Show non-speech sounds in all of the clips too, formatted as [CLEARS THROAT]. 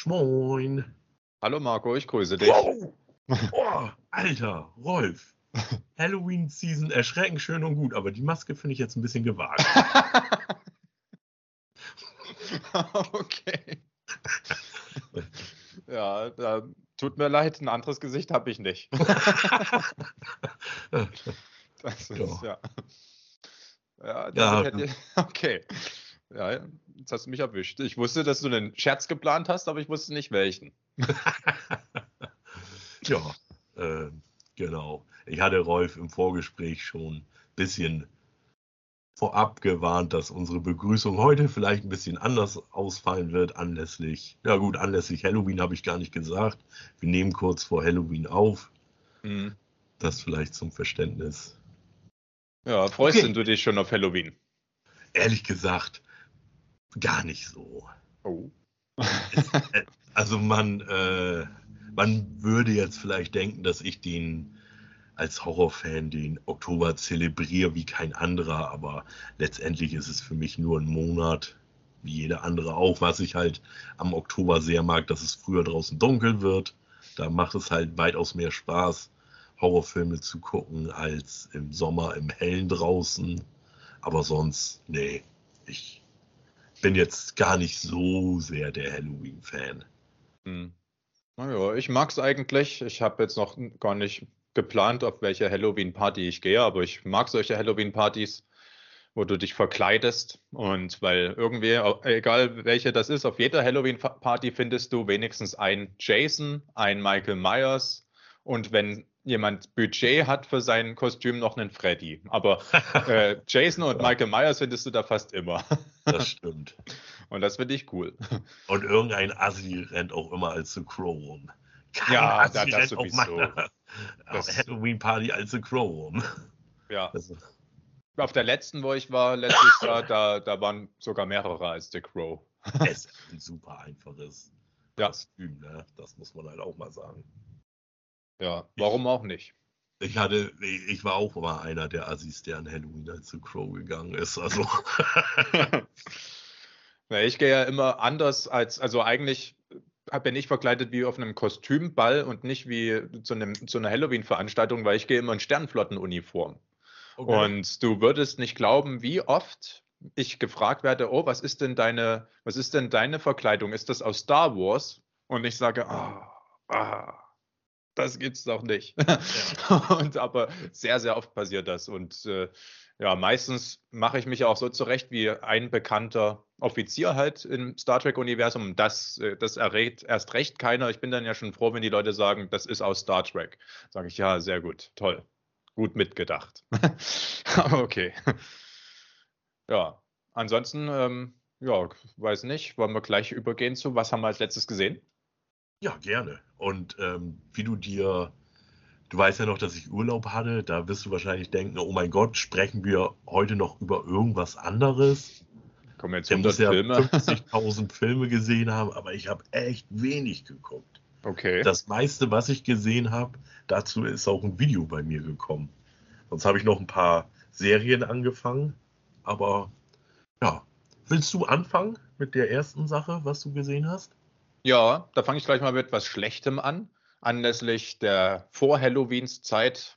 Schmoin. Hallo Marco, ich grüße dich. Wow. Oh, Alter, Rolf. [LAUGHS] Halloween-Season erschreckend schön und gut, aber die Maske finde ich jetzt ein bisschen gewagt. [LAUGHS] okay. ja, da, tut mir leid, ein anderes Gesicht habe ich nicht. [LAUGHS] das ist, ja. Ja, Ja. hätte, okay. Ja, jetzt hast du mich erwischt. Ich wusste, dass du einen Scherz geplant hast, aber ich wusste nicht welchen. [LAUGHS] ja, äh, genau. Ich hatte Rolf im Vorgespräch schon ein bisschen vorab gewarnt, dass unsere Begrüßung heute vielleicht ein bisschen anders ausfallen wird, anlässlich, ja gut, anlässlich Halloween habe ich gar nicht gesagt. Wir nehmen kurz vor Halloween auf. Mhm. Das vielleicht zum Verständnis. Ja, freust Okay. du dich schon auf Halloween? Ehrlich gesagt, gar nicht so. Oh. Äh, Also man, äh, man würde jetzt vielleicht denken, dass ich den als Horrorfan den Oktober zelebriere wie kein anderer, aber letztendlich ist es für mich nur ein Monat, wie jeder andere auch, was ich halt am Oktober sehr mag, dass es früher draußen dunkel wird. Da macht es halt weitaus mehr Spaß, Horrorfilme zu gucken, als im Sommer im Hellen draußen. Aber sonst, nee, ich bin jetzt gar nicht so sehr der Halloween-Fan. Hm. Naja, ich mag es eigentlich. Ich habe jetzt noch gar nicht geplant, auf welche Halloween-Party ich gehe, aber ich mag solche Halloween-Partys, wo du dich verkleidest. Und weil irgendwie, egal welche das ist, auf jeder Halloween-Party findest du wenigstens einen Jason, einen Michael Myers und wenn jemand Budget hat für sein Kostüm, noch einen Freddy. Aber [LAUGHS] äh, Jason und Ja. Michael Myers findest du da fast immer. Das stimmt. [LAUGHS] Und das finde ich cool. Und irgendein Assi rennt auch immer als The Crow rum. Kein Ja, Assi da- das rennt auf sowieso. meiner Das- Halloween-Party als The Crow rum. Ja. Das, Auf der letzten, wo ich war, letztes Jahr, da, da waren sogar mehrere als The Crow. es ist ein super einfaches Ja. Kostüm, ne? Das muss man halt auch mal sagen. Ja, warum auch nicht? Ich hatte, ich war auch mal einer der Assis, der an Halloween als The Crow gegangen ist. Also, [LAUGHS] Ja, ich gehe ja immer anders als, also eigentlich bin ich verkleidet wie auf einem Kostümball und nicht wie zu, einem, zu einer Halloween-Veranstaltung, weil ich gehe immer in Sternflottenuniform. Und du würdest nicht glauben, wie oft ich gefragt werde, oh, was ist denn deine, was ist denn deine Verkleidung? Ist das aus Star Wars? Und ich sage, ah, ah, das gibt's doch nicht. [LAUGHS] Und aber sehr, sehr oft passiert das. Und äh, ja, meistens mache ich mich auch so zurecht wie ein bekannter Offizier halt im Star Trek-Universum. Das, äh, das errät erst recht keiner. Ich bin dann ja schon froh, wenn die Leute sagen, das ist aus Star Trek. Sage ich, ja, sehr gut, toll. Gut mitgedacht. Aber [LAUGHS] okay. Ja, ansonsten, ähm, ja, weiß nicht, wollen wir gleich übergehen zu, was haben wir als letztes gesehen? Ja, gerne. Und ähm, wie du dir, du weißt ja noch, dass ich Urlaub hatte, da wirst du wahrscheinlich denken, oh mein Gott, sprechen wir heute noch über irgendwas anderes? Kommen jetzt Der 100 muss ja Filme. 50.000 [LAUGHS] Filme gesehen haben, aber ich habe echt wenig geguckt. Okay. Das meiste, was ich gesehen habe, dazu ist auch ein Video bei mir gekommen. Sonst habe ich noch ein paar Serien angefangen, aber ja. Willst du anfangen mit der ersten Sache, was du gesehen hast? Ja, da fange ich gleich mal mit was Schlechtem an. Anlässlich der Vor-Halloweens-Zeit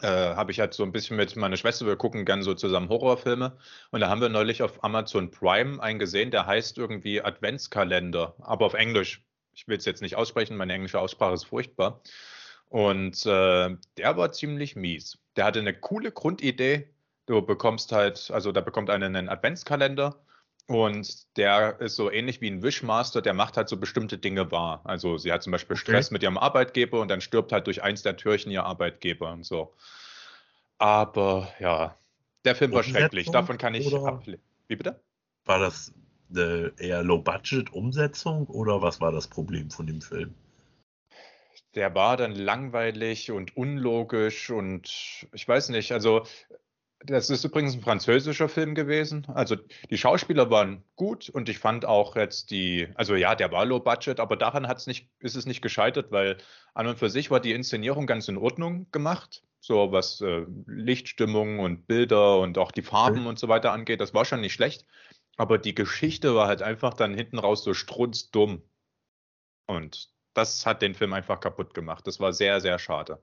äh, habe ich halt so ein bisschen mit meiner Schwester, wir gucken gern so zusammen Horrorfilme. Und da haben wir neulich auf Amazon Prime einen gesehen, der heißt irgendwie Adventskalender, aber auf Englisch. Ich will es jetzt nicht aussprechen, meine englische Aussprache ist furchtbar. Und äh, der war ziemlich mies. Der hatte eine coole Grundidee. Du bekommst halt, also da bekommt einer einen Adventskalender und der ist so ähnlich wie ein Wishmaster, der macht halt so bestimmte Dinge wahr. Also sie hat zum Beispiel Okay. Stress mit ihrem Arbeitgeber und dann stirbt halt durch eins der Türchen ihr Arbeitgeber und so. Aber ja, der Film war schrecklich. Davon kann ich ablehnen. Wie bitte? War das eine eher Low-Budget-Umsetzung oder was war das Problem von dem Film? Der war dann langweilig und unlogisch und ich weiß nicht, also das ist übrigens ein französischer Film gewesen. Also die Schauspieler waren gut und ich fand auch jetzt die, also ja, der war low budget, aber daran hat's nicht, ist es nicht gescheitert, weil an und für sich war die Inszenierung ganz in Ordnung gemacht. So was äh, Lichtstimmung und Bilder und auch die Farben Okay. und so weiter angeht, das war schon nicht schlecht. Aber die Geschichte war halt einfach dann hinten raus so strunzdumm. Und das hat den Film einfach kaputt gemacht. Das war sehr, sehr schade.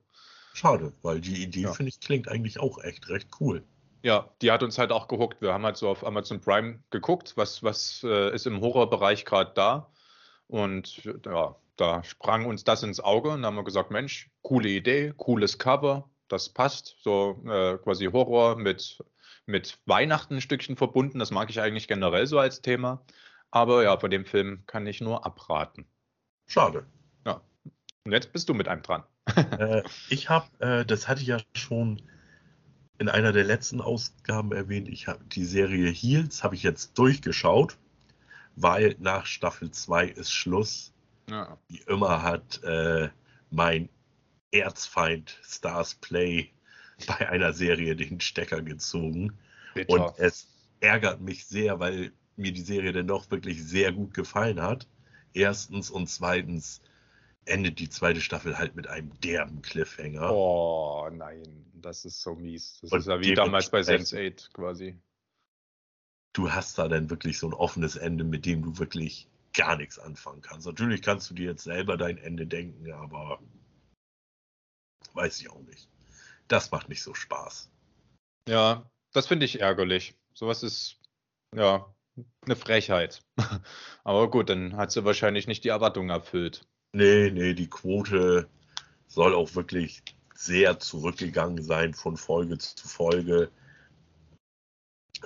Schade, weil die Idee, ja. finde ich, klingt eigentlich auch echt recht cool. Ja, die hat uns halt auch gehuckt. Wir haben halt so auf Amazon Prime geguckt, was, was äh, ist im Horrorbereich gerade da. Und ja, da sprang uns das ins Auge und haben wir gesagt, Mensch, coole Idee, cooles Cover, das passt. So äh, quasi Horror mit, mit Weihnachten ein Stückchen verbunden. Das mag ich eigentlich generell so als Thema. Aber ja, von dem Film kann ich nur abraten. Schade. Ja. Und jetzt bist du mit einem dran. Äh, ich habe, äh, das hatte ich ja schon in einer der letzten Ausgaben erwähnt, ich habe die Serie Heels habe ich jetzt durchgeschaut, weil nach Staffel 2 ist Schluss. Ja. Wie immer hat äh, mein Erzfeind Stars Play bei einer Serie den Stecker gezogen. Bitter. Und es ärgert mich sehr, weil mir die Serie dann doch wirklich sehr gut gefallen hat. Erstens und zweitens endet die zweite Staffel halt mit einem derben Cliffhanger. Oh nein, das ist so mies. Das und ist ja wie damals bei Sense8 quasi. Du hast da dann wirklich so ein offenes Ende, mit dem du wirklich gar nichts anfangen kannst. Natürlich kannst du dir jetzt selber dein Ende denken, aber weiß ich auch nicht. Das macht nicht so Spaß. Ja, das finde ich ärgerlich. Sowas ist ja eine Frechheit. [LAUGHS] aber gut, dann hat sie wahrscheinlich nicht die Erwartung erfüllt. Nee, nee, die Quote soll auch wirklich sehr zurückgegangen sein von Folge zu Folge.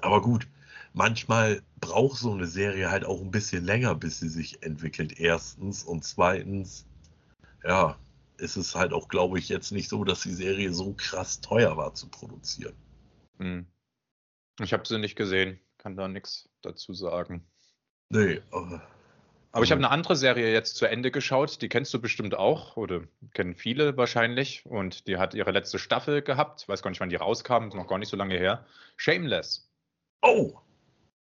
Aber gut, manchmal braucht so eine Serie halt auch ein bisschen länger, bis sie sich entwickelt. Erstens und zweitens, ja, ist es halt auch, glaube ich, jetzt nicht so, dass die Serie so krass teuer war zu produzieren. Hm. Ich habe sie nicht gesehen, kann da nichts dazu sagen. Nee, aber aber ich habe mhm. eine andere Serie jetzt zu Ende geschaut, die kennst du bestimmt auch oder kennen viele wahrscheinlich und die hat ihre letzte Staffel gehabt. Ich weiß gar nicht, wann die rauskam, noch gar nicht so lange her. Shameless. Oh!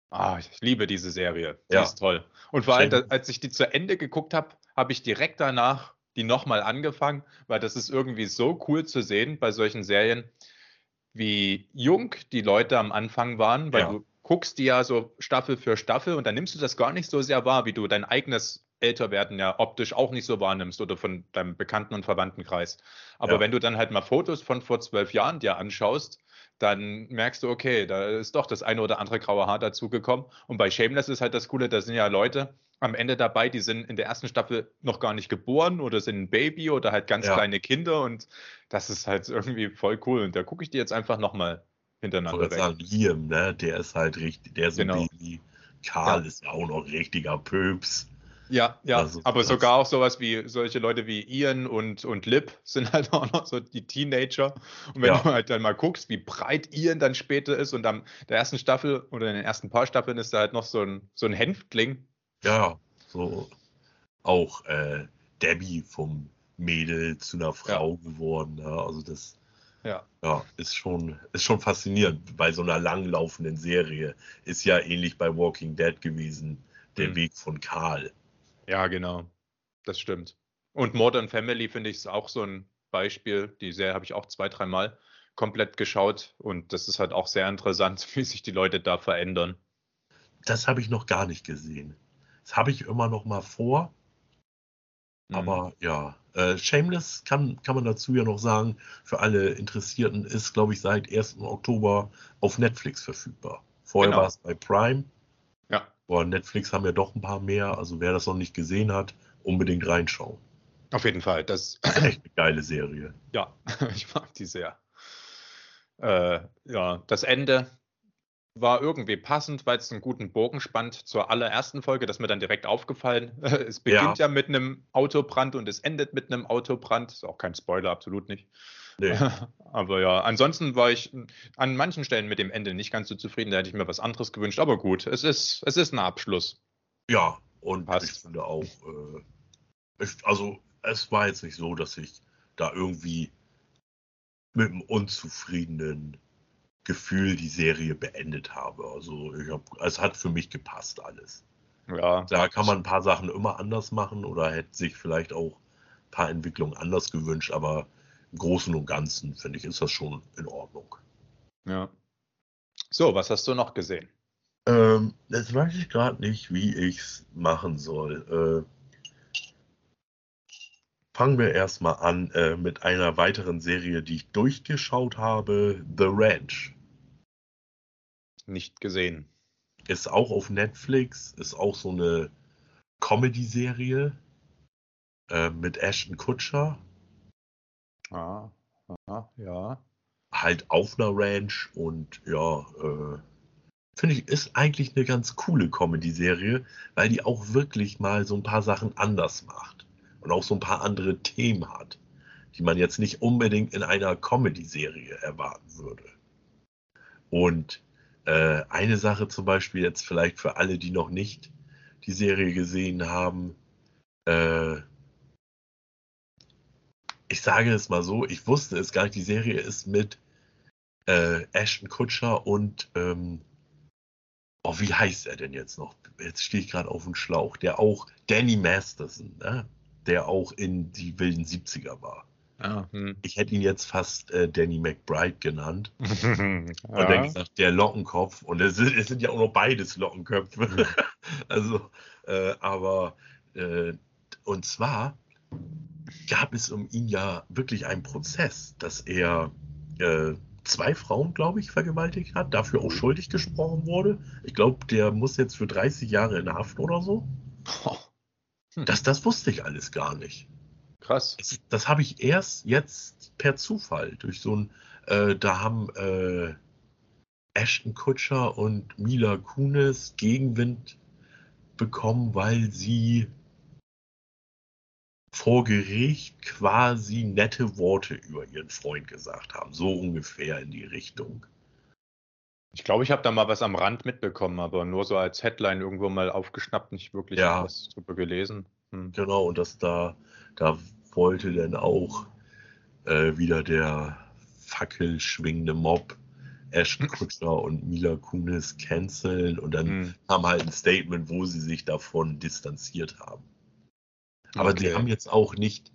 Ah, ich liebe diese Serie. Die ja. ist toll. Und vor allem, als ich die zu Ende geguckt habe, habe ich direkt danach die nochmal angefangen, weil das ist irgendwie so cool zu sehen bei solchen Serien, wie jung die Leute am Anfang waren, weil ja. du guckst die ja so Staffel für Staffel und dann nimmst du das gar nicht so sehr wahr, wie du dein eigenes Älterwerden ja optisch auch nicht so wahrnimmst oder von deinem Bekannten- und Verwandtenkreis. Aber ja. wenn du dann halt mal Fotos von vor zwölf Jahren dir anschaust, dann merkst du, okay, da ist doch das eine oder andere graue Haar dazugekommen. Und bei Shameless ist halt das Coole, da sind ja Leute am Ende dabei, die sind in der ersten Staffel noch gar nicht geboren oder sind ein Baby oder halt ganz ja. kleine Kinder und das ist halt irgendwie voll cool. Und da gucke ich dir jetzt einfach nochmal hintereinander ich weg. sagen, Liam, ne, der ist halt richtig, der ist genau. ein Baby. Karl ja. ist ja auch noch richtiger Pöps. Ja, ja, also, aber sogar auch sowas wie solche Leute wie Ian und, und Lip [LAUGHS] sind halt auch noch so die Teenager. Und wenn ja. du halt dann mal guckst, wie breit Ian dann später ist und am der ersten Staffel oder in den ersten paar Staffeln ist da halt noch so ein, so ein Hänftling. Ja, so auch äh, Debbie vom Mädel zu einer Frau ja. geworden. Ja, ne? also das ja. Ja, ist schon, ist schon faszinierend bei so einer langlaufenden Serie. Ist ja ähnlich bei Walking Dead gewesen, der mhm. Weg von Karl. Ja, genau. Das stimmt. Und Modern Family finde ich ist auch so ein Beispiel. Die Serie habe ich auch zwei, dreimal komplett geschaut und das ist halt auch sehr interessant, [LAUGHS] wie sich die Leute da verändern. Das habe ich noch gar nicht gesehen. Das habe ich immer noch mal vor. Mhm. Aber ja, äh, Shameless kann, kann man dazu ja noch sagen, für alle Interessierten ist, glaube ich, seit 1. Oktober auf Netflix verfügbar. Vorher genau. war es bei Prime. Ja. Aber Netflix haben ja doch ein paar mehr. Also wer das noch nicht gesehen hat, unbedingt reinschauen. Auf jeden Fall. Das, das ist echt eine geile Serie. Ja, [LAUGHS] ich mag die sehr. Äh, ja, das Ende war irgendwie passend, weil es einen guten Bogen spannt zur allerersten Folge. Das ist mir dann direkt aufgefallen. [LAUGHS] Es beginnt ja, ja mit einem Autobrand und es endet mit einem Autobrand. Ist auch kein Spoiler, absolut nicht. Nee. [LAUGHS] Aber ja, ansonsten war ich an manchen Stellen mit dem Ende nicht ganz so zufrieden. Da hätte ich mir was anderes gewünscht. Aber gut, es ist, es ist ein Abschluss. Ja, und Passt. ich finde auch, äh, ich, also es war jetzt nicht so, dass ich da irgendwie mit einem unzufriedenen Gefühl die Serie beendet habe. Also ich hab, es hat für mich gepasst alles. Ja. Da kann man ein paar Sachen immer anders machen oder hätte sich vielleicht auch ein paar Entwicklungen anders gewünscht, aber im Großen und Ganzen finde ich, ist das schon in Ordnung. Ja. So, was hast du noch gesehen? Ähm, jetzt weiß ich gerade nicht, wie ich es machen soll. Äh, fangen wir erstmal an äh, mit einer weiteren Serie, die ich durchgeschaut habe, The Ranch. Nicht gesehen. Ist auch auf Netflix, ist auch so eine Comedy-Serie äh, mit Ashton Kutscher. Ah, ah, ja. Halt auf einer Ranch und ja, äh, finde ich, ist eigentlich eine ganz coole Comedy-Serie, weil die auch wirklich mal so ein paar Sachen anders macht und auch so ein paar andere Themen hat, die man jetzt nicht unbedingt in einer Comedy-Serie erwarten würde. Und äh, eine Sache zum Beispiel jetzt vielleicht für alle, die noch nicht die Serie gesehen haben, äh, ich sage es mal so, ich wusste es gar nicht, die Serie ist mit äh, Ashton Kutscher und ähm, oh, wie heißt er denn jetzt noch? Jetzt stehe ich gerade auf dem Schlauch. Der auch Danny Masterson, ne? der auch in die wilden 70er war. Ah, hm. Ich hätte ihn jetzt fast äh, Danny McBride genannt. ja. [LAUGHS] Und dann gesagt, der Lockenkopf. Und es sind, es sind ja auch noch beides Lockenköpfe. Hm. [LAUGHS] also, äh, aber, äh, und zwar gab es um ihn ja wirklich einen Prozess, dass er äh, zwei Frauen, glaube ich, vergewaltigt hat, dafür auch schuldig gesprochen wurde. Ich glaube, der muss jetzt für 30 Jahre in Haft oder so. Hm. Das, das wusste ich alles gar nicht. Krass. Das, das habe ich erst jetzt per Zufall durch so ein, äh, da haben äh, Ashton Kutscher und Mila Kunis Gegenwind bekommen, weil sie vor Gericht quasi nette Worte über ihren Freund gesagt haben. So ungefähr in die Richtung. Ich glaube, ich habe da mal was am Rand mitbekommen, aber nur so als Headline irgendwo mal aufgeschnappt, nicht wirklich ja. was drüber gelesen. Hm. Genau, und das da, da wollte dann auch äh, wieder der fackelschwingende Mob Ashton Kutscher und Mila Kunis canceln und dann hm. haben halt ein Statement, wo sie sich davon distanziert haben. Aber okay. sie haben jetzt auch nicht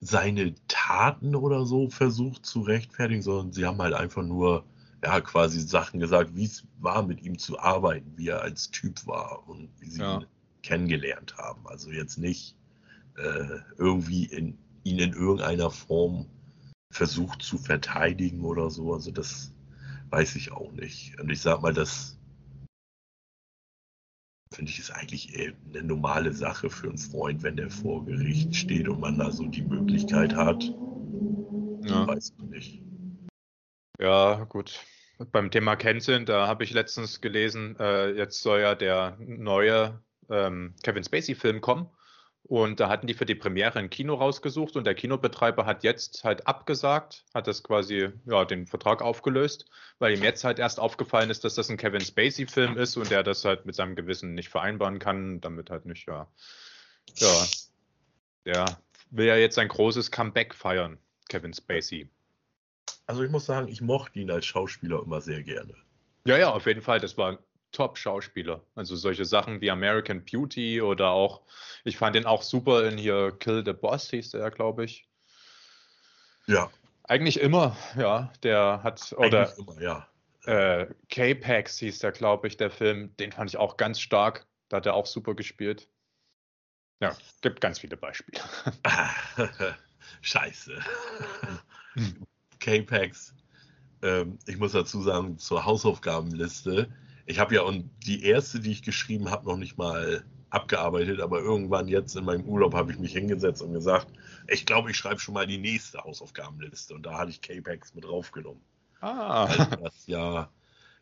seine Taten oder so versucht zu rechtfertigen, sondern sie haben halt einfach nur ja quasi Sachen gesagt, wie es war, mit ihm zu arbeiten, wie er als Typ war und wie sie ja. ihn kennengelernt haben. Also jetzt nicht äh, irgendwie in, ihn in irgendeiner Form versucht zu verteidigen oder so. Also das weiß ich auch nicht. Und ich sag mal, das finde ich, ist eigentlich eine normale Sache für einen Freund, wenn der vor Gericht steht und man da so die Möglichkeit hat. Ja. Weiß ich nicht. Ja, gut. Beim Thema Canceln, da habe ich letztens gelesen, äh, jetzt soll ja der neue ähm, Kevin Spacey-Film kommen. Und da hatten die für die Premiere ein Kino rausgesucht und der Kinobetreiber hat jetzt halt abgesagt, hat das quasi, ja, den Vertrag aufgelöst, weil ihm jetzt halt erst aufgefallen ist, dass das ein Kevin Spacey-Film ist und er das halt mit seinem Gewissen nicht vereinbaren kann, damit halt nicht, ja. Ja. Der will ja jetzt ein großes Comeback feiern, Kevin Spacey. Also ich muss sagen, ich mochte ihn als Schauspieler immer sehr gerne. Ja, ja, auf jeden Fall. Das war Top-Schauspieler. Also solche Sachen wie American Beauty oder auch, ich fand den auch super in hier Kill the Boss, hieß der, glaube ich. Ja. Eigentlich immer, ja. Der hat, oder immer, ja. Äh, K-Pax hieß der, glaube ich, der Film. Den fand ich auch ganz stark. Da hat er auch super gespielt. Ja, gibt ganz viele Beispiele. [LAUGHS] Scheiße. K-Pax. Ähm, ich muss dazu sagen, zur Hausaufgabenliste ich habe ja und die erste, die ich geschrieben habe, noch nicht mal abgearbeitet, aber irgendwann jetzt in meinem Urlaub habe ich mich hingesetzt und gesagt, ich glaube, ich schreibe schon mal die nächste Hausaufgabenliste und da hatte ich K-Pax mit draufgenommen. Ah. Weil das ja,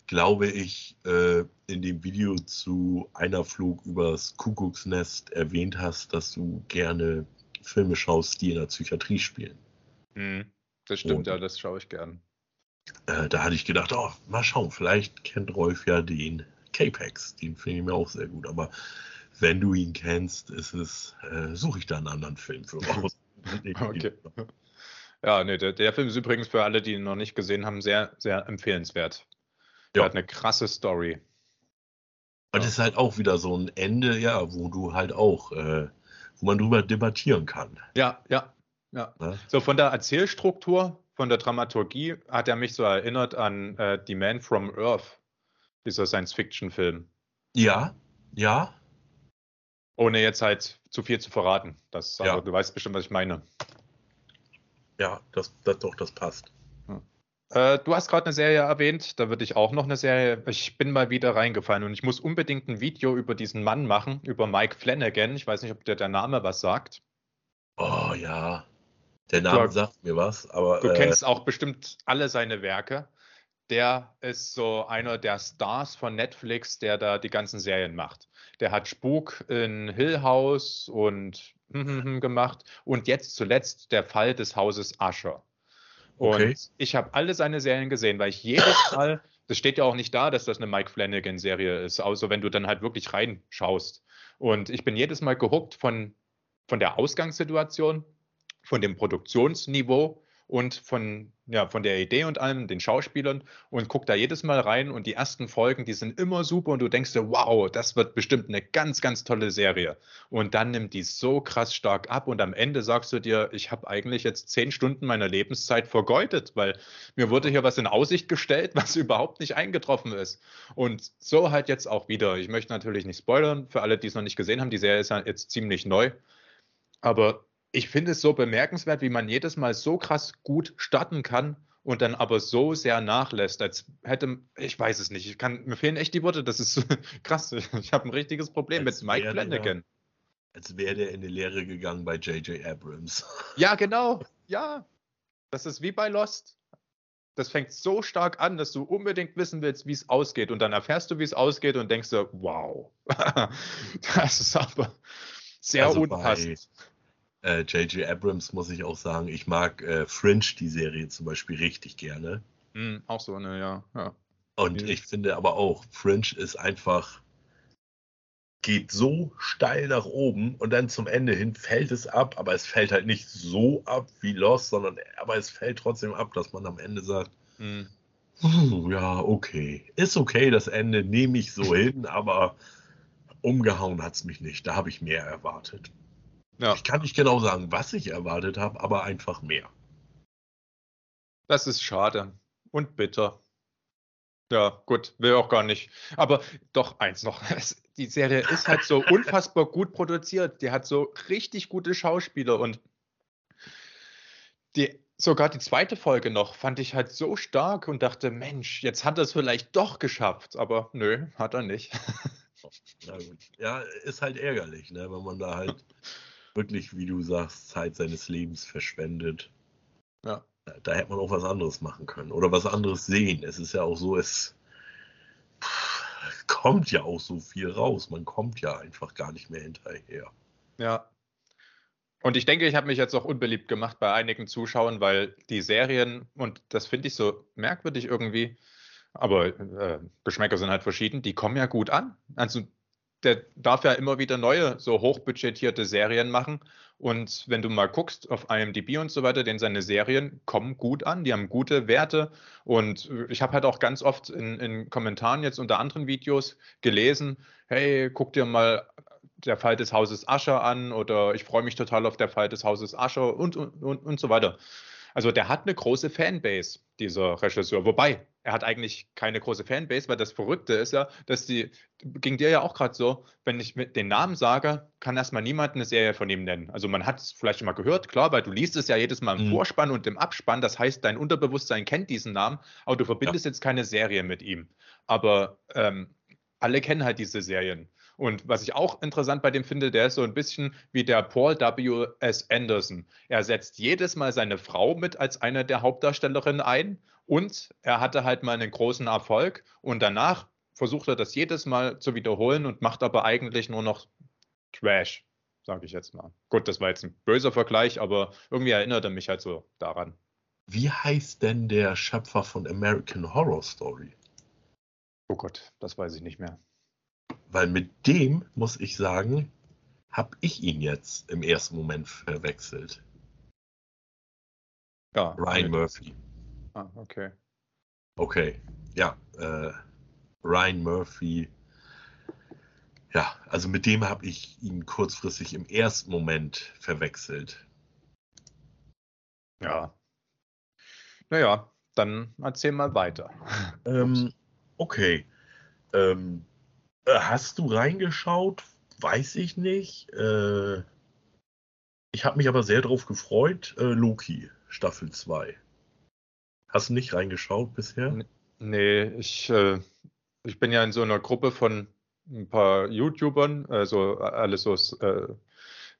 glaube ich, äh, in dem Video zu einer Flug übers Kuckucksnest erwähnt hast, dass du gerne Filme schaust, die in der Psychiatrie spielen. Hm, das stimmt, und, ja, das schaue ich gern. Äh, da hatte ich gedacht, oh, mal schauen, vielleicht kennt Rolf ja den K-Pax. Den finde ich mir auch sehr gut. Aber wenn du ihn kennst, ist es, äh, suche ich da einen anderen Film für [LAUGHS] raus. okay. Ja, nee, der, der, Film ist übrigens für alle, die ihn noch nicht gesehen haben, sehr, sehr empfehlenswert. Der ja. hat eine krasse Story. Und es ist halt auch wieder so ein Ende, ja, wo du halt auch, äh, wo man drüber debattieren kann. Ja, ja, ja. ja. So von der Erzählstruktur von der Dramaturgie hat er mich so erinnert an äh, The Man from Earth, dieser Science-Fiction-Film. Ja, ja. Ohne jetzt halt zu viel zu verraten. Das, Ja. du weißt bestimmt, was ich meine. Ja, das, das doch, das passt. Äh, du hast gerade eine Serie erwähnt, da würde ich auch noch eine Serie. Ich bin mal wieder reingefallen und ich muss unbedingt ein Video über diesen Mann machen, über Mike Flanagan. Ich weiß nicht, ob dir der Name was sagt. Oh ja. Der Name Du- sagt mir was, aber Du äh, kennst auch bestimmt alle seine Werke. Der ist so einer der Stars von Netflix, der da die ganzen Serien macht. Der hat Spuk in Hill House und [LAUGHS] gemacht und jetzt zuletzt der Fall des Hauses Usher. Und Okay. ich habe alle seine Serien gesehen, weil ich jedes [LAUGHS] Mal, das steht ja auch nicht da, dass das eine Mike Flanagan-Serie ist, außer wenn du dann halt wirklich reinschaust. Und ich bin jedes Mal gehuckt von, von der Ausgangssituation, von dem Produktionsniveau und von, ja, von der Idee und allem, den Schauspielern und guck da jedes Mal rein und die ersten Folgen, die sind immer super und du denkst dir, wow, das wird bestimmt eine ganz, ganz tolle Serie. Und dann nimmt die so krass stark ab und am Ende sagst du dir, ich habe eigentlich jetzt zehn Stunden meiner Lebenszeit vergeudet, weil mir wurde hier was in Aussicht gestellt, [LAUGHS] was überhaupt nicht eingetroffen ist. Und so halt jetzt auch wieder. Ich möchte natürlich nicht spoilern, für alle, die es noch nicht gesehen haben, die Serie ist ja jetzt ziemlich neu. Aber ich finde es so bemerkenswert, wie man jedes Mal so krass gut starten kann und dann aber so sehr nachlässt, als hätte, ich weiß es nicht, ich kann, mir fehlen echt die Worte, das ist [LAUGHS] krass. Ich habe ein richtiges Problem Als mit Mike der- Flanagan. als wäre der in die Lehre gegangen bei J.J. Abrams. [LAUGHS] Ja, genau, ja. Das ist wie bei Lost. Das fängt so stark an, dass du unbedingt wissen willst, wie es ausgeht. Und dann erfährst du, wie es ausgeht und denkst dir, wow, [LAUGHS] das ist aber sehr Also unpassend. Äh, J.J. Abrams muss ich auch sagen, ich mag äh, Fringe, die Serie zum Beispiel, richtig gerne. Hm, auch so eine, ja. ja. Und ich finde aber auch, Fringe ist einfach, geht so steil nach oben und dann zum Ende hin fällt es ab, aber es fällt halt nicht so ab wie Lost, sondern aber es fällt trotzdem ab, dass man am Ende sagt. "Hm, ja, okay, ist okay, das Ende nehme ich so [LAUGHS] hin, aber umgehauen hat es mich nicht. Da habe ich mehr erwartet. Ja, Ich kann nicht genau sagen, was ich erwartet habe, aber einfach mehr. das ist schade und bitter. Ja, gut, will auch gar nicht. Aber doch eins noch. [LAUGHS] Die Serie ist halt so [LAUGHS] unfassbar gut produziert. Die hat so richtig gute Schauspieler und die, sogar die zweite Folge noch fand ich halt so stark und dachte, Mensch, jetzt hat er es vielleicht doch geschafft. Aber nö, hat er nicht. [LAUGHS] Ja, ist halt ärgerlich, ne, wenn man da halt wirklich, wie du sagst, Zeit seines Lebens verschwendet. Ja. Da, da hätte man auch was anderes machen können oder was anderes sehen. Es ist ja auch so, es pff, kommt ja auch so viel raus. Man kommt ja einfach gar nicht mehr hinterher. Ja. Und ich denke, ich habe mich jetzt auch unbeliebt gemacht bei einigen Zuschauern, weil die Serien, und das finde ich so merkwürdig irgendwie, aber äh, Geschmäcker sind halt verschieden, die kommen ja gut an. Also der darf ja immer wieder neue, so hochbudgetierte Serien machen. Und wenn du mal guckst auf IMDb und so weiter, denn seine Serien kommen gut an, die haben gute Werte. Und ich habe halt auch ganz oft in, in Kommentaren jetzt unter anderen Videos gelesen, hey, guck dir mal der Fall des Hauses Ascher an oder ich freue mich total auf der Fall des Hauses Ascher und, und, und, und so weiter. Also der hat eine große Fanbase, dieser Regisseur. Wobei, er hat eigentlich keine große Fanbase, weil das Verrückte ist ja, dass die, ging dir ja auch gerade so, wenn ich mit den Namen sage, kann erstmal niemand eine Serie von ihm nennen. Also man hat es vielleicht schon mal gehört, klar, weil du liest es ja jedes Mal im Mhm. Vorspann und im Abspann. Das heißt, dein Unterbewusstsein kennt diesen Namen, aber du verbindest jetzt keine Serie mit ihm. Aber ähm, alle kennen halt diese Serien. Und was ich auch interessant bei dem finde, der ist so ein bisschen wie der Paul W. S. Anderson. Er setzt jedes Mal seine Frau mit als eine der Hauptdarstellerinnen ein und er hatte halt mal einen großen Erfolg und danach versucht er das jedes Mal zu wiederholen und macht aber eigentlich nur noch Trash, sage ich jetzt mal. Gut, das war jetzt ein böser Vergleich, aber irgendwie erinnert er mich halt so daran. Wie heißt denn der Schöpfer von American Horror Story? Oh Gott, das weiß ich nicht mehr. Weil mit dem, muss ich sagen, habe ich ihn jetzt im ersten Moment verwechselt. Ja, Ryan nee. Murphy. Ah, okay. Okay, ja, äh, Ryan Murphy. Ja, also mit dem habe ich ihn kurzfristig im ersten Moment verwechselt. Ja. Naja, dann erzähl mal weiter. Ähm, okay. Ähm, äh, hast du reingeschaut, weiß ich nicht. Äh, ich habe mich aber sehr drauf gefreut. Äh, Loki, Staffel 2. Hast du nicht reingeschaut bisher? Nee, ich, äh, ich bin ja in so einer Gruppe von ein paar YouTubern, also alles so äh,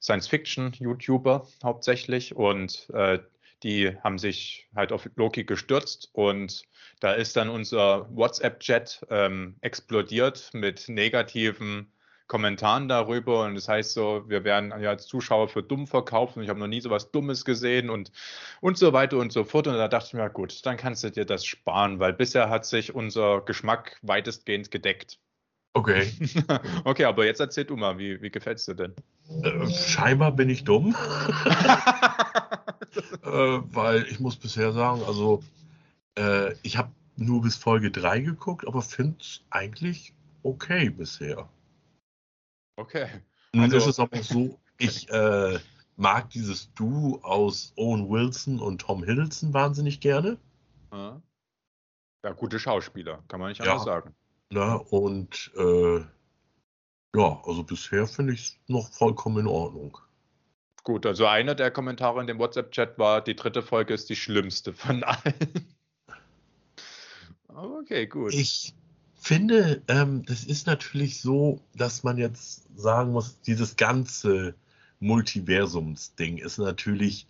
Science-Fiction-YouTuber hauptsächlich und äh, die haben sich halt auf Loki gestürzt und da ist dann unser WhatsApp-Chat ähm, explodiert mit negativen Kommentaren darüber und das heißt so, wir werden ja als Zuschauer für dumm verkauft und ich habe noch nie so was Dummes gesehen und, und so weiter und so fort und da dachte ich mir, gut, dann kannst du dir das sparen, weil bisher hat sich unser Geschmack weitestgehend gedeckt. Okay. [LAUGHS] okay, aber jetzt erzähl du mal, wie, wie gefällt es dir denn? Scheinbar bin ich dumm. [LAUGHS] äh, weil ich muss bisher sagen, also äh, ich habe nur bis Folge 3 geguckt, aber finde es eigentlich okay bisher. Okay. Nun also, ist es aber so, ich [LAUGHS] äh, mag dieses Duo aus Owen Wilson und Tom Hiddleston wahnsinnig gerne. Ja, gute Schauspieler, kann man nicht anders ja. sagen. Na, und äh, ja, also bisher finde ich es noch vollkommen in Ordnung. Gut, also einer der Kommentare in dem WhatsApp-Chat war, die dritte Folge ist die schlimmste von allen. [LAUGHS] okay, gut. Ich finde, ähm, das ist natürlich so, dass man jetzt sagen muss, dieses ganze Multiversums-Ding ist natürlich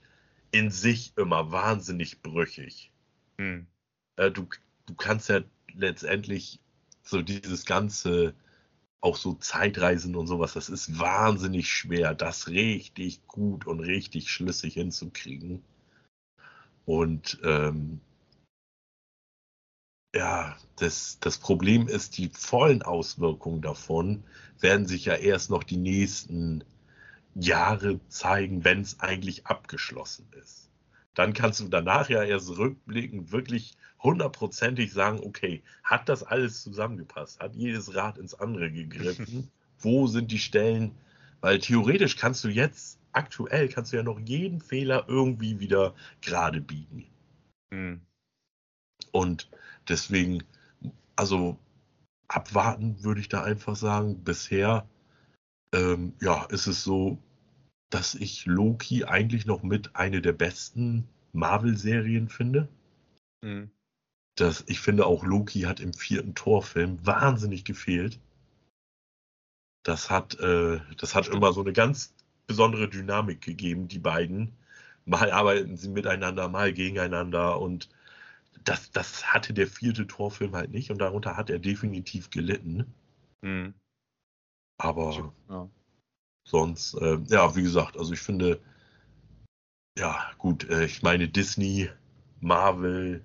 in sich immer wahnsinnig brüchig. Hm. Äh, du, du kannst ja letztendlich so dieses ganze, auch so Zeitreisen und sowas, das ist wahnsinnig schwer, das richtig gut und richtig schlüssig hinzukriegen. Und ähm, ja, das, das Problem ist, die vollen Auswirkungen davon werden sich ja erst noch die nächsten Jahre zeigen, wenn es eigentlich abgeschlossen ist. Dann kannst du danach ja erst rückblickend wirklich hundertprozentig sagen, okay, hat das alles zusammengepasst? Hat jedes Rad ins andere gegriffen? [LAUGHS] Wo sind die Stellen? Weil theoretisch kannst du jetzt, aktuell kannst du ja noch jeden Fehler irgendwie wieder gerade biegen. Mhm. Und deswegen, also abwarten würde ich da einfach sagen. Bisher, ähm, ja, ist es so, dass ich Loki eigentlich noch mit eine der besten Marvel-Serien finde. Mhm dass ich finde auch Loki hat im vierten Torfilm wahnsinnig gefehlt. Das hat, äh, das hat immer so eine ganz besondere Dynamik gegeben, die beiden. Mal arbeiten sie miteinander, mal gegeneinander und das, das hatte der vierte Torfilm halt nicht und darunter hat er definitiv gelitten. Mhm. Aber ja. Sonst, äh, ja, wie gesagt, also ich finde, ja, gut, äh, ich meine, Disney, Marvel,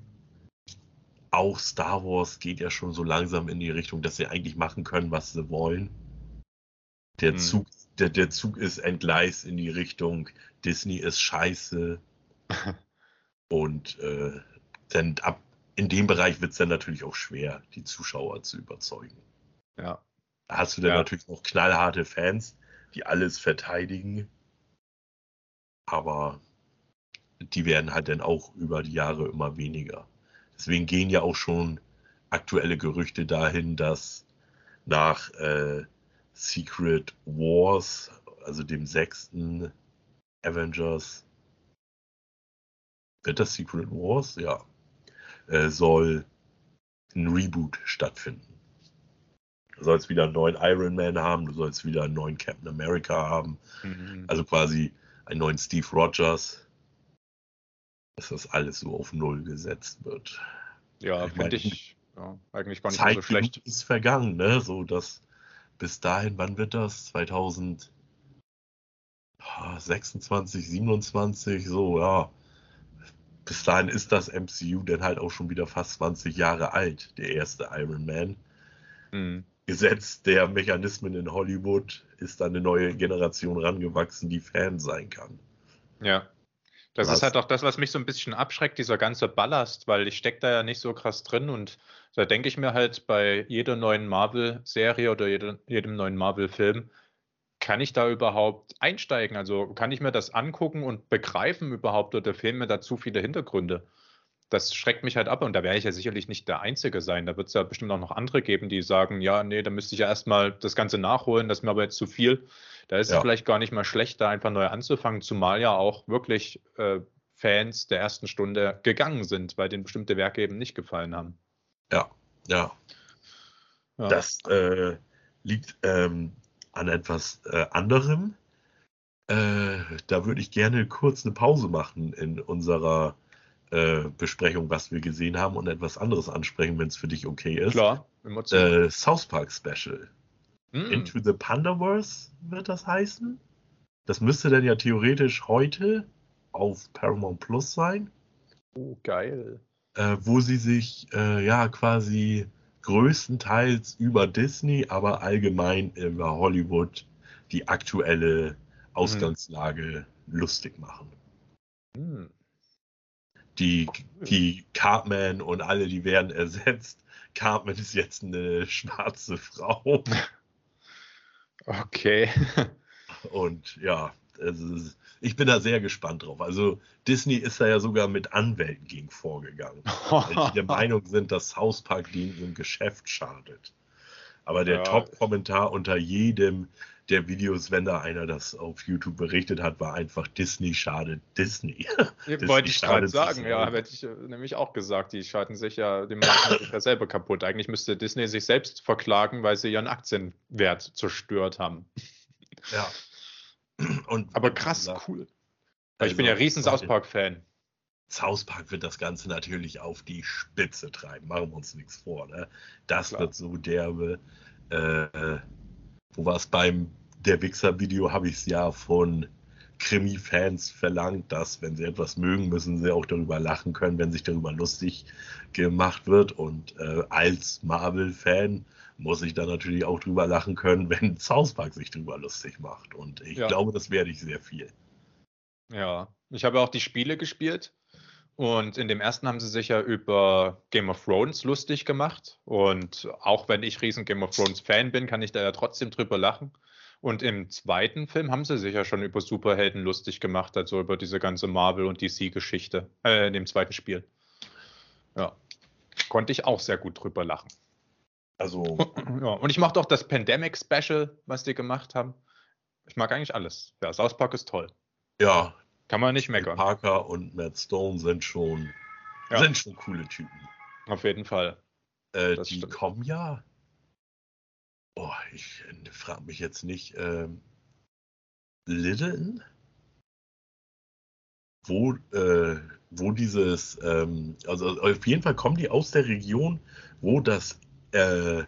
auch Star Wars geht ja schon so langsam in die Richtung, dass sie eigentlich machen können, was sie wollen. Der, hm. Zug, der, der Zug ist entgleist in die Richtung, Disney ist scheiße. [LAUGHS] Und äh, dann ab in dem Bereich wird es dann natürlich auch schwer, die Zuschauer zu überzeugen. Ja. Da hast du dann ja. natürlich auch knallharte Fans, die alles verteidigen. Aber die werden halt dann auch über die Jahre immer weniger. Deswegen gehen ja auch schon aktuelle Gerüchte dahin, dass nach äh, Secret Wars, also dem sechsten Avengers, wird das Secret Wars? Ja. Äh, soll ein Reboot stattfinden. Du sollst wieder einen neuen Iron Man haben, du sollst wieder einen neuen Captain America haben. Mhm. Also quasi einen neuen Steve Rogers dass das alles so auf Null gesetzt wird. Ja, finde ich ja, eigentlich gar nicht Zeit so schlecht. ist vergangen, ne? So dass bis dahin, wann wird das? 2026, 27, so, ja. Bis dahin ist das MCU dann halt auch schon wieder fast 20 Jahre alt, der erste Iron Man. Mhm. Gesetz der Mechanismen in Hollywood ist eine neue Generation rangewachsen, die Fan sein kann. Ja. Das was? ist halt auch das, was mich so ein bisschen abschreckt, dieser ganze Ballast, weil ich stecke da ja nicht so krass drin und da denke ich mir halt bei jeder neuen Marvel-Serie oder jeder, jedem neuen Marvel-Film, kann ich da überhaupt einsteigen? Also kann ich mir das angucken und begreifen überhaupt oder fehlen mir da zu viele Hintergründe? Das schreckt mich halt ab und da werde ich ja sicherlich nicht der Einzige sein. Da wird es ja bestimmt auch noch andere geben, die sagen, ja, nee, da müsste ich ja erstmal das Ganze nachholen, das ist mir aber jetzt zu viel. Da ist ja. es vielleicht gar nicht mal schlecht, da einfach neu anzufangen, zumal ja auch wirklich äh, Fans der ersten Stunde gegangen sind, weil denen bestimmte Werke eben nicht gefallen haben. Ja, ja. ja. Das äh, liegt ähm, an etwas äh, anderem. Äh, da würde ich gerne kurz eine Pause machen in unserer äh, Besprechung, was wir gesehen haben und etwas anderes ansprechen, wenn es für dich okay ist. Klar, äh, South Park Special. Mm. Into the Pandaverse wird das heißen. Das müsste dann ja theoretisch heute auf Paramount Plus sein. Oh, geil. Äh, wo sie sich äh, ja quasi größtenteils über Disney, aber allgemein über Hollywood die aktuelle Ausgangslage mm. lustig machen. Mm. Die, die Cartman und alle, die werden ersetzt. Cartman ist jetzt eine schwarze Frau. [LAUGHS] Okay. [LAUGHS] Und ja, also ich bin da sehr gespannt drauf. Also Disney ist da ja sogar mit Anwälten gegen vorgegangen, weil die der [LAUGHS] Meinung sind, dass South Park denen im Geschäft schadet. Aber der ja. Top-Kommentar unter jedem der Videos, wenn da einer das auf YouTube berichtet hat, war einfach Disney schadet Disney. [LAUGHS] Disney wollte ich gerade sagen, ja, hätte ich äh, nämlich auch gesagt, die schalten sich ja, die machen sich ja [LAUGHS] selber kaputt. Eigentlich müsste Disney sich selbst verklagen, weil sie ihren Aktienwert zerstört haben. Ja. [CLEARS THROAT] Und, Aber krass, gesagt, cool. Also, ich bin ja riesen South Park-Fan. South Park wird das Ganze natürlich auf die Spitze treiben. Machen wir uns nichts vor. Ne? Das Klar. wird so derbe. Äh, wo war es beim der Wichser-Video, habe ich es ja von Krimi-Fans verlangt, dass, wenn sie etwas mögen, müssen sie auch darüber lachen können, wenn sich darüber lustig gemacht wird. Und äh, als Marvel-Fan muss ich da natürlich auch drüber lachen können, [LAUGHS] wenn South Park sich drüber lustig macht. Und ich ja. glaube, das werde ich sehr viel. Ja, ich habe auch die Spiele gespielt. Und in dem ersten haben sie sich ja über Game of Thrones lustig gemacht. Und auch wenn ich riesen Game of Thrones Fan bin, kann ich da ja trotzdem drüber lachen. Und im zweiten Film haben sie sich ja schon über Superhelden lustig gemacht, also über diese ganze Marvel- und DC-Geschichte, äh, in dem zweiten Spiel. Ja. Konnte ich auch sehr gut drüber lachen. Also. [CLEARS THROAT] Ja, und ich mochte auch das Pandemic Special, was die gemacht haben. Ich mag eigentlich alles. Ja, South Park ist toll. Ja, kann man nicht meckern. Parker und Matt Stone sind schon, ja. sind schon coole Typen. Auf jeden Fall. Äh, die stimmt. kommen ja. Oh, ich äh, frage mich jetzt nicht. Ähm, Liddon? Wo, äh, wo dieses, ähm, also auf jeden Fall kommen die aus der Region, wo das, äh,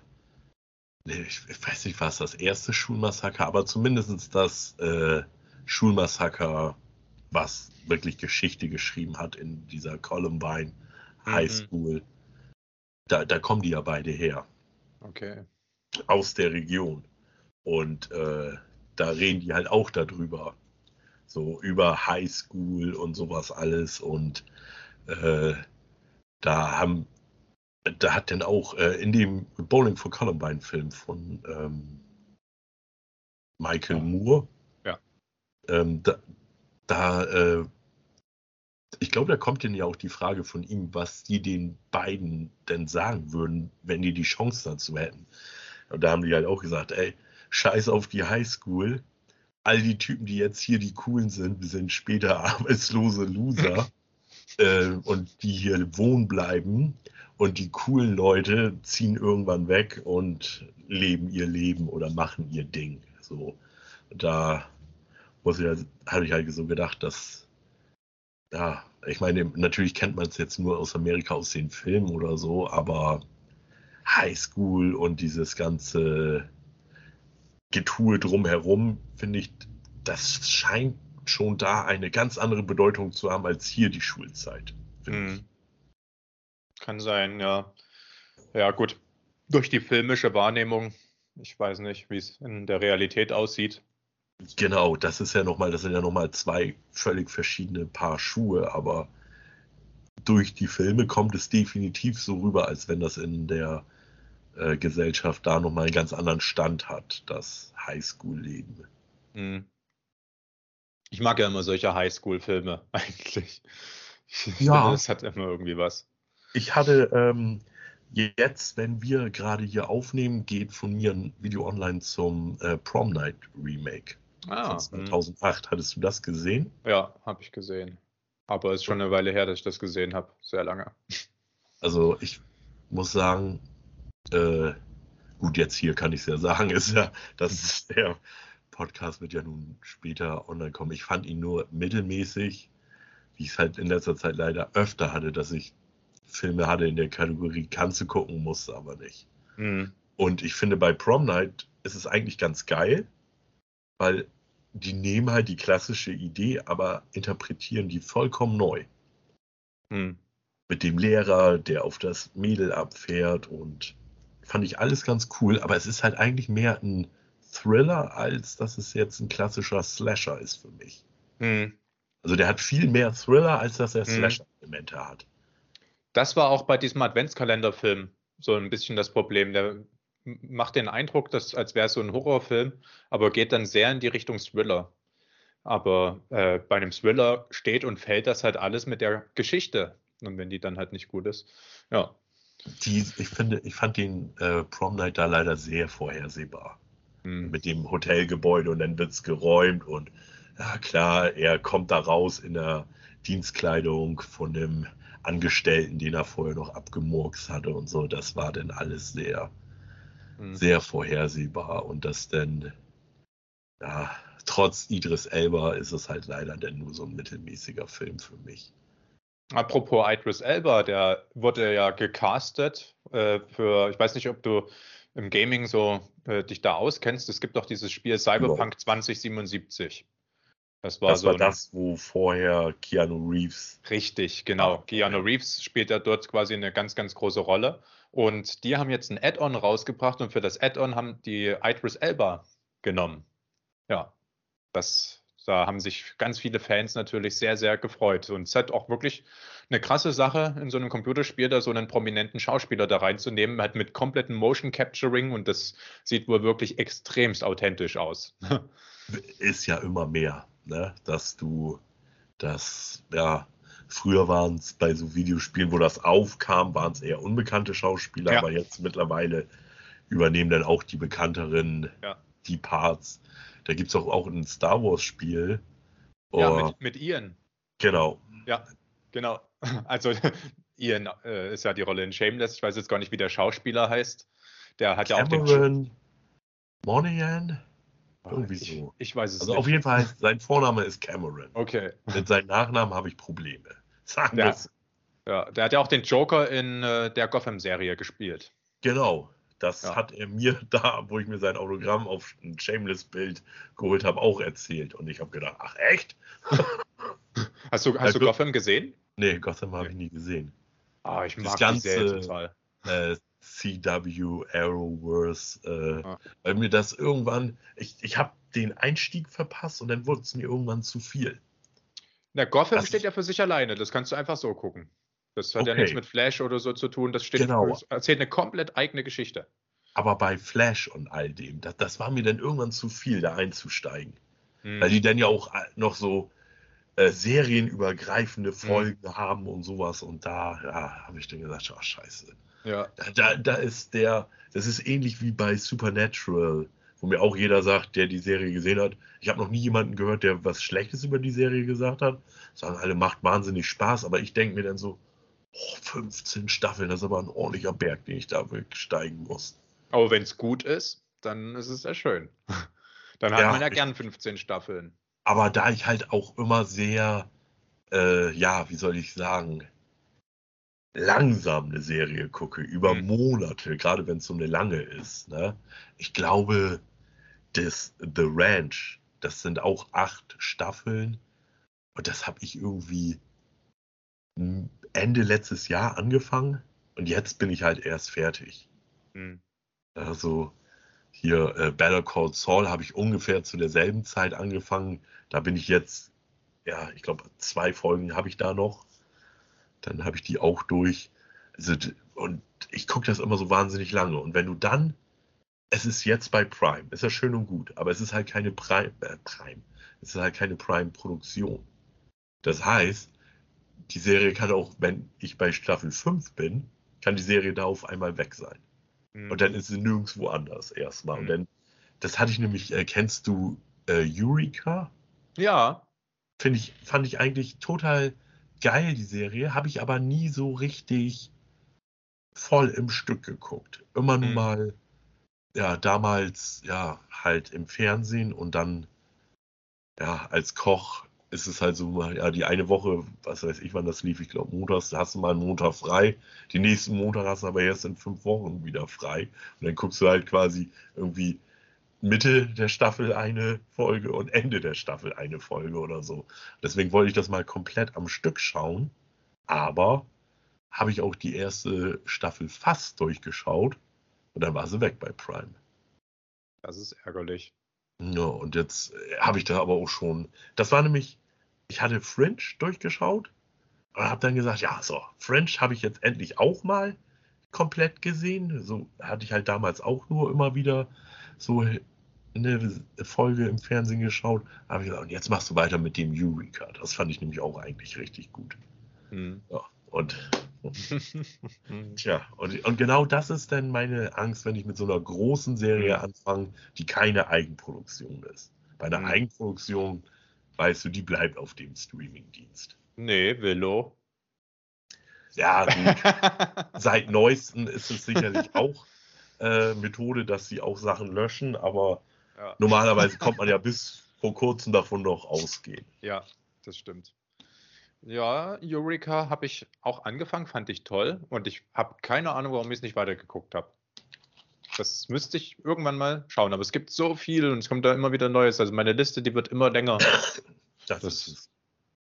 ich, ich weiß nicht, was das erste Schulmassaker, aber zumindest das äh, Schulmassaker was wirklich Geschichte geschrieben hat in dieser Columbine mhm. High School. Da, da kommen die ja beide her. Okay. Aus der Region. Und äh, da reden die halt auch darüber. So über High School und sowas alles. Und äh, da haben, da hat dann auch äh, in dem Bowling for Columbine Film von ähm, Michael ja. Moore, ja. Ähm, da, da, äh, ich glaube, da kommt denn ja auch die Frage von ihm, was die den beiden denn sagen würden, wenn die die Chance dazu hätten. Und da haben die halt auch gesagt, ey, scheiß auf die Highschool. All die Typen, die jetzt hier die coolen sind, sind später [LAUGHS] arbeitslose Loser [LAUGHS] äh, und die hier wohnen bleiben. Und die coolen Leute ziehen irgendwann weg und leben ihr Leben oder machen ihr Ding. So, da muss ich halt, habe ich halt so gedacht, dass, ja, ich meine, natürlich kennt man es jetzt nur aus Amerika aus den Filmen oder so, aber Highschool und dieses ganze Getue drumherum, finde ich, das scheint schon da eine ganz andere Bedeutung zu haben als hier die Schulzeit. Hm. Kann sein, ja. Ja, gut. Durch die filmische Wahrnehmung, ich weiß nicht, wie es in der Realität aussieht, Genau, das ist ja nochmal, das sind ja nochmal zwei völlig verschiedene Paar Schuhe, aber durch die Filme kommt es definitiv so rüber, als wenn das in der äh, Gesellschaft da nochmal einen ganz anderen Stand hat, das Highschool-Leben. Hm. Ich mag ja immer solche Highschool-Filme [LAUGHS] eigentlich. Ich ja. [LAUGHS] Es hat immer irgendwie was. Ich hatte ähm, jetzt, wenn wir gerade hier aufnehmen, geht von mir ein Video online zum äh, Prom Night Remake. Ah, von 2008. Hm. Hattest du das gesehen? Ja, habe ich gesehen. Aber es ist schon eine Weile her, dass ich das gesehen habe. Sehr lange. [LAUGHS] Also ich muss sagen, äh, gut, jetzt hier kann ich es ja sagen, [LAUGHS] ist ja, dass der Podcast wird ja nun später online kommen. Ich fand ihn nur mittelmäßig, wie ich es halt in letzter Zeit leider öfter hatte, dass ich Filme hatte in der Kategorie kannst du gucken, musste aber nicht. Mhm. Und ich finde, bei Prom Night ist es eigentlich ganz geil, weil die nehmen halt die klassische Idee, aber interpretieren die vollkommen neu. Mhm. Mit dem Lehrer, der auf das Mädel abfährt und fand ich alles ganz cool, aber es ist halt eigentlich mehr ein Thriller, als dass es jetzt ein klassischer Slasher ist für mich. Mhm. Also der hat viel mehr Thriller, als dass er hm. Slasher-Elemente hat. Das war auch bei diesem Adventskalenderfilm so ein bisschen das Problem. Der macht den Eindruck, dass, als wäre es so ein Horrorfilm, aber geht dann sehr in die Richtung Thriller. Aber äh, bei einem Thriller steht und fällt das halt alles mit der Geschichte. Und wenn die dann halt nicht gut ist, ja. Die, ich finde, ich fand den äh, Prom Night da leider sehr vorhersehbar. Hm. Mit dem Hotelgebäude und dann wird es geräumt und ja klar, er kommt da raus in der Dienstkleidung von dem Angestellten, den er vorher noch abgemurkst hatte und so. Das war dann alles sehr, mhm. sehr vorhersehbar. Und das dann, ja, trotz Idris Elba ist es halt leider dann nur so ein mittelmäßiger Film für mich. Apropos Idris Elba, der wurde ja gecastet äh, für, ich weiß nicht, ob du im Gaming so äh, dich da auskennst. Es gibt doch dieses Spiel Cyberpunk genau. 2077. Das war, das, so war das, wo vorher Keanu Reeves. Richtig, genau. Ah, Keanu Reeves spielt da dort quasi eine ganz, ganz große Rolle. Und die haben jetzt ein Add-on rausgebracht und für das Add-on haben die Idris Elba genommen. Ja, das, da haben sich ganz viele Fans natürlich sehr, sehr gefreut. Und es hat auch wirklich eine krasse Sache, in so einem Computerspiel da so einen prominenten Schauspieler da reinzunehmen, halt mit komplettem Motion Capturing und das sieht wohl wirklich extremst authentisch aus. [LAUGHS] Ist ja immer mehr ne? dass du das, ja, früher waren es bei so Videospielen, wo das aufkam, waren es eher unbekannte Schauspieler, ja. aber jetzt mittlerweile übernehmen dann auch die bekannteren ja. die Parts. Da gibt es auch, auch ein Star Wars-Spiel. Ja, oh. mit, mit Ian. Genau. Ja, genau. [LAUGHS] Also [LAUGHS] Ian äh, ist ja die Rolle in Shameless. Ich weiß jetzt gar nicht, wie der Schauspieler heißt. Der hat Cameron ja auch den. Monahan? Irgendwie ich, so. Ich weiß es also nicht. auf jeden Fall, sein Vorname ist Cameron. Okay. Mit seinem Nachnamen habe ich Probleme. Sagen es. Ja, der hat ja auch den Joker in äh, der Gotham-Serie gespielt. Genau. Das ja. hat er mir [LAUGHS] da, wo ich mir sein Autogramm auf ein Shameless-Bild geholt habe, auch erzählt. Und ich habe gedacht, ach echt? [LAUGHS] hast du, hast du Gotham gesehen? Nee, Gotham habe ich nie gesehen. Ah, ich mag das ganze, die total. Äh, CW Arrowverse, äh, ah. weil mir das irgendwann, ich, ich habe den Einstieg verpasst und dann wurde es mir irgendwann zu viel. Na, Gotham das steht ja für sich alleine, das kannst du einfach so gucken. Das hat okay. ja nichts mit Flash oder so zu tun, das steht genau. Für, erzählt eine komplett eigene Geschichte. Aber bei Flash und all dem, das, das war mir dann irgendwann zu viel, da einzusteigen. Hm. Weil die dann ja auch äh, noch so äh, serienübergreifende hm. Folgen hm. haben und sowas. Und da ja, habe ich dann gesagt, ach scheiße. Ja. Da, da ist der, das ist ähnlich wie bei Supernatural, wo mir auch jeder sagt, der die Serie gesehen hat. Ich habe noch nie jemanden gehört, der was Schlechtes über die Serie gesagt hat. Sagen alle, macht wahnsinnig Spaß, aber ich denke mir dann so, oh, 15 Staffeln, das ist aber ein ordentlicher Berg, den ich da steigen muss. Aber wenn es gut ist, dann ist es sehr schön. [LAUGHS] Dann hat ja, man ja gern 15 Staffeln. Aber da ich halt auch immer sehr, äh, ja, wie soll ich sagen, langsam eine Serie gucke, über mhm. Monate, gerade wenn es so eine lange ist. Ne? Ich glaube, das The Ranch, das sind auch acht Staffeln. Und das habe ich irgendwie Ende letztes Jahr angefangen. Und jetzt bin ich halt erst fertig. Mhm. Also hier äh, Better Call Saul habe ich ungefähr zu derselben Zeit angefangen. Da bin ich jetzt, ja, ich glaube, zwei Folgen habe ich da noch dann habe ich die auch durch. Also, und ich gucke das immer so wahnsinnig lange. Und wenn du dann, es ist jetzt bei Prime, ist ja schön und gut, aber es ist halt keine Prime, äh, Prime, es ist halt keine Prime-Produktion. Das heißt, die Serie kann auch, wenn ich bei Staffel 5 bin, kann die Serie da auf einmal weg sein. Mhm. Und dann ist sie nirgendwo anders erstmal. Mhm. Und dann, das hatte ich nämlich, äh, kennst du äh, Eureka? Ja. Finde ich, fand ich eigentlich total geil, die Serie, habe ich aber nie so richtig voll im Stück geguckt. Immer nur mhm. mal, ja, damals, ja, halt im Fernsehen und dann, ja, als Koch ist es halt so, ja, die eine Woche, was weiß ich, wann das lief, ich glaube montags, da hast du mal einen Montag frei, die nächsten Montag hast du aber erst in fünf Wochen wieder frei und dann guckst du halt quasi irgendwie Mitte der Staffel eine Folge und Ende der Staffel eine Folge oder so. Deswegen wollte ich das mal komplett am Stück schauen, aber habe ich auch die erste Staffel fast durchgeschaut und dann war sie weg bei Prime. Das ist ärgerlich. Ja, und jetzt äh, habe ich da aber auch schon. Das war nämlich, ich hatte Fringe durchgeschaut und habe dann gesagt, ja, so, Fringe habe ich jetzt endlich auch mal komplett gesehen. So hatte ich halt damals auch nur immer wieder so eine Folge im Fernsehen geschaut. habe ich gesagt, und jetzt machst du weiter mit dem Eureka. Das fand ich nämlich auch eigentlich richtig gut. Hm. Ja, und [LAUGHS] Tja, und, und genau das ist dann meine Angst, wenn ich mit so einer großen Serie mhm. anfange, die keine Eigenproduktion ist. Bei einer mhm. Eigenproduktion, weißt du, die bleibt auf dem Streamingdienst. Nee, Willow. Ja, gut. [LAUGHS] Seit neuestem ist es sicherlich auch äh, Methode, dass sie auch Sachen löschen, aber ja. normalerweise kommt man ja bis vor kurzem davon noch ausgehen. Ja, das stimmt. Ja, Eureka habe ich auch angefangen, fand ich toll und ich habe keine Ahnung, warum ich es nicht weitergeguckt habe. Das müsste ich irgendwann mal schauen, aber es gibt so viel und es kommt da immer wieder Neues. Also meine Liste, die wird immer länger. [LAUGHS] Das, das ist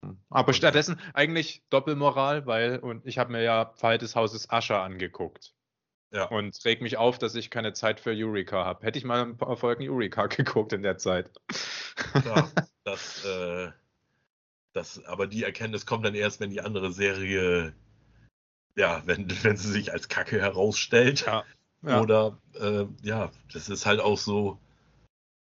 hm. aber stattdessen eigentlich Doppelmoral, weil und ich habe mir ja Fall des Hauses Ascher angeguckt. Ja. Und reg mich auf, dass ich keine Zeit für Eureka habe. Hätte ich mal ein paar Folgen Eureka [LAUGHS] geguckt in der Zeit. Ja, [LAUGHS] das äh, das, aber die Erkenntnis kommt dann erst, wenn die andere Serie, ja, wenn, [LAUGHS] wenn sie sich als Kacke herausstellt. Ja, ja. Oder, äh, ja, das ist halt auch so,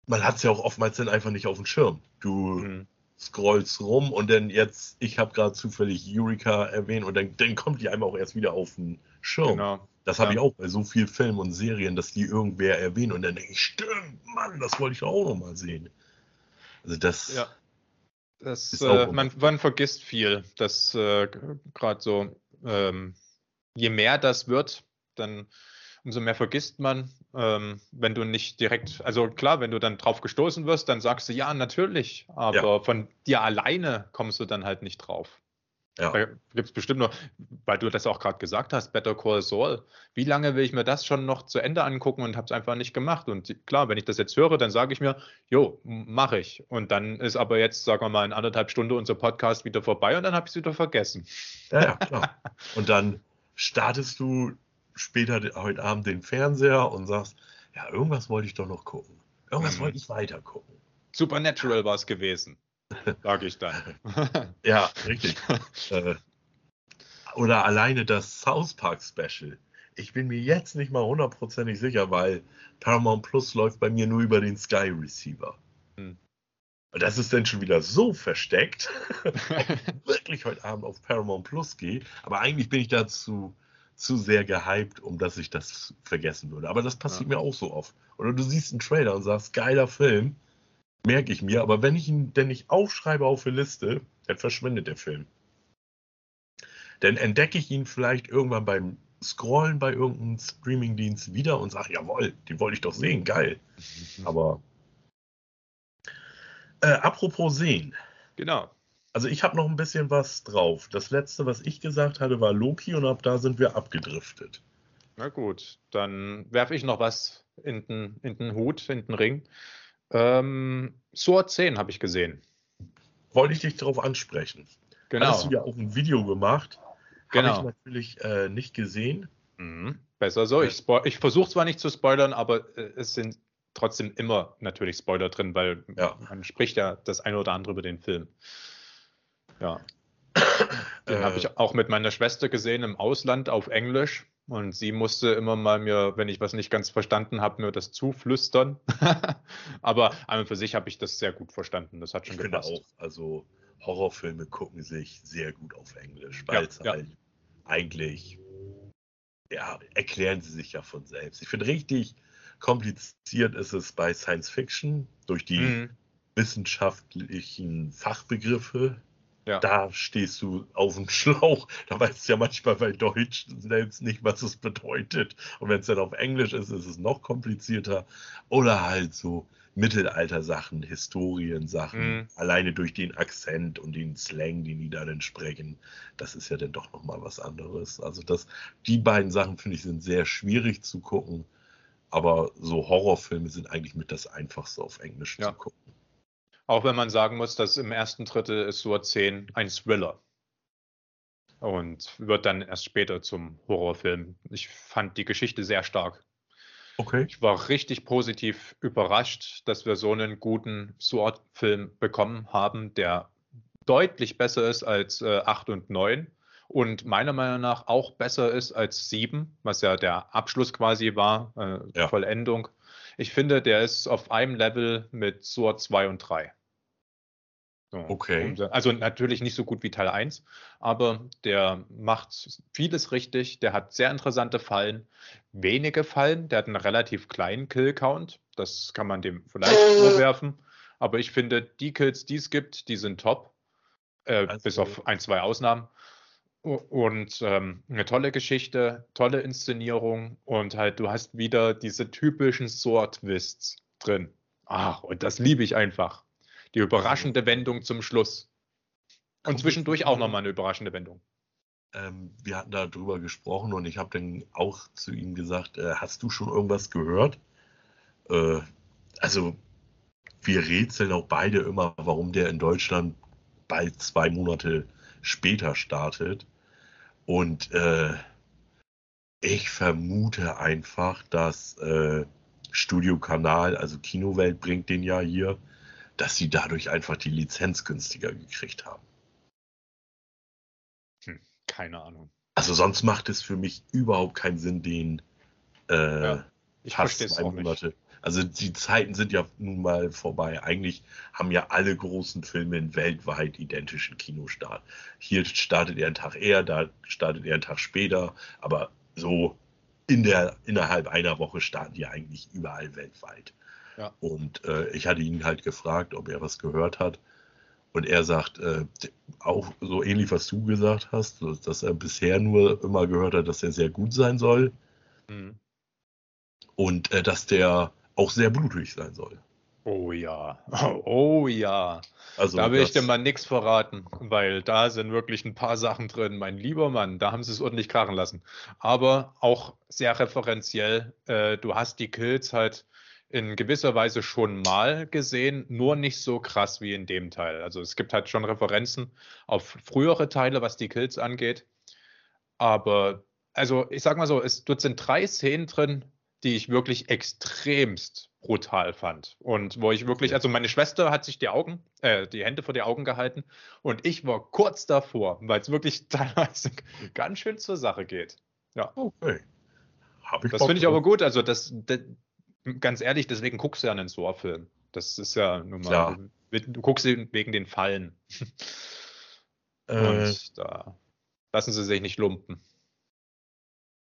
man hat es ja auch oftmals dann einfach nicht auf dem Schirm. Du mhm. scrollst rum und dann jetzt, ich habe gerade zufällig Eureka erwähnt und dann, dann kommt die einmal auch erst wieder auf den Schirm. Genau. Das habe ja. ich auch bei so vielen Filmen und Serien, dass die irgendwer erwähnt und dann denke ich, stimmt, Mann, das wollte ich doch auch noch mal sehen. Also das, ja. Das, äh, man, man, vergisst viel. Das äh, gerade so, ähm, je mehr das wird, dann umso mehr vergisst man, ähm, wenn du nicht direkt, also klar, wenn du dann drauf gestoßen wirst, dann sagst du ja, natürlich, aber ja. von dir alleine kommst du dann halt nicht drauf. Ja. Da gibt es bestimmt noch, weil du das auch gerade gesagt hast, Better Call Saul. Wie lange will ich mir das schon noch zu Ende angucken und habe es einfach nicht gemacht? Und klar, wenn ich das jetzt höre, dann sage ich mir, jo, mache ich. Und dann ist aber jetzt, sagen wir mal, in anderthalb Stunden unser Podcast wieder vorbei und dann habe ich es wieder vergessen. Ja, ja, klar. [LAUGHS] und dann startest du später heute Abend den Fernseher und sagst, ja, irgendwas wollte ich doch noch gucken. Irgendwas mhm. wollte ich weiter gucken. Supernatural war es gewesen. Sag ich dann. [LAUGHS] ja, richtig. Äh, oder alleine das South Park Special. Ich bin mir jetzt nicht mal hundertprozentig sicher, weil Paramount Plus läuft bei mir nur über den Sky Receiver. Hm. Das ist dann schon wieder so versteckt, [LAUGHS] [LAUGHS] wirklich heute Abend auf Paramount Plus gehe. Aber eigentlich bin ich dazu zu sehr gehypt, um dass ich das vergessen würde. Aber das passiert ja. mir auch so oft. Oder du siehst einen Trailer und sagst, geiler Film merke ich mir, aber wenn ich ihn denn nicht aufschreibe auf eine Liste, dann verschwindet der Film. Dann entdecke ich ihn vielleicht irgendwann beim Scrollen bei irgendeinem Streamingdienst wieder und sage, jawohl, die wollte ich doch sehen, geil. Mhm. Aber äh, apropos sehen. Genau. Also ich habe noch ein bisschen was drauf. Das letzte, was ich gesagt hatte, war Loki und ab da sind wir abgedriftet. Na gut, dann werfe ich noch was in den, in den Hut, in den Ring. Ähm, SOAR 10 habe ich gesehen. Wollte ich dich darauf ansprechen. Genau. Hast du ja auch ein Video gemacht. Genau. Habe ich natürlich äh, nicht gesehen. Mhm. Besser so. Ich, ich versuche zwar nicht zu spoilern, aber äh, es sind trotzdem immer natürlich Spoiler drin, weil ja. man spricht ja das eine oder andere über den Film. Ja. [COUGHS] Den äh, habe ich auch mit meiner Schwester gesehen im Ausland auf Englisch. Und sie musste immer mal mir, wenn ich was nicht ganz verstanden habe, mir das zuflüstern. [LAUGHS] Aber an und für sich habe ich das sehr gut verstanden. Das hat schon ich gepasst. Finde auch, also Horrorfilme gucken sich sehr gut auf Englisch, weil es ja, halt eigentlich, ja, erklären sie sich ja von selbst. Ich finde richtig kompliziert ist es bei Science Fiction durch die mhm. wissenschaftlichen Fachbegriffe. Ja. Da stehst du auf dem Schlauch. Da weißt du ja manchmal bei Deutsch selbst nicht, was es bedeutet. Und wenn es dann auf Englisch ist, ist es noch komplizierter. Oder halt so Mittelalter-Sachen, Historien-Sachen, mhm. alleine durch den Akzent und den Slang, den die da dann sprechen, das ist ja dann doch nochmal was anderes. Also das, die beiden Sachen, finde ich, sind sehr schwierig zu gucken, aber so Horrorfilme sind eigentlich mit das Einfachste auf Englisch ja. zu gucken. Auch wenn man sagen muss, dass im ersten Drittel ist Sur 10 ein Thriller und wird dann erst später zum Horrorfilm. Ich fand die Geschichte sehr stark. Okay. Ich war richtig positiv überrascht, dass wir so einen guten Sword-Film bekommen haben, der deutlich besser ist als äh, 8 und 9 und meiner Meinung nach auch besser ist als 7, was ja der Abschluss quasi war, äh, ja. Vollendung. Ich finde, der ist auf einem Level mit Sword 2 und 3. So. Okay. Also natürlich nicht so gut wie Teil 1, aber der macht vieles richtig. Der hat sehr interessante Fallen, wenige Fallen. Der hat einen relativ kleinen Kill-Count. Das kann man dem vielleicht vorwerfen. Aber ich finde, die Kills, die es gibt, die sind top. Äh, also, bis auf ein, zwei Ausnahmen. Und ähm, eine tolle Geschichte, tolle Inszenierung und halt, du hast wieder diese typischen Sword-Twists drin. Ach, und das liebe ich einfach. Die überraschende Wendung zum Schluss. Und zwischendurch auch nochmal eine überraschende Wendung. Ähm, wir hatten da drüber gesprochen und ich habe dann auch zu ihm gesagt, äh, hast du schon irgendwas gehört? Äh, also wir rätseln auch beide immer, warum der in Deutschland bald zwei Monate später startet. Und äh, ich vermute einfach, dass äh, Studio Kanal, also Kinowelt bringt den ja hier, dass sie dadurch einfach die Lizenz günstiger gekriegt haben. Hm, keine Ahnung. Also sonst macht es für mich überhaupt keinen Sinn, den äh, ja, ich fast zwei Monate. Nicht. Also die Zeiten sind ja nun mal vorbei. Eigentlich haben ja alle großen Filme einen weltweit identischen Kinostart. Hier startet er einen Tag eher, da startet er einen Tag später, aber so in der, innerhalb einer Woche starten die eigentlich überall weltweit. Ja. Und äh, ich hatte ihn halt gefragt, ob er was gehört hat. Und er sagt äh, auch so ähnlich, was du gesagt hast, dass er bisher nur immer gehört hat, dass er sehr gut sein soll. Mhm. Und äh, dass der auch sehr blutig sein soll. Oh ja, [LAUGHS] oh ja. Also da will ich dir mal nichts verraten, weil da sind wirklich ein paar Sachen drin. Mein lieber Mann, da haben sie es ordentlich krachen lassen. Aber auch sehr referenziell. Äh, du hast die Kills halt in gewisser Weise schon mal gesehen, nur nicht so krass wie in dem Teil. Also es gibt halt schon Referenzen auf frühere Teile, was die Kills angeht. Aber, also ich sag mal so, es, dort sind drei Szenen drin, die ich wirklich extremst brutal fand. Und wo ich wirklich, also meine Schwester hat sich die Augen, äh, die Hände vor die Augen gehalten und ich war kurz davor, weil es wirklich [LAUGHS] teilweise ganz schön zur Sache geht. Ja. Okay. Das finde ich aber gut. Also das, das, ganz ehrlich, deswegen guckst du ja einen Saw-Film. Das ist ja nun mal, ja. Du, du, guckst wegen den Fallen. [LAUGHS] Äh, und da lassen sie sich nicht lumpen.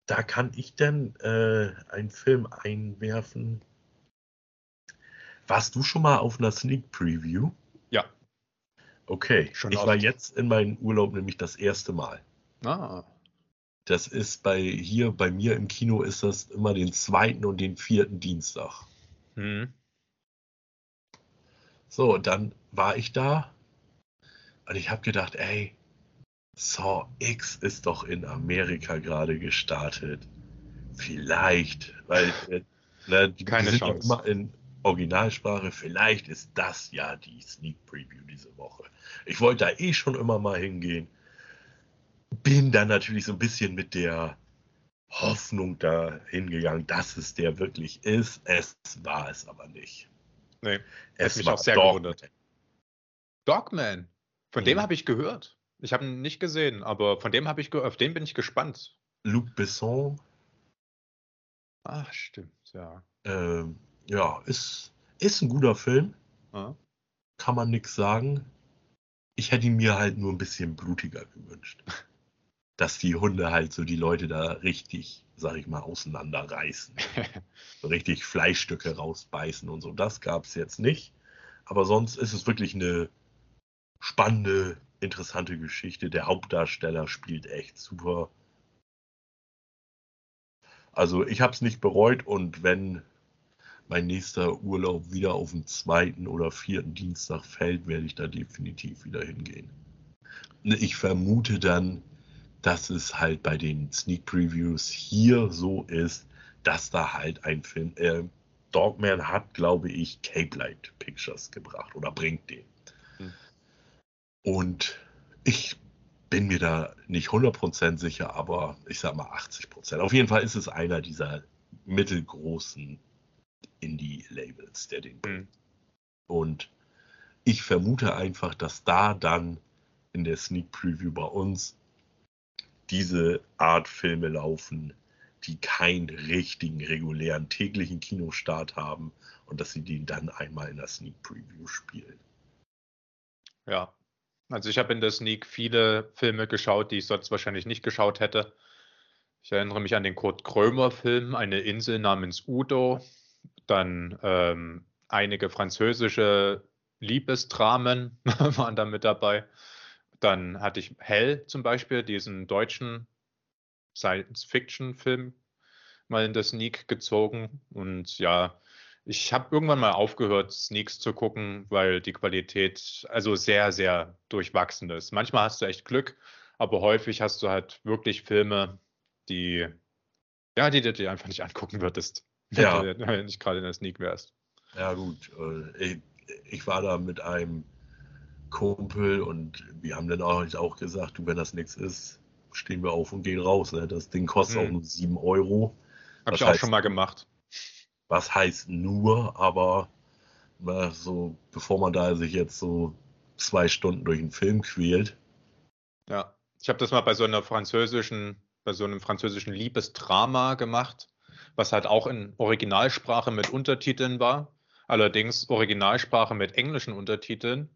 Da kann ich dann äh, einen Film einwerfen. Warst du schon mal auf einer Sneak Preview? Ja. Okay. Schon ich war jetzt in meinem Urlaub nämlich das erste Mal. Ah. Das ist bei hier bei mir im Kino ist das immer den zweiten und den vierten Dienstag. Hm. So, dann war ich da und ich habe gedacht, ey, Saw X ist doch in Amerika gerade gestartet. Vielleicht, weil [LAUGHS] äh, ne, die, Keine sind Chance. immer in Originalsprache. Vielleicht ist das ja die Sneak Preview diese Woche. Ich wollte da eh schon immer mal hingehen bin dann natürlich so ein bisschen mit der Hoffnung da hingegangen, dass es der wirklich ist. Es war es aber nicht. Nee, es mich auch sehr Dogman. gewundert. Dogman, von mhm. dem habe ich gehört. Ich habe ihn nicht gesehen, aber von dem habe ich auf den bin ich gespannt. Luc Besson. Ach, stimmt, ja. Ähm, ja, ist, ist ein guter Film. Ja. Kann man nichts sagen. Ich ich hätte ihn mir halt nur ein bisschen blutiger gewünscht. [LAUGHS] Dass die Hunde halt so die Leute da richtig, sag ich mal, auseinanderreißen. [LAUGHS] so richtig Fleischstücke rausbeißen und so. Das gab es jetzt nicht. Aber sonst ist es wirklich eine spannende, interessante Geschichte. Der Hauptdarsteller spielt echt super. Also ich habe es nicht bereut und wenn mein nächster Urlaub wieder auf den zweiten oder vierten Dienstag fällt, werde ich da definitiv wieder hingehen. Ich vermute dann, dass es halt bei den Sneak Previews hier so ist, dass da halt ein Film, äh, Dogman hat, glaube ich, Cape Light Pictures gebracht oder bringt den. Hm. Und ich bin mir da nicht 100% sicher, aber ich sag mal 80%. Auf jeden Fall ist es einer dieser mittelgroßen Indie-Labels, der den bringt. Mhm. Und ich vermute einfach, dass da dann in der Sneak Preview bei uns diese Art Filme laufen, die keinen richtigen, regulären, täglichen Kinostart haben und dass sie den dann einmal in der Sneak Preview spielen. Ja, also ich habe in der Sneak viele Filme geschaut, die ich sonst wahrscheinlich nicht geschaut hätte. Ich erinnere mich an den Kurt Krömer-Film, eine Insel namens Udo, dann ähm, einige französische Liebesdramen [LAUGHS] waren da mit dabei. Dann hatte ich Hell zum Beispiel, diesen deutschen Science-Fiction-Film mal in der Sneak gezogen. Und ja, ich habe irgendwann mal aufgehört, Sneaks zu gucken, weil die Qualität also sehr, sehr durchwachsen ist. Manchmal hast du echt Glück, aber häufig hast du halt wirklich Filme, die, ja, die du dir einfach nicht angucken würdest, ja. wenn du nicht gerade in der Sneak wärst. Ja, gut. Äh, ich, ich war da mit einem Kumpel und wir haben dann auch, auch gesagt, du, wenn das nichts ist, stehen wir auf und gehen raus. Ne? Das Ding kostet hm. auch nur 7 Euro. Habe ich auch schon mal gemacht was heißt nur, aber so, bevor man da sich jetzt so zwei Stunden durch einen Film quält. Ja, ich habe das mal bei so einer französischen, bei so einem französischen Liebesdrama gemacht, was halt auch in Originalsprache mit Untertiteln war. Allerdings Originalsprache mit englischen Untertiteln.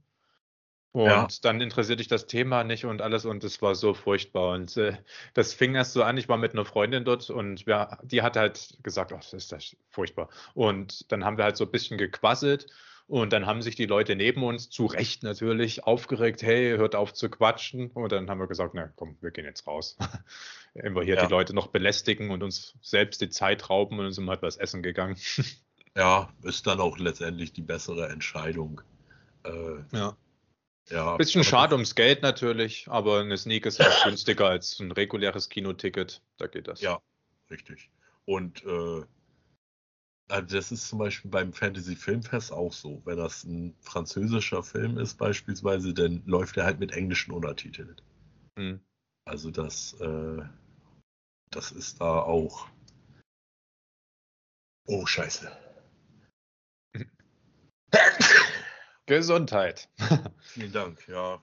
Und ja. dann interessiert dich das Thema nicht und alles und es war so furchtbar. Und äh, das fing erst so an, ich war mit einer Freundin dort und wir, die hat halt gesagt, oh, das ist das furchtbar. Und dann haben wir halt so ein bisschen gequasselt und dann haben sich die Leute neben uns, zu Recht natürlich, aufgeregt, hey, hört auf zu quatschen. Und dann haben wir gesagt, na komm, wir gehen jetzt raus. [LAUGHS] Immer hier ja. die Leute noch belästigen und uns selbst die Zeit rauben und sind halt was essen gegangen. [LAUGHS] ja, ist dann auch letztendlich die bessere Entscheidung. Äh, ja. Ja, Bisschen schade ums Geld natürlich, aber eine Sneak ist auch günstiger als ein reguläres Kinoticket. Da geht das. Ja, richtig. Und äh, also das ist zum Beispiel beim Fantasy Filmfest auch so. Wenn das ein französischer Film ist beispielsweise, dann läuft er halt mit englischen Untertiteln. Hm. Also das, äh, das ist da auch. Oh, scheiße. Gesundheit. [LAUGHS] Vielen Dank, ja.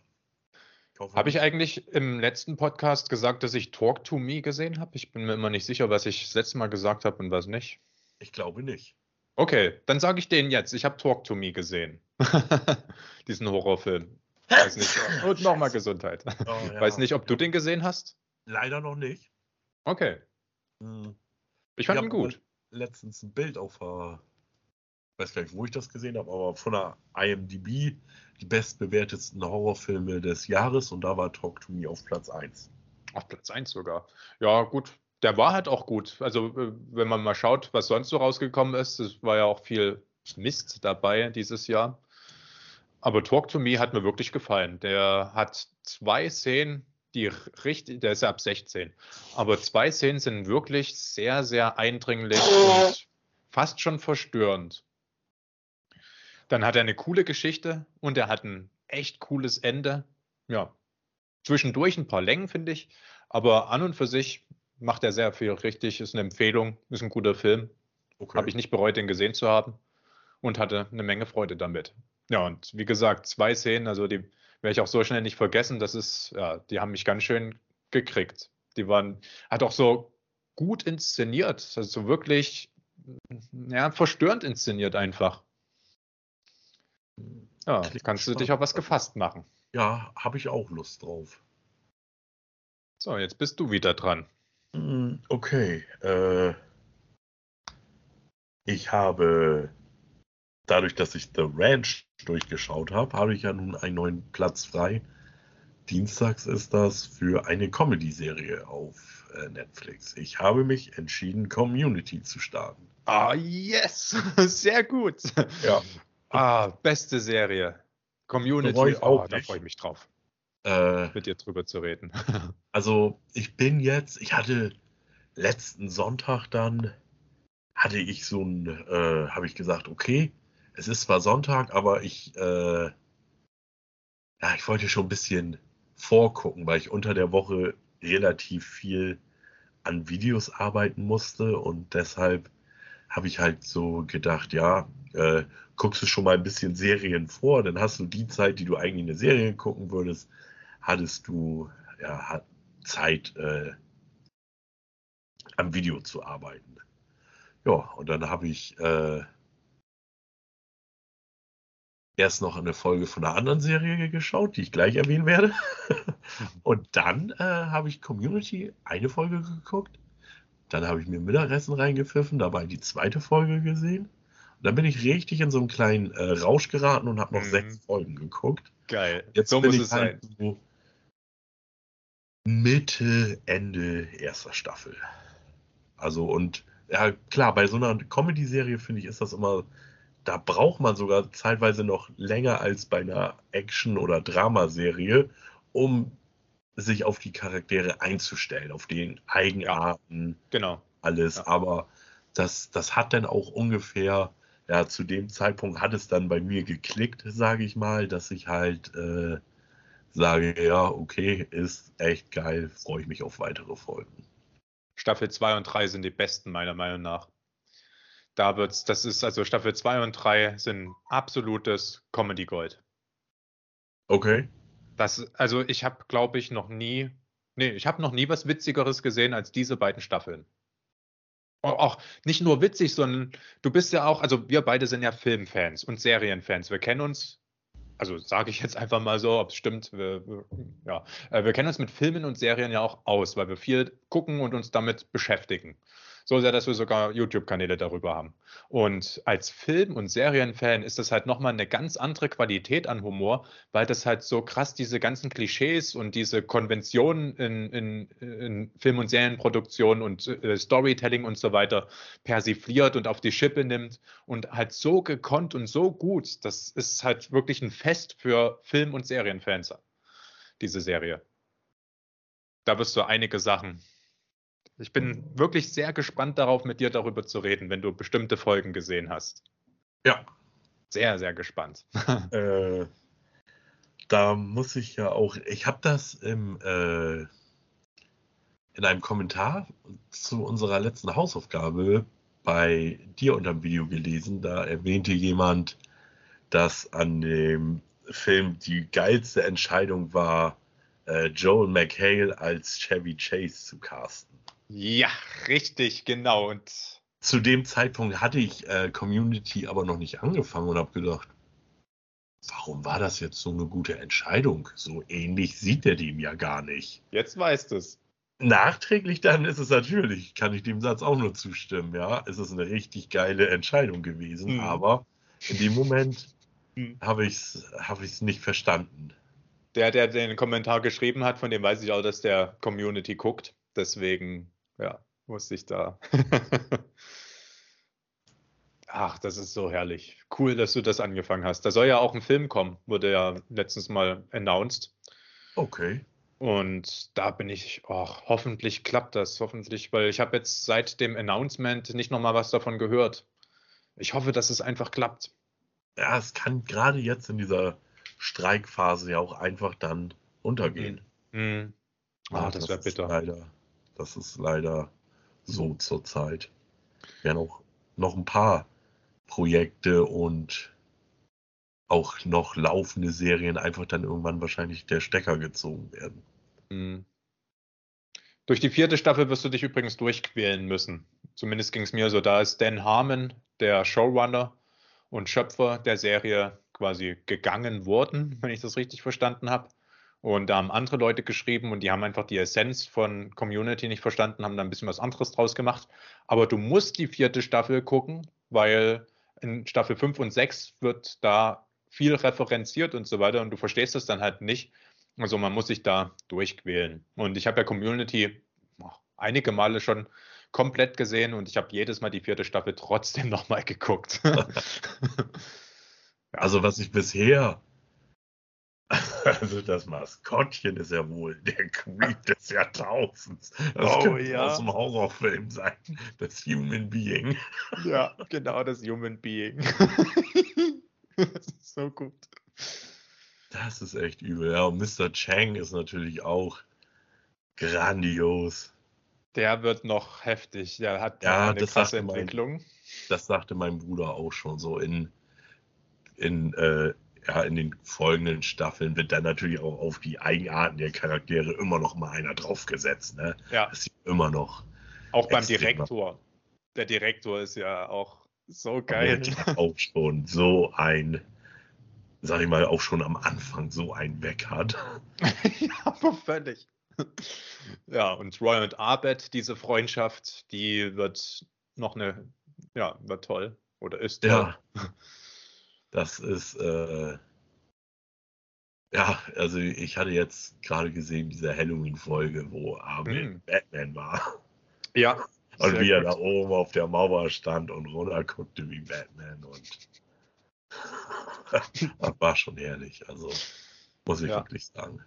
Habe ich eigentlich im letzten Podcast gesagt, dass ich Talk to Me gesehen habe? Ich bin mir immer nicht sicher, was ich das letzte Mal gesagt habe und was nicht. Ich glaube nicht. Okay, dann sage ich den jetzt. Ich habe Talk to Me gesehen. [LAUGHS] Diesen Horrorfilm. Weiß nicht. [LAUGHS] Und nochmal Gesundheit. Oh, ja. Weiß nicht, ob du den gesehen hast? Leider noch nicht. Okay. Hm. Ich fand ich ihn gut. Letztens ein Bild auf der weiß gar nicht, wo ich das gesehen habe, aber von der IMDb die bestbewertetsten Horrorfilme des Jahres und da war Talk to Me auf Platz 1. Auf Platz 1 sogar. Ja, gut. Der war halt auch gut. Also, äh, wenn man mal schaut, was sonst so rausgekommen ist, es war ja auch viel Mist dabei dieses Jahr. Aber Talk to Me hat mir wirklich gefallen. Der hat zwei Szenen, die richtig, der ist ja ab 16. Aber zwei Szenen sind wirklich sehr, sehr eindringlich und fast schon verstörend. Dann hat er eine coole Geschichte und er hat ein echt cooles Ende. Ja, zwischendurch ein paar Längen, finde ich. Aber an und für sich macht er sehr viel richtig. Ist eine Empfehlung, ist ein guter Film. Okay. Habe ich nicht bereut, den gesehen zu haben und hatte eine Menge Freude damit. Ja, und wie gesagt, zwei Szenen, also die werde ich auch so schnell nicht vergessen. Das ist, ja, die haben mich ganz schön gekriegt. Die waren, hat auch so gut inszeniert, also so wirklich, ja, verstörend inszeniert einfach. Ja, Klingt kannst du dich auf was gefasst machen. Ja, habe ich auch Lust drauf. So, jetzt bist du wieder dran. Hm, okay. Äh, ich habe, dadurch, dass ich The Ranch durchgeschaut habe, habe ich ja nun einen neuen Platz frei. Dienstags ist das für eine Comedy-Serie auf äh, Netflix. Ich habe mich entschieden, Community zu starten. Ah, yes! [LAUGHS] Sehr gut. Ja. Ah, beste Serie. Community, ich auch oh, da freue ich mich drauf, Äh, mit dir drüber zu reden. [LAUGHS] Also ich bin jetzt, ich hatte letzten Sonntag dann, hatte ich so ein, äh, habe ich gesagt, okay, es ist zwar Sonntag, aber ich, äh, ja, ich wollte schon ein bisschen vorgucken, weil ich unter der Woche relativ viel an Videos arbeiten musste und deshalb habe ich halt so gedacht, ja, äh, guckst du schon mal ein bisschen Serien vor, dann hast du die Zeit, die du eigentlich eine Serie gucken würdest, hattest du ja, Zeit äh, am Video zu arbeiten. Ja, und dann habe ich äh, erst noch eine Folge von einer anderen Serie geschaut, die ich gleich erwähnen werde. [LAUGHS] und dann äh, habe ich Community eine Folge geguckt. Dann habe ich mir Mittagessen reingepfiffen, dabei die zweite Folge gesehen. Dann bin ich richtig in so einen kleinen äh, Rausch geraten und habe noch Mhm. sechs Folgen geguckt. Geil. Jetzt so bin muss ich es sein. halt so Mitte, Ende erster Staffel. Also und ja klar, bei so einer Comedy-Serie finde ich, ist das immer, da braucht man sogar zeitweise noch länger als bei einer Action- oder Dramaserie, um sich auf die Charaktere einzustellen, auf den Eigenarten, Genau. alles. Ja. Aber das, das hat dann auch ungefähr, ja, zu dem Zeitpunkt hat es dann bei mir geklickt, sage ich mal, dass ich halt äh, sage, ja, okay, ist echt geil, freue ich mich auf weitere Folgen. Staffel 2 und 3 sind die besten, meiner Meinung nach. Da wird's, das ist also Staffel 2 und 3 sind absolutes Comedy Gold. Okay. Das, also ich habe, glaube ich, noch nie, nee, ich habe noch nie was Witzigeres gesehen als diese beiden Staffeln. Au- Auch nicht nur witzig, sondern du bist ja auch, also wir beide sind ja Filmfans und Serienfans. Wir kennen uns, also sage ich jetzt einfach mal so, ob es stimmt, wir, wir, ja, äh, wir kennen uns mit Filmen und Serien ja auch aus, weil wir viel gucken und uns damit beschäftigen. So sehr, dass wir sogar YouTube-Kanäle darüber haben. Und als Film- und Serienfan ist das halt nochmal eine ganz andere Qualität an Humor, weil das halt so krass diese ganzen Klischees und diese Konventionen in, in, in Film- und Serienproduktion und äh, Storytelling und so weiter persifliert und auf die Schippe nimmt und halt so gekonnt und so gut. Das ist halt wirklich ein Fest für Film- und Serienfans, diese Serie. Da wirst du einige Sachen. Ich bin wirklich sehr gespannt darauf, mit dir darüber zu reden, wenn du bestimmte Folgen gesehen hast. Ja, Sehr, sehr gespannt. [LAUGHS] äh, da muss ich ja auch, ich habe das im, äh, in einem Kommentar zu unserer letzten Hausaufgabe bei dir unterm Video gelesen. Da erwähnte jemand, dass an dem Film die geilste Entscheidung war, äh, Joel McHale als Chevy Chase zu casten. Ja, richtig, genau. Und Zu dem Zeitpunkt hatte ich äh, Community aber noch nicht angefangen und habe gedacht, warum war das jetzt so eine gute Entscheidung? So ähnlich sieht er dem ja gar nicht. jetzt weißt du es. Nachträglich dann ist es natürlich, kann ich dem Satz auch nur zustimmen, ja. Es ist eine richtig geile Entscheidung gewesen, Mhm. aber in dem Moment Mhm. habe ich es hab ich's nicht verstanden. Der, der den Kommentar geschrieben hat, von dem weiß ich auch, dass der Community guckt. Deswegen, ja, muss ich da. [LAUGHS] Ach, das ist so herrlich. Cool, dass du das angefangen hast. Da soll ja auch ein Film kommen, wurde ja letztens mal announced. Okay. Und da bin ich, ach, hoffentlich klappt das, hoffentlich, weil ich habe jetzt seit dem Announcement nicht nochmal was davon gehört. Ich hoffe, dass es einfach klappt. Ja, es kann gerade jetzt in dieser Streikphase ja auch einfach dann untergehen. Hm. Ah, Ja, das wäre bitter. Leider, das ist leider so zurzeit. Ja, noch, noch ein paar Projekte und auch noch laufende Serien einfach dann irgendwann wahrscheinlich der Stecker gezogen werden. Hm. Durch die vierte Staffel wirst du dich übrigens durchquälen müssen. Zumindest ging es mir so. Da ist Dan Harmon, der Showrunner und Schöpfer der Serie, quasi gegangen wurden, wenn ich das richtig verstanden habe. Und da haben andere Leute geschrieben und die haben einfach die Essenz von Community nicht verstanden, haben da ein bisschen was anderes draus gemacht. Aber du musst die vierte Staffel gucken, weil in Staffel 5 und 6 wird da viel referenziert und so weiter und du verstehst das dann halt nicht. Also man muss sich da durchquälen. Und ich habe ja Community einige Male schon komplett gesehen und ich habe jedes Mal die vierte Staffel trotzdem [LAUGHS] nochmal geguckt. [LAUGHS] [LAUGHS] also was ich bisher, [LAUGHS] also das Maskottchen ist ja wohl der Creep des Jahrtausends. Das oh, könnte ja. aus dem Horrorfilm sein. Das Human Being. Ja, [LAUGHS] genau, das Human Being. [LAUGHS] das ist so gut. Das ist echt übel. Ja, und Mr. Chang ist natürlich auch grandios. Der wird noch heftig. Der hat Ja, eine das krasse sagte mein- Entwicklung. Das sagte mein Bruder auch schon so. In, in, äh, ja, in den folgenden Staffeln wird dann natürlich auch auf die Eigenarten der Charaktere immer noch mal einer draufgesetzt. Ne? Ja, Das sieht immer noch auch beim Direktor. Der Direktor ist ja auch so geil. geil. auch schon so ein, sag ich mal, auch schon am Anfang so ein Weg hat. [LAUGHS] ja, aber völlig. Ja, und Roy und Abed, diese Freundschaft, die wird noch eine, ja, wird toll. Oder ist toll. Ja. Das ist, äh, ja, also ich hatte jetzt gerade gesehen, diese Halloween-Folge, wo Abel Hm. Batman war. Ja. [LAUGHS] Und wie er gut. da oben auf der Mauer stand und runter guckte wie Batman und [LAUGHS] das war schon herrlich. Also muss ich Ja. wirklich sagen.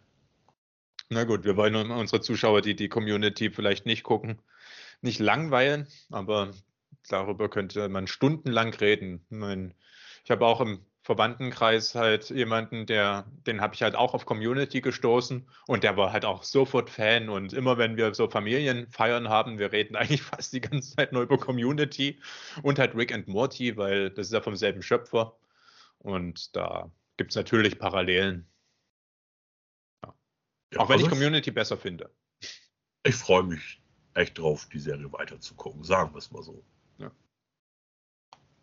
Na gut, wir wollen unsere Zuschauer, die die Community vielleicht nicht gucken, nicht langweilen, aber darüber könnte man stundenlang reden. Mein, ich habe auch im Verwandtenkreis halt jemanden, der, den habe ich halt auch auf Community gestoßen und der war halt auch sofort Fan und immer wenn wir so Familienfeiern haben, wir reden [LAUGHS] eigentlich fast die ganze Zeit nur über Community und halt Rick and Morty, weil das ist ja vom selben Schöpfer und da gibt es natürlich Parallelen, Ja, auch wenn ich also Community besser finde. ich freue mich echt drauf, die Serie weiter zu gucken, sagen wir es mal so.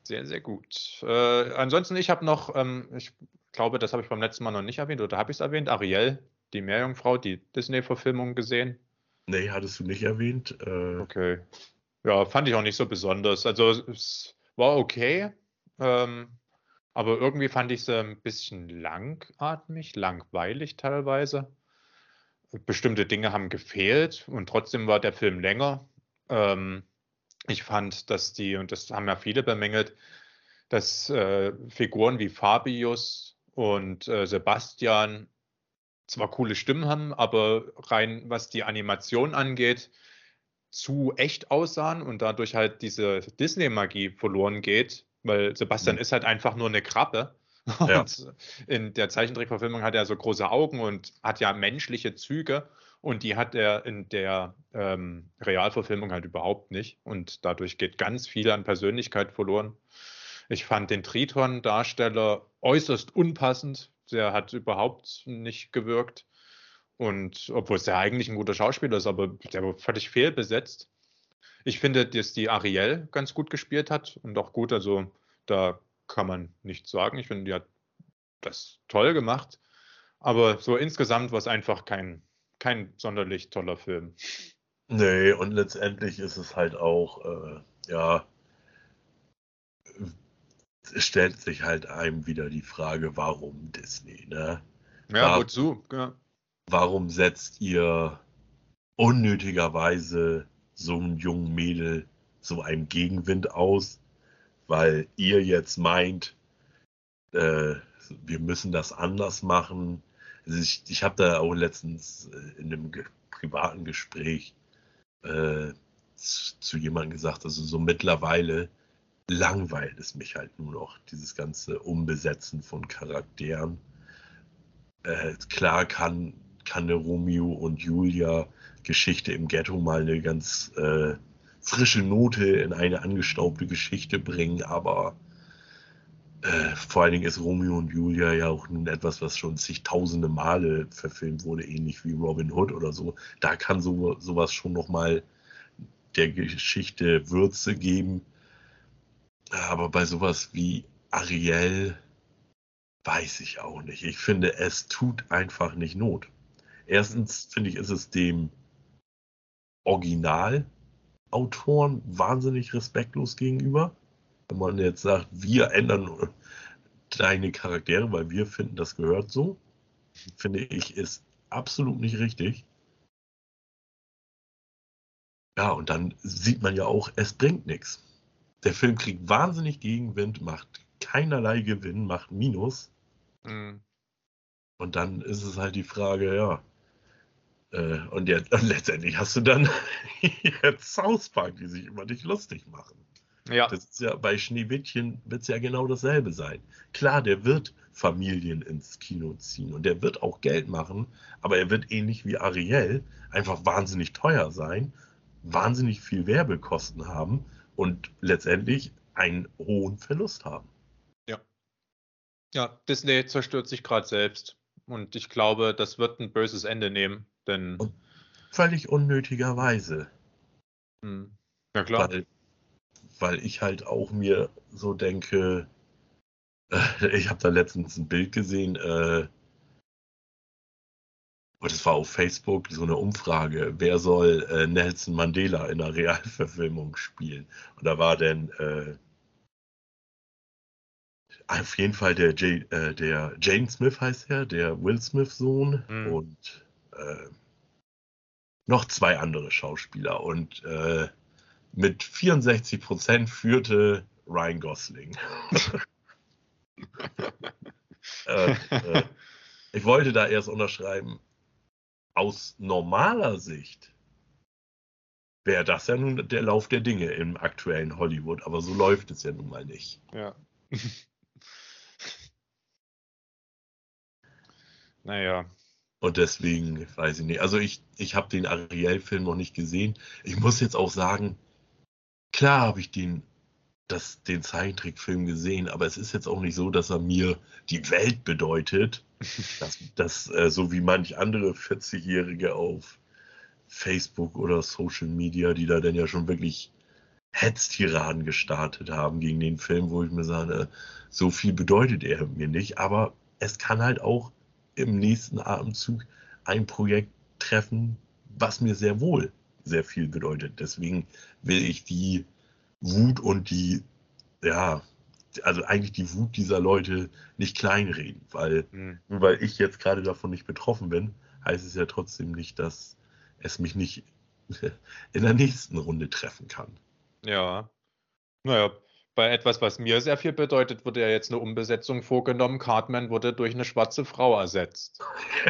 Sehr, sehr gut. Äh, ansonsten, ich habe noch, ähm, ich glaube, das habe ich beim letzten Mal noch nicht erwähnt, oder habe ich es erwähnt? Ariel, die Meerjungfrau, die Disney-Verfilmung gesehen. Nee, hattest du nicht erwähnt. Äh, Okay. Ja, fand ich auch nicht so besonders. Also es war okay, ähm, aber irgendwie fand ich sie ein bisschen langatmig, langweilig teilweise. Bestimmte Dinge haben gefehlt und trotzdem war der Film länger. Ähm, ich fand, dass die, und das haben ja viele bemängelt, dass äh, Figuren wie Fabius und äh, Sebastian zwar coole Stimmen haben, aber rein was die Animation angeht, zu echt aussahen und dadurch halt diese Disney-Magie verloren geht, weil Sebastian Mhm. ist halt einfach nur eine Krabbe. Ja. In der Zeichentrickverfilmung hat er so große Augen und hat ja menschliche Züge und die hat er in der ähm, Realverfilmung halt überhaupt nicht und dadurch geht ganz viel an Persönlichkeit verloren. Ich fand den Triton-Darsteller äußerst unpassend. Der hat überhaupt nicht gewirkt. Und obwohl es ja eigentlich ein guter Schauspieler ist, aber der war völlig fehlbesetzt. Ich finde, dass die Ariel ganz gut gespielt hat und auch gut, also da kann man nichts sagen. Ich finde, die hat das toll gemacht. Aber so insgesamt war es einfach kein, kein sonderlich toller Film. Nee, und letztendlich ist es halt auch, äh, ja, es stellt sich halt einem wieder die Frage, warum Disney, ne? Ja, wozu? Ja. Warum setzt ihr unnötigerweise so einem jungen Mädel so einen Gegenwind aus? Weil ihr jetzt meint, äh, wir müssen das anders machen. Also ich ich habe da auch letztens äh, in einem ge privaten Gespräch äh, zu, zu jemandem gesagt, also so mittlerweile langweilt es mich halt nur noch, dieses ganze Umbesetzen von Charakteren. Äh, klar kann, kann eine Romeo und Julia Geschichte im Ghetto mal eine ganz äh, frische Note in eine angestaubte Geschichte bringen, aber äh, vor allen Dingen ist Romeo und Julia ja auch nun etwas, was schon zigtausende Male verfilmt wurde, ähnlich wie Robin Hood oder so. Da kann so, sowas schon nochmal der Geschichte Würze geben. Aber bei sowas wie Ariel, weiß ich auch nicht. Ich finde, es tut einfach nicht Not. Erstens finde ich, ist es dem Originalautoren wahnsinnig respektlos gegenüber. Wenn man jetzt sagt, wir ändern deine Charaktere, weil wir finden, das gehört so, finde ich, ist absolut nicht richtig. Ja, und dann sieht man ja auch, es bringt nichts. Der Film kriegt wahnsinnig Gegenwind, macht keinerlei Gewinn, macht Minus. Mhm. Und dann ist es halt die Frage, ja. Äh, und, jetzt, [LAUGHS] und letztendlich hast du dann [LAUGHS] jetzt South Park, die sich über dich lustig machen. Ja. Das ist ja bei Schneewittchen wird es ja genau dasselbe sein. Klar, der wird Familien ins Kino ziehen und der wird auch Geld machen, aber er wird ähnlich wie Ariel einfach wahnsinnig teuer sein, wahnsinnig viel Werbekosten haben und letztendlich einen hohen Verlust haben. Ja. Ja, Disney zerstört sich gerade selbst und ich glaube, das wird ein böses Ende nehmen, denn. Und völlig unnötigerweise. Hm. Ja, klar. Weil weil ich halt auch mir so denke, äh, [LAUGHS] ich habe da letztens ein Bild gesehen, äh, und es war auf Facebook so eine Umfrage, wer soll äh, Nelson Mandela in einer Realverfilmung spielen? Und da war dann äh, auf jeden Fall der, J, äh, der Jane Smith heißt er, der Will Smith Sohn mhm. und äh, noch zwei andere Schauspieler. Und äh, mit 64 Prozent führte Ryan Gosling. [LAUGHS] äh, äh, ich wollte da erst unterschreiben, aus normaler Sicht wäre das ja nun der Lauf der Dinge im aktuellen Hollywood, aber so läuft es ja nun mal nicht. Ja. [LAUGHS] naja. Und deswegen weiß ich nicht. Also ich, ich habe den Ariel-Film noch nicht gesehen. Ich muss jetzt auch sagen, Klar habe ich den, das, den Zeichentrickfilm gesehen, aber es ist jetzt auch nicht so, dass er mir die Welt bedeutet. [LAUGHS] dass, dass äh, so wie manch andere 40-Jährige auf Facebook oder Social Media, die da dann ja schon wirklich Hetztiraden gestartet haben gegen den Film, wo ich mir sage, so viel bedeutet er mir nicht, aber es kann halt auch im nächsten Atemzug ein Projekt treffen, was mir sehr wohl sehr viel bedeutet. Deswegen will ich die Wut und die, ja, also eigentlich die Wut dieser Leute nicht kleinreden, weil mhm. nur weil ich jetzt gerade davon nicht betroffen bin, heißt es ja trotzdem nicht, dass es mich nicht [LAUGHS] in der nächsten Runde treffen kann. Ja. Naja, bei etwas, was mir sehr viel bedeutet, wurde ja jetzt eine Umbesetzung vorgenommen. Cartman wurde durch eine schwarze Frau ersetzt.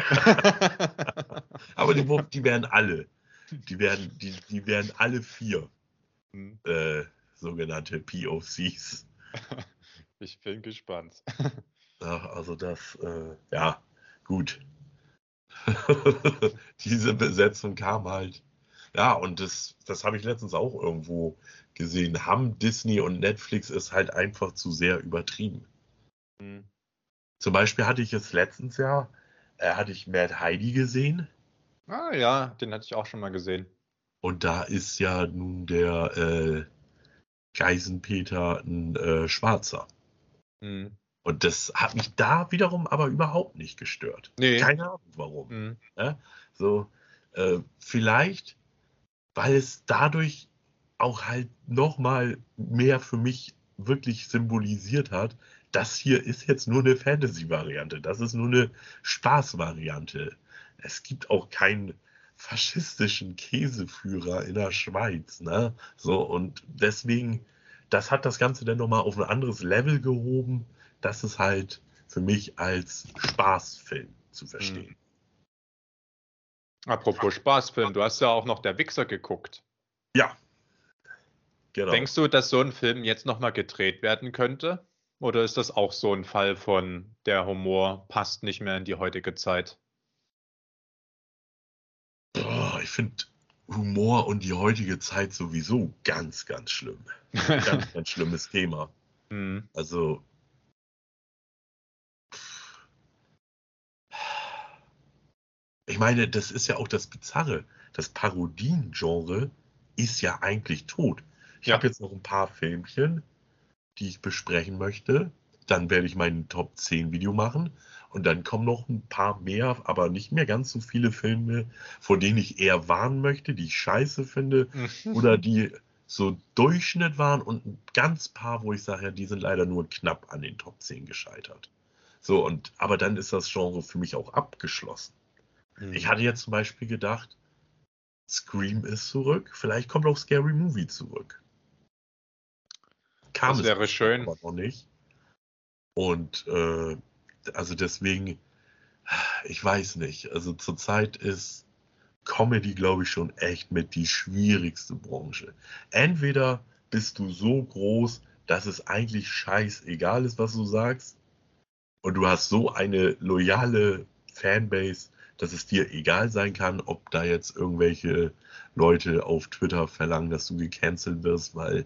[LAUGHS] Aber die, die werden alle die werden, die, die werden alle vier hm. äh, sogenannte POCs. [LAUGHS] Ich bin gespannt. [LAUGHS] Ach, also das, äh, ja, gut. [LAUGHS] Diese Besetzung kam halt. Ja, und das, das habe ich letztens auch irgendwo gesehen. Haben Disney und Netflix es halt einfach zu sehr übertrieben. Mhm. Zum Beispiel hatte ich es letztens ja, äh, hatte ich Mad Heidi gesehen. Ah ja, den hatte ich auch schon mal gesehen. Und da ist ja nun der äh, Geisenpeter ein äh, Schwarzer. Mhm. Und das hat mich da wiederum aber überhaupt nicht gestört. Nee. Keine Ahnung warum. Mhm. Ja, so, äh, vielleicht, weil es dadurch auch halt nochmal mehr für mich wirklich symbolisiert hat, das hier ist jetzt nur eine Fantasy-Variante, das ist nur eine Spaß-Variante es gibt auch keinen faschistischen Käseführer in der Schweiz. Ne? So, und deswegen, das hat das Ganze dann nochmal auf ein anderes Level gehoben. Das ist halt für mich als Spaßfilm zu verstehen. Hm. Apropos Spaßfilm, du hast ja auch noch Der Wichser geguckt. Ja. Genau. Denkst du, dass so ein Film jetzt nochmal gedreht werden könnte? Oder ist das auch so ein Fall von der Humor passt nicht mehr in die heutige Zeit? Finde Humor und die heutige Zeit sowieso ganz, ganz schlimm. ganz, [LAUGHS] ganz schlimmes Thema. Mhm. Also. Ich meine, das ist ja auch das Bizarre. Das Parodien-Genre ist ja eigentlich tot. Ich ja. habe jetzt noch ein paar Filmchen, die ich besprechen möchte. dann werde ich meinen Top 10 Video machen. Und dann kommen noch ein paar mehr, aber nicht mehr ganz so viele Filme, vor denen ich eher warnen möchte, die ich scheiße finde oder die so Durchschnitt waren und ein ganz paar, wo ich sage, ja, die sind leider nur knapp an den Top 10 gescheitert. So, und aber dann ist das Genre für mich auch abgeschlossen. Mhm. Ich hatte jetzt zum Beispiel gedacht, Scream ist zurück, vielleicht kommt auch Scary Movie zurück. Kam das wäre schön. Aber noch nicht. Und äh, also deswegen, ich weiß nicht. Also zurzeit ist Comedy, glaube ich, schon echt mit die schwierigste Branche. Entweder bist du so groß, dass es eigentlich scheißegal ist, was du sagst, und du hast so eine loyale Fanbase, dass es dir egal sein kann, ob da jetzt irgendwelche Leute auf Twitter verlangen, dass du gecancelt wirst, weil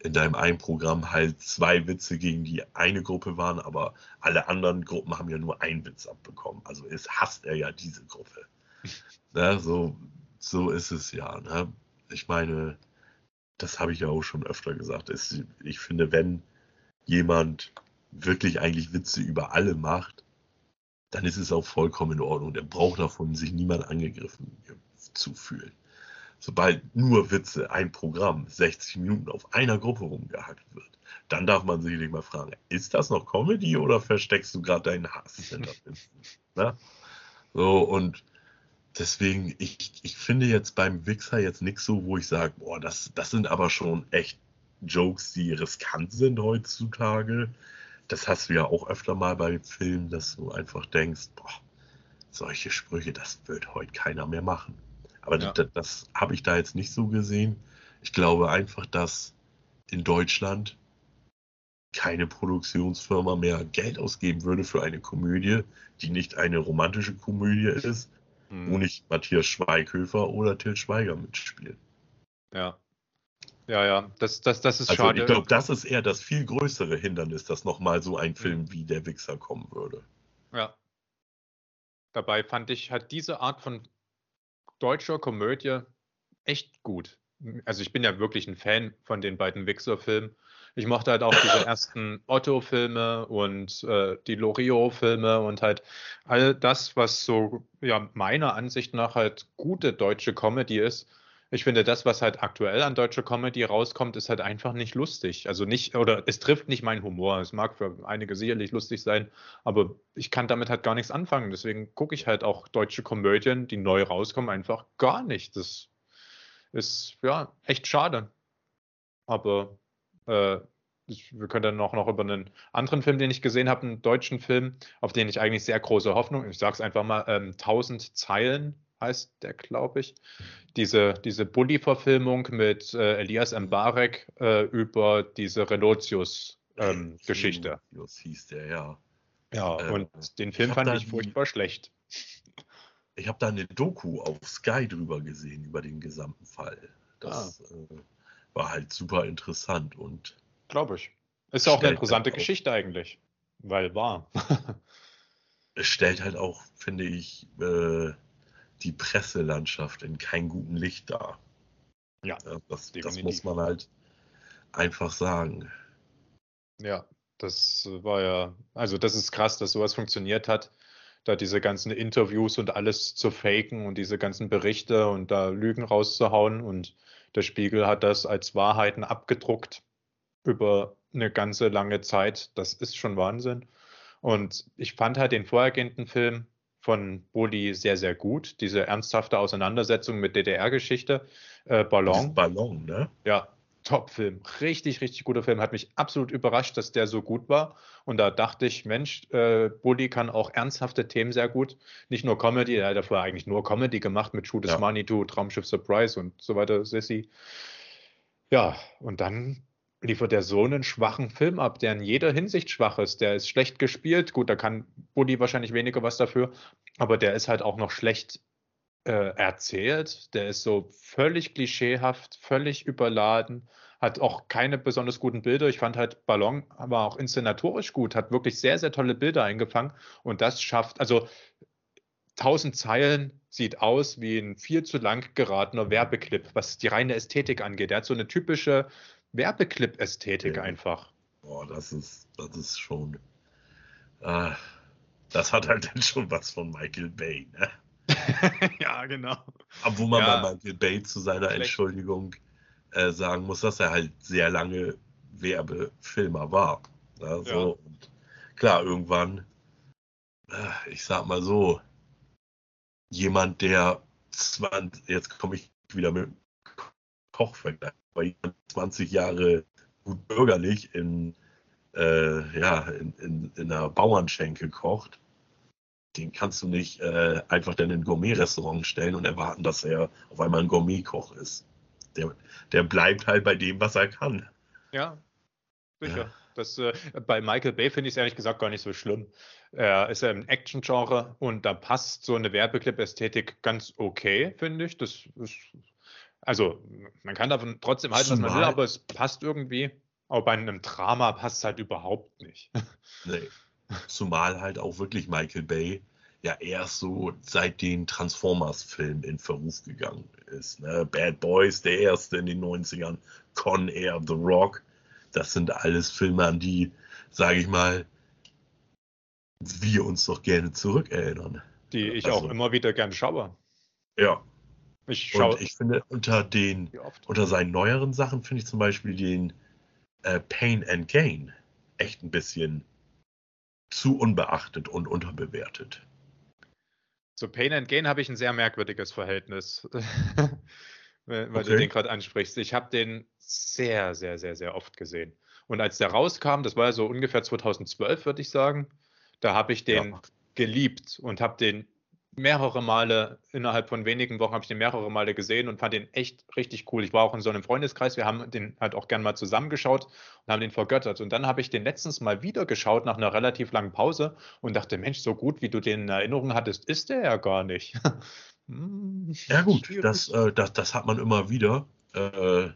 in deinem einen Programm halt zwei Witze gegen die eine Gruppe waren, aber alle anderen Gruppen haben ja nur einen Witz abbekommen. Also es hasst er ja diese Gruppe. Ja, [LAUGHS] so, so ist es ja. Ne? Ich meine, das habe ich ja auch schon öfter gesagt. Es, ich finde, wenn jemand wirklich eigentlich Witze über alle macht, dann ist es auch vollkommen in Ordnung. Der braucht davon sich niemand angegriffen zu fühlen. Sobald nur Witze, ein Programm, 60 Minuten auf einer Gruppe rumgehackt wird, dann darf man sich nicht mal fragen, ist das noch Comedy oder versteckst du gerade deinen Hass [LAUGHS] ne? So, und deswegen, ich, ich finde jetzt beim Wichser jetzt nichts so, wo ich sage, boah, das, das sind aber schon echt Jokes, die riskant sind heutzutage. Das hast du ja auch öfter mal bei Filmen, dass du einfach denkst, boah, solche Sprüche, das wird heute keiner mehr machen. Aber ja. das, das habe ich da jetzt nicht so gesehen. Ich glaube einfach, dass in Deutschland keine Produktionsfirma mehr Geld ausgeben würde für eine Komödie, die nicht eine romantische Komödie ist, hm. wo nicht Matthias Schweighöfer oder Till Schweiger mitspielen. Ja. Ja, ja, das, das, das ist also schade. Ich glaube, das ist eher das viel größere Hindernis, dass nochmal so ein Film hm. wie Der Wichser kommen würde. Ja. Dabei fand ich, hat diese Art von deutscher Komödie echt gut. Also ich bin ja wirklich ein Fan von den beiden Wichser-Filmen. Ich mochte halt auch diese [LAUGHS] ersten Otto-Filme und äh, die Loriot-Filme und halt all das, was so ja meiner Ansicht nach halt gute deutsche Comedy ist. Ich finde, das, was halt aktuell an deutscher Comedy rauskommt, ist halt einfach nicht lustig. Also nicht, oder es trifft nicht meinen Humor. Es mag für einige sicherlich lustig sein, aber ich kann damit halt gar nichts anfangen. Deswegen gucke ich halt auch deutsche Komödien, die neu rauskommen, einfach gar nicht. Das ist ja echt schade. Aber äh, wir können dann auch noch über einen anderen Film, den ich gesehen habe, einen deutschen Film, auf den ich eigentlich sehr große Hoffnung, ich sage es einfach mal, ähm, 1000 Zeilen heißt der, glaube ich. Diese, diese Bully-Verfilmung mit äh, Elias Mbarek äh, über diese Relotius-Geschichte. Ähm, Relotius hieß der, ja. Ja, äh, und den Film fand ich furchtbar schlecht. Ich habe da eine Doku auf Sky drüber gesehen, über den gesamten Fall. Das ah. Äh, war halt super interessant und. Glaube ich. Ist ja auch eine interessante Geschichte eigentlich, weil wahr. [LAUGHS] es stellt halt auch, finde ich, äh, die Presselandschaft in keinem guten Licht dar. Ja, ja das, das, muss man halt einfach sagen. Ja, das war ja, also das ist krass, dass sowas funktioniert hat, da diese ganzen Interviews und alles zu faken und diese ganzen Berichte und da Lügen rauszuhauen und der Spiegel hat das als Wahrheiten abgedruckt über eine ganze lange Zeit. Das ist schon Wahnsinn. Und ich fand halt den vorhergehenden Film von Boli sehr, sehr gut. Diese ernsthafte Auseinandersetzung mit DDR-Geschichte. Äh, Ballon. Ballon, ne? Ja, Top-Film. Richtig, richtig guter Film. Hat mich absolut überrascht, dass der so gut war. Und da dachte ich, Mensch, äh, Bully kann auch ernsthafte Themen sehr gut. Nicht nur Comedy, er hat ja vorher eigentlich nur Comedy gemacht mit Shoot is ja. Money to Traumschiff Surprise und so weiter, Sissy. Ja, und dann liefert er so einen schwachen Film ab, der in jeder Hinsicht schwach ist. Der ist schlecht gespielt. Gut, da kann Buddy wahrscheinlich weniger was dafür, aber der ist halt auch noch schlecht äh, erzählt. Der ist so völlig klischeehaft, völlig überladen, hat auch keine besonders guten Bilder. Ich fand halt Ballon war auch inszenatorisch gut, hat wirklich sehr, sehr tolle Bilder eingefangen und das schafft, also 1000 Zeilen sieht aus wie ein viel zu lang geratener Werbeclip, was die reine Ästhetik angeht. Er hat so eine typische Werbeclip-Ästhetik ja. einfach. boah, das ist, das ist schon, äh, das hat halt dann schon was von Michael Bay, ne? [LAUGHS] ja, genau. Obwohl man Ja. bei Michael Bay zu seiner Schlecht. Entschuldigung äh, sagen muss, dass er halt sehr lange Werbefilmer war. Ne? So. Ja. Klar, irgendwann, äh, ich sag mal so, jemand, der 20, jetzt komme ich wieder mit Kochvergleich, jemand 20 Jahre gut bürgerlich in, äh, ja, in, in, in einer Bauernschenke kocht, den kannst du nicht äh, einfach dann in ein Gourmet-Restaurant stellen und erwarten, dass er auf einmal ein Gourmet-Koch ist. Der, der bleibt halt bei dem, was er kann. Ja, sicher. Ja. Das, äh, bei Michael Bay finde ich es ehrlich gesagt gar nicht so schlimm. Er ist ja im Action-Genre und da passt so eine Werbeclip-Ästhetik ganz okay, finde ich. Das ist, also, man kann davon trotzdem halten, was man will, aber es passt irgendwie. Aber bei einem Drama passt es halt überhaupt nicht. [LAUGHS] Nee. Zumal halt auch wirklich Michael Bay ja erst so seit den Transformers-Filmen in Verruf gegangen ist. Ne? Bad Boys, der erste in den 90ern, Con Air, The Rock. Das sind alles Filme, an die, sage ich mal, wir uns doch gerne zurückerinnern. Die ich Also- auch immer wieder gern schaue. Ja. Ich schaue Und ich finde, unter den. Unter seinen neueren Sachen finde ich zum Beispiel den äh, Pain and Gain echt ein bisschen zu unbeachtet und unterbewertet. Zu Pain and Gain habe ich ein sehr merkwürdiges Verhältnis, [LAUGHS] weil weil du Okay. den gerade ansprichst. Ich habe den sehr, sehr, sehr, sehr oft gesehen. Und als der rauskam, das war ja so ungefähr 2012, würde ich sagen, da habe ich den Ja. geliebt und habe den mehrere Male, innerhalb von wenigen Wochen habe ich den mehrere Male gesehen und fand den echt richtig cool. Ich war auch in so einem Freundeskreis, wir haben den halt auch gern mal zusammengeschaut und haben den vergöttert. Und dann habe ich den letztens mal wieder geschaut nach einer relativ langen Pause und dachte, Mensch, so gut wie du den in Erinnerung hattest, ist der ja gar nicht. [LAUGHS] Hm, Ja gut, das, äh, das, das hat man immer wieder, äh,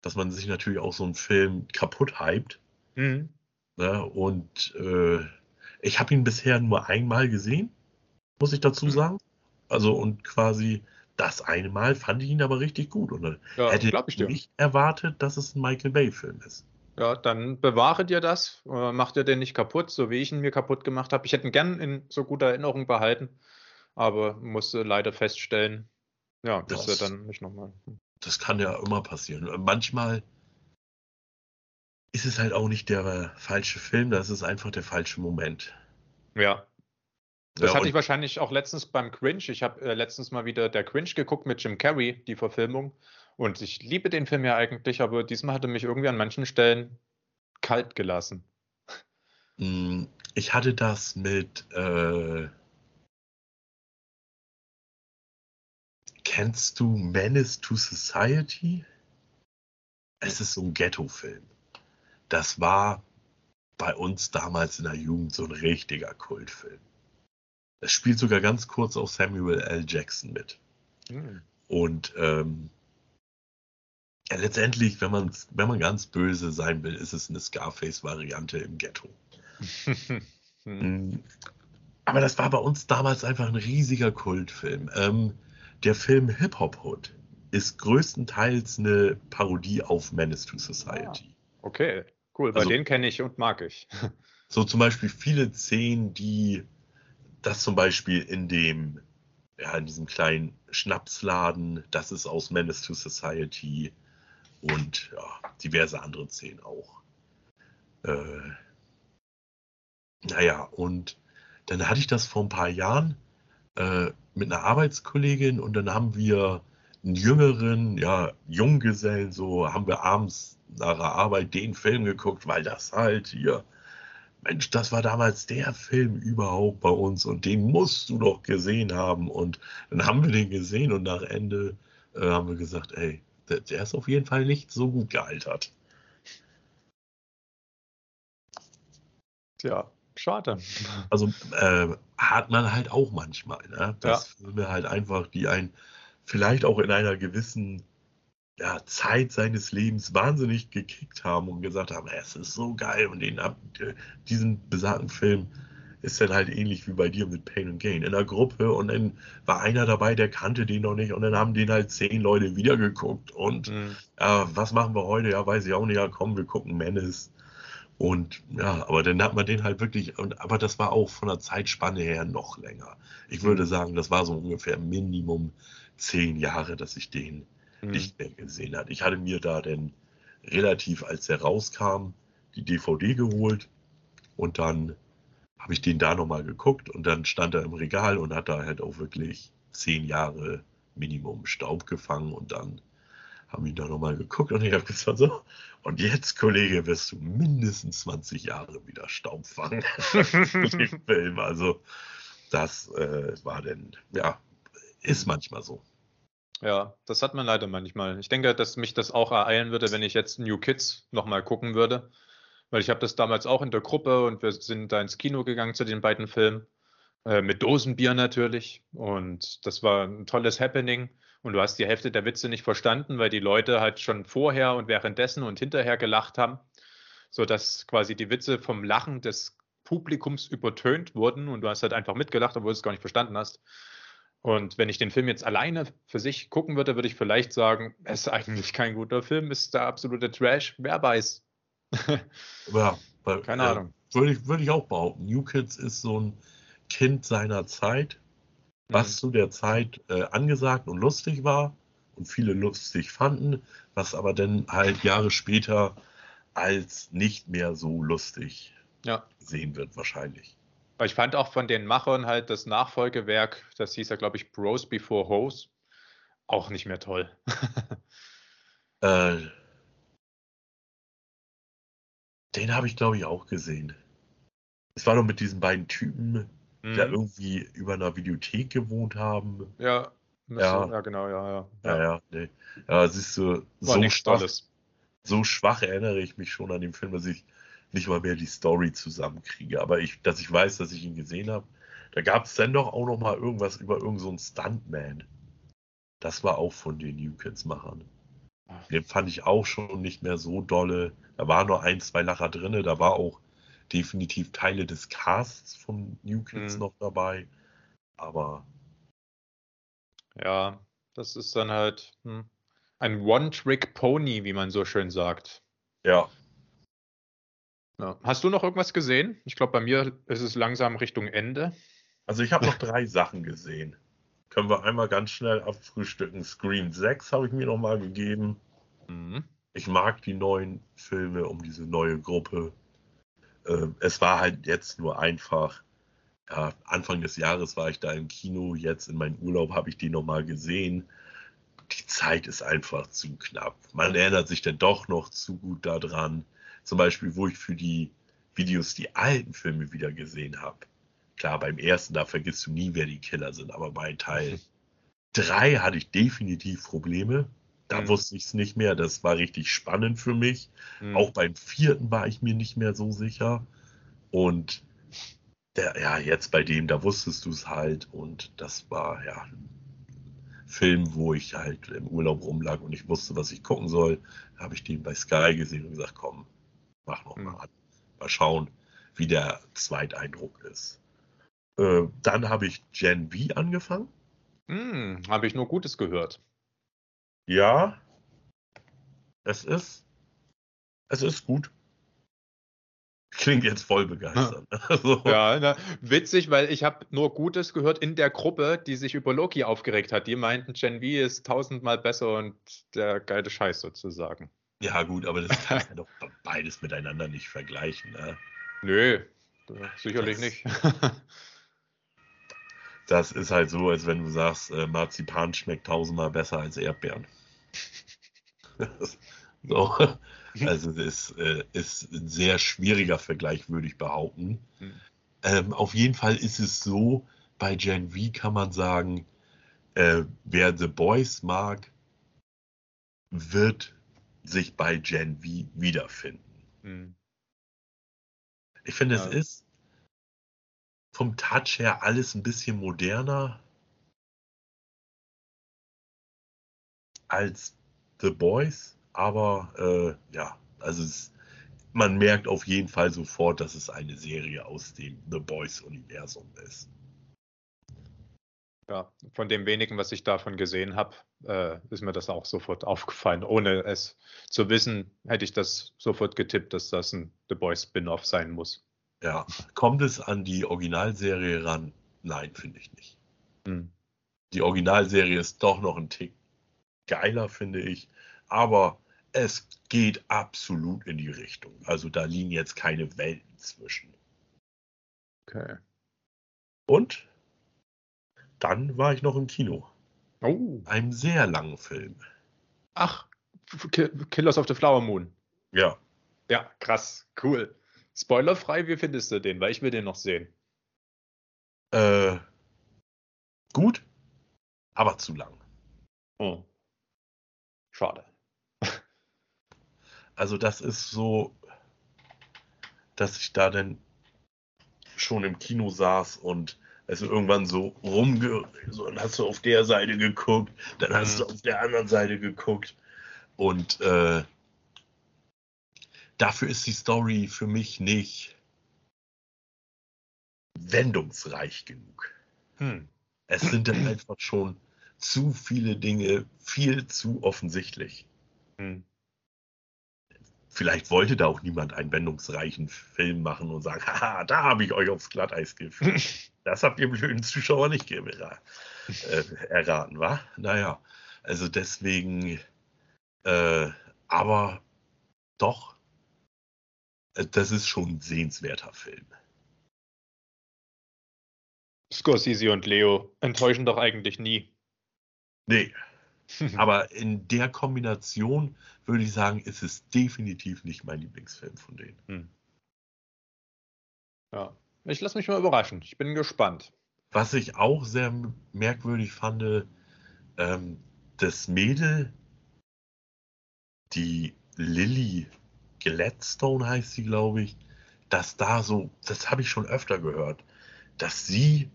dass man sich natürlich auch so einen Film kaputt hypt. Hm. Ne? Und äh, ich habe ihn bisher nur einmal gesehen, muss ich dazu Mhm. sagen. Also und quasi das eine Mal fand ich ihn aber richtig gut. Und Ja, hätte ich dir. nicht erwartet, dass es ein Michael Bay-Film ist. Ja, dann bewahre dir das, äh, mach dir den nicht kaputt, so wie ich ihn mir kaputt gemacht habe. Ich hätte ihn gern in so guter Erinnerung behalten, aber musste leider feststellen, ja, dass Das- er dann nicht nochmal. das kann ja immer passieren. Manchmal ist es halt auch nicht der falsche Film, das ist einfach der falsche Moment. Ja, das Ja, hatte ich wahrscheinlich auch letztens beim Cringe. Ich habe äh, letztens mal wieder der Cringe geguckt mit Jim Carrey, die Verfilmung. Und ich liebe den Film ja eigentlich, aber diesmal hat er mich irgendwie an manchen Stellen kalt gelassen. mh, ich hatte das mit. Äh, kennst du Menace to Society? Es ist so ein Ghetto-Film. Das war bei uns damals in der Jugend so ein richtiger Kultfilm. Es spielt sogar ganz kurz auch Samuel L. Jackson mit. Hm. Und ähm, ja, letztendlich, wenn man, wenn man ganz böse sein will, ist es eine Scarface-Variante im Ghetto. [LAUGHS] Hm. Mm. Aber das war bei uns damals einfach ein riesiger Kultfilm. Ähm, der Film Hip Hop Hood ist größtenteils eine Parodie auf Menace to Society. Okay, cool, weil Also- den kenne ich und mag ich. [LAUGHS] So zum Beispiel viele Szenen, die das zum Beispiel in dem, ja, in diesem kleinen Schnapsladen, das ist aus Menace to Society und ja, diverse andere Szenen auch. Äh, naja, und dann hatte ich das vor ein paar Jahren äh, mit einer Arbeitskollegin und dann haben wir einen jüngeren, ja, Junggesellen, so haben wir abends nach der Arbeit den Film geguckt, weil das halt hier Mensch, das war damals der Film überhaupt bei uns und den musst du doch gesehen haben. Und dann haben wir den gesehen und nach Ende äh, haben wir gesagt, ey, der, der ist auf jeden Fall nicht so gut gealtert. Tja, schade. Also äh, hat man halt auch manchmal, ne? dass Filme halt einfach, die einen vielleicht auch in einer gewissen ja, Zeit seines Lebens wahnsinnig gekickt haben und gesagt haben, "Ey, es ist so geil und den ab, diesen besagten Film ist dann halt ähnlich wie bei dir mit Pain and Gain in der Gruppe und dann war einer dabei, der kannte den noch nicht und dann haben den halt zehn Leute wiedergeguckt und Hm. ja, was machen wir heute? Ja, weiß ich auch nicht. Ja, komm, wir gucken Menace. Und ja, aber dann hat man den halt wirklich, und, aber das war auch von der Zeitspanne her noch länger. Ich würde mhm. sagen, das war so ungefähr Minimum zehn Jahre, dass ich den mhm. nicht mehr gesehen habe. Ich hatte mir da denn relativ, als er rauskam, die DVD geholt und dann habe ich den da nochmal geguckt und dann stand er im Regal und hat da halt auch wirklich zehn Jahre Minimum Staub gefangen und dann haben ihn da nochmal geguckt und ich habe gesagt so, und jetzt, Kollege, wirst du mindestens 20 Jahre wieder Staub fangen. [LAUGHS] Film. Also das äh, war denn, ja, ist manchmal so. Ja, das hat man leider manchmal. Ich denke, dass mich das auch ereilen würde, wenn ich jetzt New Kids nochmal gucken würde. Weil ich habe das damals auch in der Gruppe und wir sind da ins Kino gegangen zu den beiden Filmen. Äh, mit Dosenbier natürlich. Und das war ein tolles Happening. Und du hast die Hälfte der Witze nicht verstanden, weil die Leute halt schon vorher und währenddessen und hinterher gelacht haben, sodass quasi die Witze vom Lachen des Publikums übertönt wurden und du hast halt einfach mitgelacht, obwohl du es gar nicht verstanden hast. Und wenn ich den Film jetzt alleine für sich gucken würde, würde ich vielleicht sagen, es ist eigentlich kein guter Film, ist der absolute Trash. Wer weiß. [LAUGHS] ja, weil, keine äh, Ahnung. Würde ich, würde ich auch behaupten. New Kids ist so ein Kind seiner Zeit was mhm. zu der Zeit äh, angesagt und lustig war und viele lustig fanden, was aber dann halt Jahre später als nicht mehr so lustig ja. sehen wird wahrscheinlich. Ich fand auch von den Machern halt das Nachfolgewerk, das hieß ja glaube ich Bros Before Hose, auch nicht mehr toll. [LAUGHS] äh, den habe ich glaube ich auch gesehen. Es war doch mit diesen beiden Typen, die da mhm. irgendwie über einer Videothek gewohnt haben. Ja, ja. ja genau, ja, ja. Ja, ja, nee. Ja, siehst du, so schwach, so schwach erinnere ich mich schon an den Film, dass ich nicht mal mehr die Story zusammenkriege. Aber ich, dass ich weiß, dass ich ihn gesehen habe. Da gab es dann doch auch noch mal irgendwas über irgendeinen so Stuntman. Das war auch von den New Kids-Machern. Den fand ich auch schon nicht mehr so dolle. Da waren nur ein, zwei Lacher drin. Da war auch definitiv Teile des Casts von New Kids mhm. noch dabei. Aber. Ja, das ist dann halt hm, ein One-Trick-Pony, wie man so schön sagt. Ja. Ja. Hast du noch irgendwas gesehen? Ich glaube, bei mir ist es langsam Richtung Ende. Also ich habe noch [LAUGHS] drei Sachen gesehen. Können wir einmal ganz schnell abfrühstücken. Scream 6 habe ich mir nochmal gegeben. Mhm. Ich mag die neuen Filme um diese neue Gruppe äh, es war halt jetzt nur einfach, ja, Anfang des Jahres war ich da im Kino, jetzt in meinem Urlaub habe ich die nochmal gesehen. Die Zeit ist einfach zu knapp. Man erinnert sich dann doch noch zu gut daran. Zum Beispiel, wo ich für die Videos die alten Filme wieder gesehen habe. Klar, beim ersten, da vergisst du nie, wer die Killer sind, aber bei Teil [LAUGHS] 3 hatte ich definitiv Probleme. Da mhm. wusste ich es nicht mehr. Das war richtig spannend für mich. Mhm. Auch beim vierten war ich mir nicht mehr so sicher. Und der, ja, jetzt bei dem, da wusstest du es halt. Und das war ja ein Film, wo ich halt im Urlaub rumlag und ich wusste, was ich gucken soll. Da habe ich den bei Sky gesehen und gesagt, komm, mach noch mhm. mal. Mal schauen, wie der Zweiteindruck ist. Äh, dann habe ich Gen V angefangen. Hm, habe ich nur Gutes gehört. Ja, es ist, es ist gut. Klingt jetzt voll begeistert. [LAUGHS] also. Ja, na, witzig, weil ich habe nur Gutes gehört in der Gruppe, die sich über Loki aufgeregt hat. Die meinten, Gen V ist tausendmal besser und der geile Scheiß sozusagen. Ja, gut, aber das kann [LAUGHS] ja doch beides miteinander nicht vergleichen. Ne? Nö, sicherlich das, nicht. [LAUGHS] das ist halt so, als wenn du sagst, äh, Marzipan schmeckt tausendmal besser als Erdbeeren. [LAUGHS] so. Also das äh, ist ein sehr schwieriger Vergleich, würde ich behaupten. Mhm. Ähm, auf jeden Fall ist es so, bei Gen V kann man sagen, äh, wer The Boys mag, wird sich bei Gen V wiederfinden. Mhm. Ich finde, ja. es ist vom Touch her alles ein bisschen moderner als The Boys, aber äh, ja, also es, man merkt auf jeden Fall sofort, dass es eine Serie aus dem The Boys-Universum ist. Ja, von dem wenigen, was ich davon gesehen habe, äh, ist mir das auch sofort [LAUGHS] aufgefallen. Ohne es zu wissen, hätte ich das sofort getippt, dass das ein The Boys Spin-off sein muss. Ja, kommt es an die Originalserie ran? Nein, finde ich nicht. Hm. Die Originalserie ist doch noch ein Tick geiler, finde ich. Aber es geht absolut in die Richtung. Also da liegen jetzt keine Welten zwischen. Okay. Und dann war ich noch im Kino. Oh. Einem sehr langen Film. Ach, Killers of the Flower Moon. Ja. Ja, krass, cool. Spoilerfrei, wie findest du den? Weil ich will den noch sehen. Äh, gut, aber zu lang. Oh. Schade. [LAUGHS] Also das ist so, dass ich da dann schon im Kino saß und also irgendwann so rumge... So, dann hast du auf der Seite geguckt, dann hast mhm. du auf der anderen Seite geguckt. Und äh, dafür ist die Story für mich nicht wendungsreich genug. Hm. Es sind dann einfach schon zu viele Dinge viel zu offensichtlich. Hm. Vielleicht wollte da auch niemand einen wendungsreichen Film machen und sagen, [LAUGHS] haha, da habe ich euch aufs Glatteis geführt. [LAUGHS] Das habt ihr blöden Zuschauer nicht äh, erraten, wa? Naja, also deswegen, äh, aber doch, äh, das ist schon ein sehenswerter Film. Scorsese und Leo enttäuschen doch eigentlich nie. Nee. [LAUGHS] aber in der Kombination würde ich sagen, ist es definitiv nicht mein Lieblingsfilm von denen. Hm. Ja. Ich lasse mich mal überraschen. Ich bin gespannt. Was ich auch sehr merkwürdig fand, ähm, das Mädel, die Lily Gladstone heißt sie, glaube ich, dass da so, das habe ich schon öfter gehört, dass sie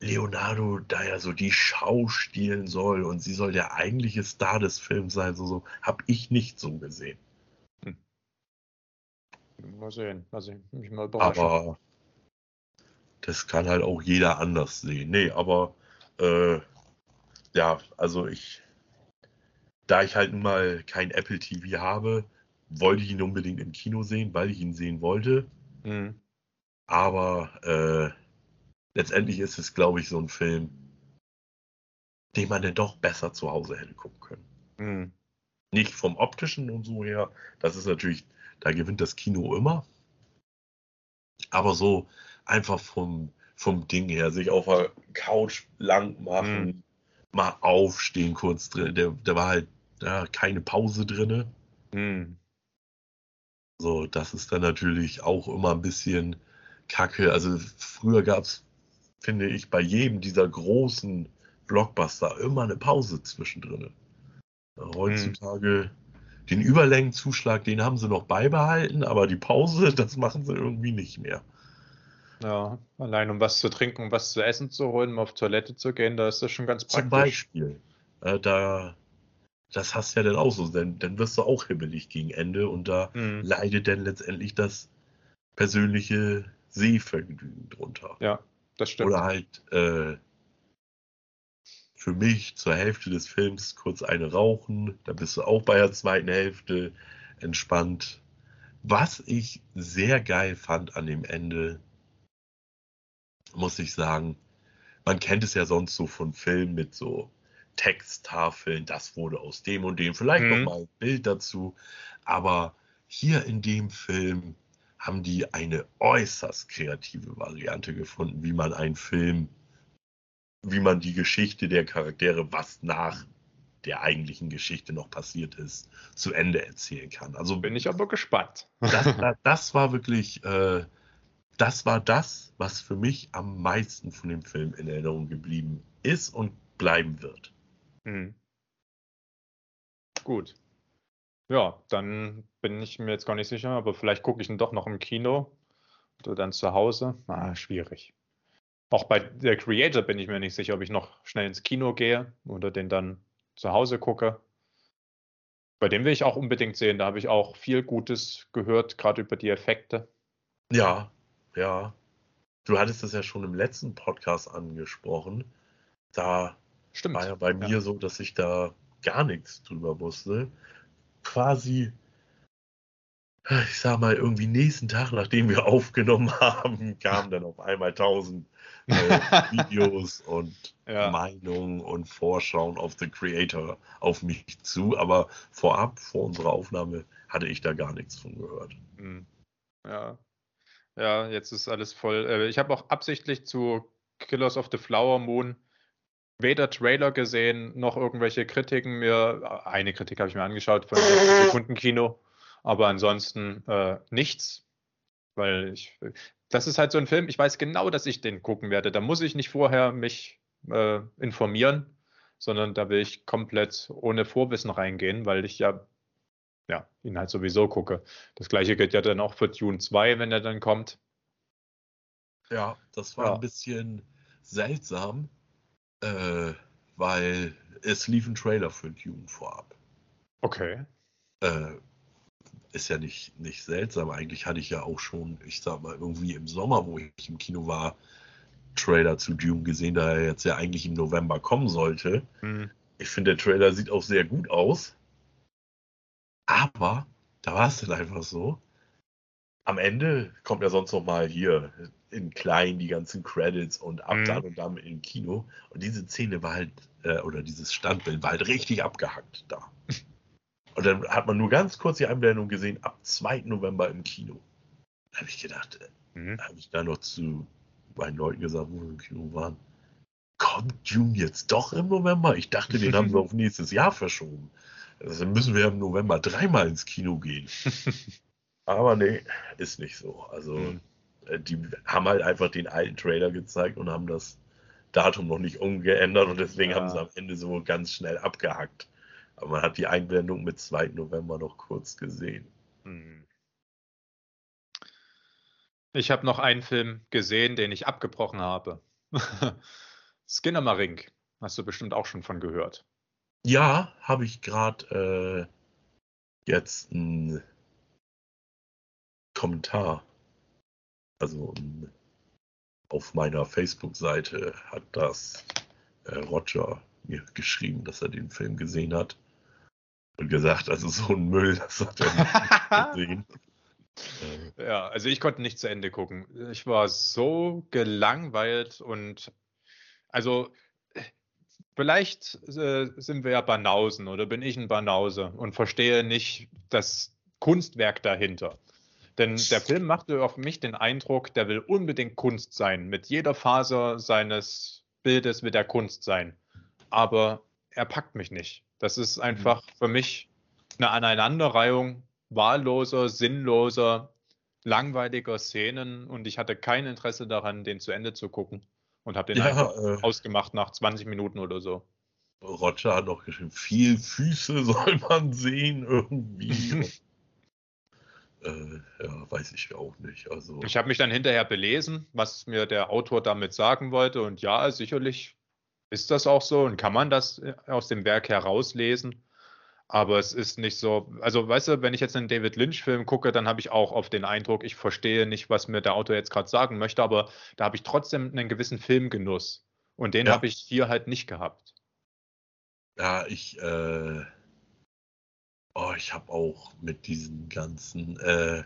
Leonardo da ja so die Schau stiehlen soll und sie soll der eigentliche Star des Films sein, so, so habe ich nicht so gesehen. Hm. Mal sehen, mal sehen, mich mal überraschen. Aber das kann halt auch jeder anders sehen. Nee, aber äh, ja, also ich, da ich halt nun mal kein Apple TV habe, wollte ich ihn unbedingt im Kino sehen, weil ich ihn sehen wollte. Mhm. Aber äh, letztendlich ist es, glaube ich, so ein Film, den man dann doch besser zu Hause hätte gucken können. Mhm. Nicht vom optischen und so her, das ist natürlich, da gewinnt das Kino immer. Aber so einfach vom, vom Ding her, sich auf der Couch lang machen, mhm. mal aufstehen kurz drin. Der, der war halt ja, keine Pause drin. Mhm. So, das ist dann natürlich auch immer ein bisschen kacke. Also früher gab es, finde ich, bei jedem dieser großen Blockbuster immer eine Pause zwischendrin. Heutzutage mhm. den Überlängenzuschlag, den haben sie noch beibehalten, aber die Pause, [LAUGHS] das machen sie irgendwie nicht mehr. Ja, allein um was zu trinken, um was zu essen zu holen, um auf Toilette zu gehen, da ist das schon ganz praktisch. Zum Beispiel. Äh, da, das hast du ja dann auch so, denn dann wirst du auch hibbelig gegen Ende und da mhm. leidet dann letztendlich das persönliche Sehvergnügen drunter. Ja, das stimmt. Oder halt äh, für mich zur Hälfte des Films kurz eine rauchen, da bist du auch bei der zweiten Hälfte entspannt. Was ich sehr geil fand an dem Ende, muss ich sagen. Man kennt es ja sonst so von Filmen mit so Texttafeln, das wurde aus dem und dem, vielleicht mhm. nochmal ein Bild dazu. Aber hier in dem Film haben die eine äußerst kreative Variante gefunden, wie man einen Film, wie man die Geschichte der Charaktere, was nach der eigentlichen Geschichte noch passiert ist, zu Ende erzählen kann. Also bin ich aber gespannt. das, das war wirklich äh, das war das, was für mich am meisten von dem Film in Erinnerung geblieben ist und bleiben wird. Mhm. Gut. Ja, dann bin ich mir jetzt gar nicht sicher, aber vielleicht gucke ich ihn doch noch im Kino oder dann zu Hause. Ah, schwierig. Auch bei der Creator bin ich mir nicht sicher, ob ich noch schnell ins Kino gehe oder den dann zu Hause gucke. Bei dem will ich auch unbedingt sehen. Da habe ich auch viel Gutes gehört, gerade über die Effekte. Ja, ja. Du hattest das ja schon im letzten Podcast angesprochen. da Stimmt. war ja bei ja. mir so, dass ich da gar nichts drüber wusste. Quasi, ich sag mal, irgendwie nächsten Tag, nachdem wir aufgenommen [LAUGHS] haben, kamen dann auf einmal tausend äh, [LAUGHS] Videos und ja. Meinungen und Vorschauen auf The Creator auf mich zu. Aber vorab, vor unserer Aufnahme, hatte ich da gar nichts von gehört. Hm. Ja. Ja, jetzt ist alles voll. Äh, ich habe auch absichtlich zu Killers of the Flower Moon weder Trailer gesehen, noch irgendwelche Kritiken mir. Eine Kritik habe ich mir angeschaut von 60 [LAUGHS] Sekunden Kino, aber ansonsten äh, nichts. Weil ich, das ist halt so ein Film, ich weiß genau, dass ich den gucken werde. Da muss ich nicht vorher mich äh, informieren, sondern da will ich komplett ohne Vorwissen reingehen, weil ich ja, ja ihn halt sowieso gucke. Das gleiche gilt ja dann auch für Dune 2, wenn er dann kommt. Ja, das war ja. ein bisschen seltsam, äh, weil es lief ein Trailer für Dune vorab. Okay. Äh, ist ja nicht, nicht seltsam. Eigentlich hatte ich ja auch schon, ich sag mal, irgendwie im Sommer, wo ich im Kino war, Trailer zu Dune gesehen, da er jetzt ja eigentlich im November kommen sollte. Mhm. Ich finde, der Trailer sieht auch sehr gut aus. Aber da war es dann einfach so. Am Ende kommt ja sonst noch mal hier in klein die ganzen Credits und ab mhm. dann und dann im Kino. Und diese Szene war halt, äh, oder dieses Standbild war halt richtig abgehackt da. [LAUGHS] Und dann hat man nur ganz kurz die Einblendung gesehen, ab 2. November im Kino. Da habe ich gedacht, äh, mhm. habe ich da noch zu meinen Leuten gesagt, wo wir im Kino waren. Kommt June jetzt doch im November? Ich dachte, den haben wir [LAUGHS] auf nächstes Jahr verschoben. Also dann müssen wir im November dreimal ins Kino gehen. [LAUGHS] Aber nee, ist nicht so. Also mhm. Äh, die haben halt einfach den alten Trailer gezeigt und haben das Datum noch nicht umgeändert und deswegen ja. haben sie am Ende so ganz schnell abgehackt. Aber man hat die Einblendung mit 2. November noch kurz gesehen. Hm. Ich habe noch einen Film gesehen, den ich abgebrochen habe. [LAUGHS] Skinnamarink. Hast du bestimmt auch schon von gehört. Ja, habe ich gerade äh, jetzt einen Kommentar also auf meiner Facebook-Seite hat das äh, Roger mir geschrieben, dass er den Film gesehen hat und gesagt, also so ein Müll, [LAUGHS] das hat er nicht gesehen. [LAUGHS] Ja, also ich konnte nicht zu Ende gucken. Ich war so gelangweilt und also vielleicht äh, sind wir ja Banausen oder bin ich ein Banause und verstehe nicht das Kunstwerk dahinter. Denn der Film machte auf mich den Eindruck, der will unbedingt Kunst sein. Mit jeder Faser seines Bildes will er Kunst sein. Aber er packt mich nicht. Das ist einfach mhm. für mich eine Aneinanderreihung wahlloser, sinnloser, langweiliger Szenen und ich hatte kein Interesse daran, den zu Ende zu gucken und habe den ja, einfach äh, ausgemacht nach 20 Minuten oder so. Roger hat noch geschrieben, viel Füße [LAUGHS] soll man sehen irgendwie. [LAUGHS] Äh, ja, weiß ich auch nicht. Also ich habe mich dann hinterher belesen, was mir der Autor damit sagen wollte. Und ja, sicherlich ist das auch so und kann man das äh, aus dem Werk herauslesen. Aber es ist nicht so, also weißt du, wenn ich jetzt einen David Lynch-Film gucke, dann habe ich auch oft den Eindruck, ich verstehe nicht, was mir der Autor jetzt gerade sagen möchte, aber da habe ich trotzdem einen gewissen Filmgenuss. Und den ja. habe ich hier halt nicht gehabt. Ja, ich, äh, Oh, ich habe auch mit diesen ganzen, äh,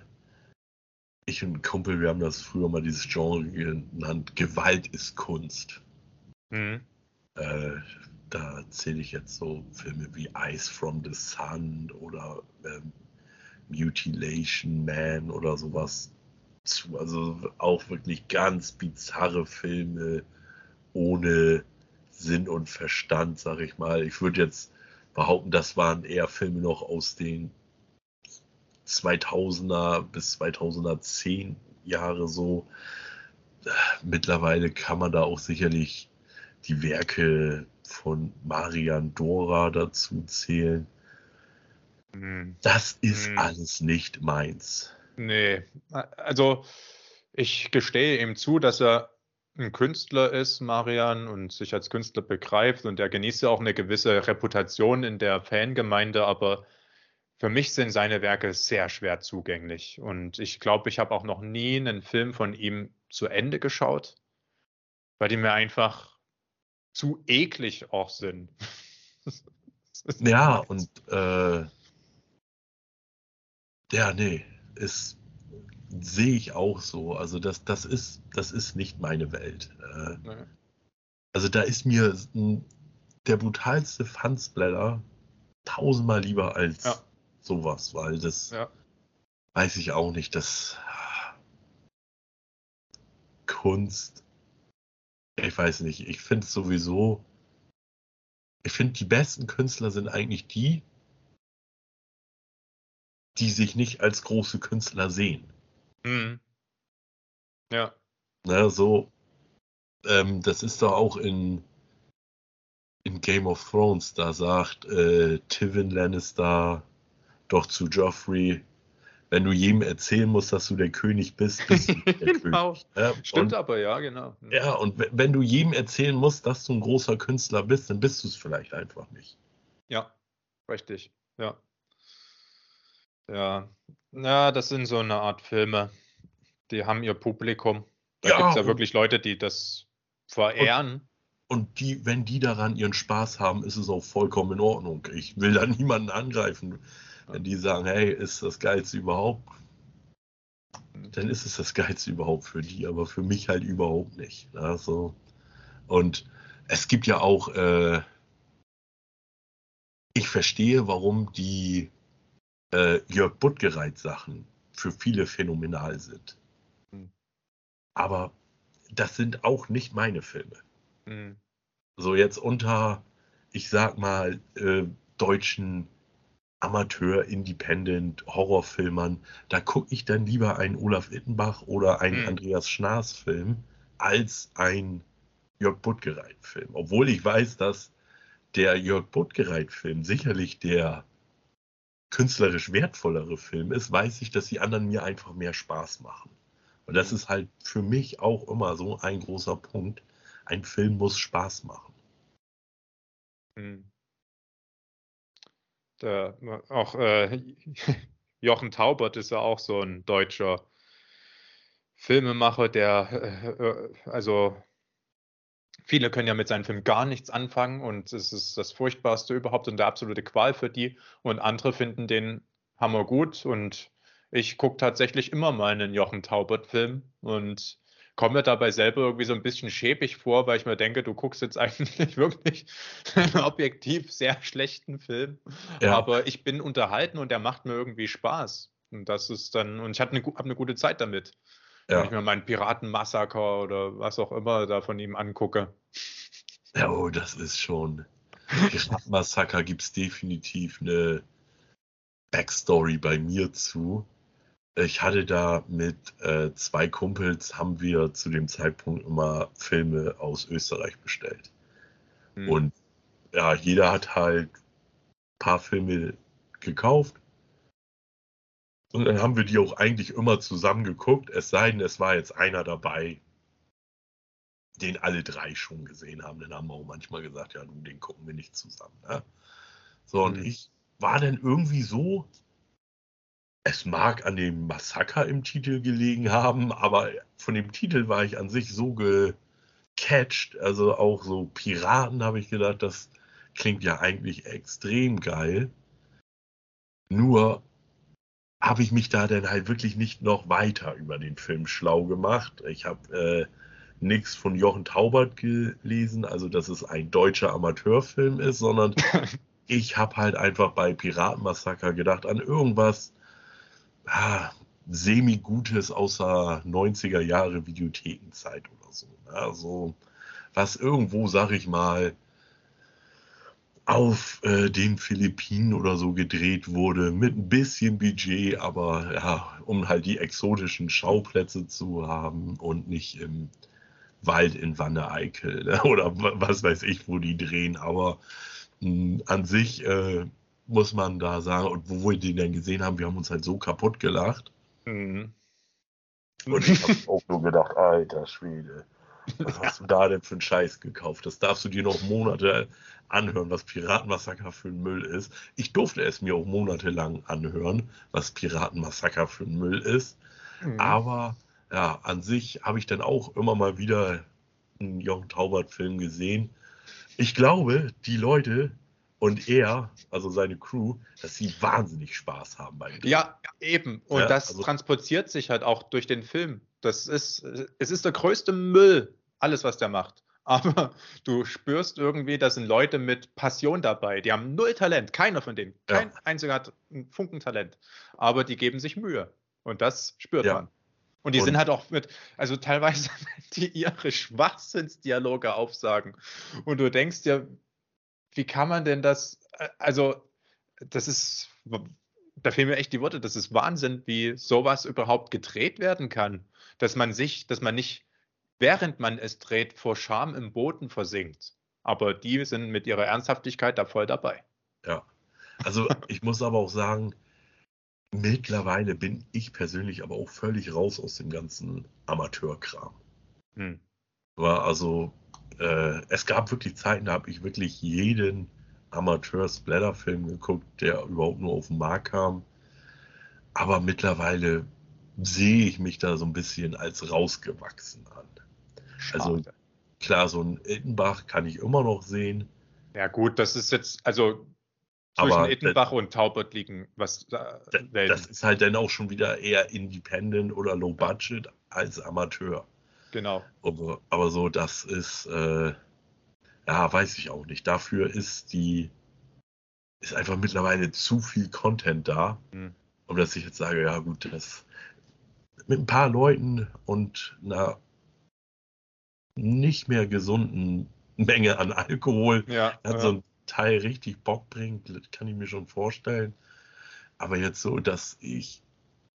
ich und ein Kumpel, wir haben das früher mal dieses Genre genannt, Gewalt ist Kunst. Mhm. Äh, da zähle ich jetzt so Filme wie Eyes from the Sun oder ähm, Mutilation Man oder sowas zu. Also auch wirklich ganz bizarre Filme ohne Sinn und Verstand, sag ich mal. Ich würde jetzt behaupten, das waren eher Filme noch aus den 2000er bis 2010 Jahre so. Mittlerweile kann man da auch sicherlich die Werke von Marian Dora dazu zählen. Hm. Das ist hm. alles nicht meins. Nee, also ich gestehe ihm zu, dass er ein Künstler ist, Marian, und sich als Künstler begreift und er genießt ja auch eine gewisse Reputation in der Fangemeinde, aber für mich sind seine Werke sehr schwer zugänglich. Und ich glaube, ich habe auch noch nie einen Film von ihm zu Ende geschaut, weil die mir einfach zu eklig auch sind. [LAUGHS] ja, und äh, ja, nee, ist sehe ich auch so. Also das, das ist, das ist nicht meine Welt. Äh, nee. Also da ist mir der brutalste Fansblätter tausendmal lieber als ja. sowas, weil das ja. weiß ich auch nicht, dass Kunst, ich weiß nicht, ich finde es sowieso, ich finde die besten Künstler sind eigentlich die, die sich nicht als große Künstler sehen. Mhm. Ja. Na, so, ähm, das ist doch auch in, in Game of Thrones, da sagt äh, Tywin Lannister doch zu Joffrey, wenn du jedem erzählen musst, dass du der König bist, bist du der [LAUGHS] genau. König. Ja, Stimmt und, aber, ja, genau. Ja, und wenn du jedem erzählen musst, dass du ein großer Künstler bist, dann bist du es vielleicht einfach nicht. Ja, richtig, ja. Ja, ja, das sind so eine Art Filme, die haben ihr Publikum. Da ja, gibt es ja wirklich Leute, die das verehren. Und, und, die, wenn die daran ihren Spaß haben, ist es auch vollkommen in Ordnung. Ich will da niemanden angreifen. Wenn die sagen, hey, ist das Geilste überhaupt, dann ist es das Geilste überhaupt für die, aber für mich halt überhaupt nicht. Also, und es gibt ja auch, äh, ich verstehe, warum die äh, Jörg Buttgereit Sachen für viele phänomenal sind. Mhm. Aber das sind auch nicht meine Filme. Mhm. So jetzt unter, ich sag mal, äh, deutschen Amateur, Independent, Horrorfilmern, da gucke ich dann lieber einen Olaf Ittenbach oder einen mhm. Andreas Schnaas Film als ein Jörg Buttgereit Film. Obwohl ich weiß, dass der Jörg Buttgereit Film sicherlich der künstlerisch wertvollere Film ist, weiß ich, dass die anderen mir einfach mehr Spaß machen. Und das ist halt für mich auch immer so ein großer Punkt. Ein Film muss Spaß machen. Mhm. Der, auch äh, [LAUGHS] Jochen Taubert ist ja auch so ein deutscher Filmemacher, der äh, äh also viele können ja mit seinem Film gar nichts anfangen und es ist das Furchtbarste überhaupt und der absolute Qual für die. Und andere finden den Hammer gut und ich gucke tatsächlich immer mal einen Jochen Taubert-Film und komme mir dabei selber irgendwie so ein bisschen schäbig vor, weil ich mir denke, du guckst jetzt [LAUGHS] eigentlich wirklich einen objektiv sehr schlechten Film. Ja. Aber ich bin unterhalten und der macht mir irgendwie Spaß. Und das ist dann, und ich habe eine, hab eine gute Zeit damit. Ja. Wenn ich mir meinen Piratenmassaker oder was auch immer da von ihm angucke. Ja, oh, das ist schon. Piratenmassaker gibt es definitiv eine Backstory bei mir zu. Ich hatte da mit äh, zwei Kumpels, haben wir zu dem Zeitpunkt immer Filme aus Österreich bestellt. Hm. Und ja, jeder hat halt ein paar Filme gekauft und dann haben wir die auch eigentlich immer zusammen geguckt, es sei denn, es war jetzt einer dabei, den alle drei schon gesehen haben. Dann haben wir auch manchmal gesagt, ja, du, den gucken wir nicht zusammen. Ne? So, und mhm. ich war dann irgendwie so, es mag an dem Massaker im Titel gelegen haben, aber von dem Titel war ich an sich so gecatcht, also auch so Piraten habe ich gedacht, das klingt ja eigentlich extrem geil. Nur habe ich mich da dann halt wirklich nicht noch weiter über den Film schlau gemacht. Ich habe äh, nichts von Jochen Taubert gelesen, also dass es ein deutscher Amateurfilm ist, sondern [LAUGHS] ich habe halt einfach bei Piratenmassaker gedacht an irgendwas ah, semi-gutes außer 90er Jahre Videothekenzeit oder so. Also was irgendwo, sag ich mal, auf äh, den Philippinen oder so gedreht wurde, mit ein bisschen Budget, aber ja, um halt die exotischen Schauplätze zu haben und nicht im Wald in Wanne-Eickel ne? [LAUGHS] oder was weiß ich, wo die drehen. Aber mh, hm, an sich äh, muss man da sagen, und wo wir den denn gesehen haben, wir haben uns halt so kaputt gelacht. Mhm. Und ich habe auch nur gedacht, alter Schwede. Was hast du da denn für einen Scheiß gekauft? Das darfst du dir noch Monate anhören, was Piratenmassaker für ein Müll ist. Ich durfte es mir auch monatelang anhören, was Piratenmassaker für ein Müll ist. Mhm. Aber ja, an sich habe ich dann auch immer mal wieder einen Jochen Taubert-Film gesehen. ich glaube, die Leute und er, also seine Crew, dass sie wahnsinnig Spaß haben beim Drehen. Ja, eben. Und ja, das also, transportiert sich halt auch durch den Film. Das ist, es ist der größte Müll, alles, was der macht. [LAUGHS] Aber du spürst irgendwie, da sind Leute mit Passion dabei. Die haben null Talent, keiner von denen. Kein ja. einziger hat ein Funkentalent. Aber die geben sich Mühe. Und das spürt ja. man. Und die und sind halt auch mit, also teilweise, [LAUGHS] die ihre Schwachsinnsdialoge aufsagen. Und du denkst dir, wie kann man denn das, äh, also, das ist, da fehlen mir echt die Worte, das ist Wahnsinn, wie sowas überhaupt gedreht werden kann. Dass man sich, dass man nicht, während man es dreht, vor Scham im Boden versinkt. Aber die sind mit ihrer Ernsthaftigkeit da voll dabei. Ja. Also ich muss aber auch sagen, mittlerweile bin ich persönlich aber auch völlig raus aus dem ganzen Amateurkram. Hm. War also äh, es gab wirklich Zeiten, da habe ich wirklich jeden Amateur-Splatter-Film geguckt, der überhaupt nur auf den Markt kam. Aber mittlerweile sehe ich mich da so ein bisschen als rausgewachsen an. Also Schade. Also klar, so ein Ittenbach kann ich immer noch sehen. Ja gut, das ist jetzt, also zwischen aber Ittenbach und Taubert liegen was da, Das ist halt dann auch schon wieder eher Independent oder Low Budget als Amateur. Genau. Aber, aber so, das ist, äh, ja, weiß ich auch nicht. Dafür ist die, ist einfach mittlerweile zu viel Content da, mhm. um dass ich jetzt sage, ja gut, das mit ein paar Leuten und einer nicht mehr gesunden Menge an Alkohol ja, hat ja. so ein Teil richtig Bock bringt, kann ich mir schon vorstellen. Aber jetzt so, dass ich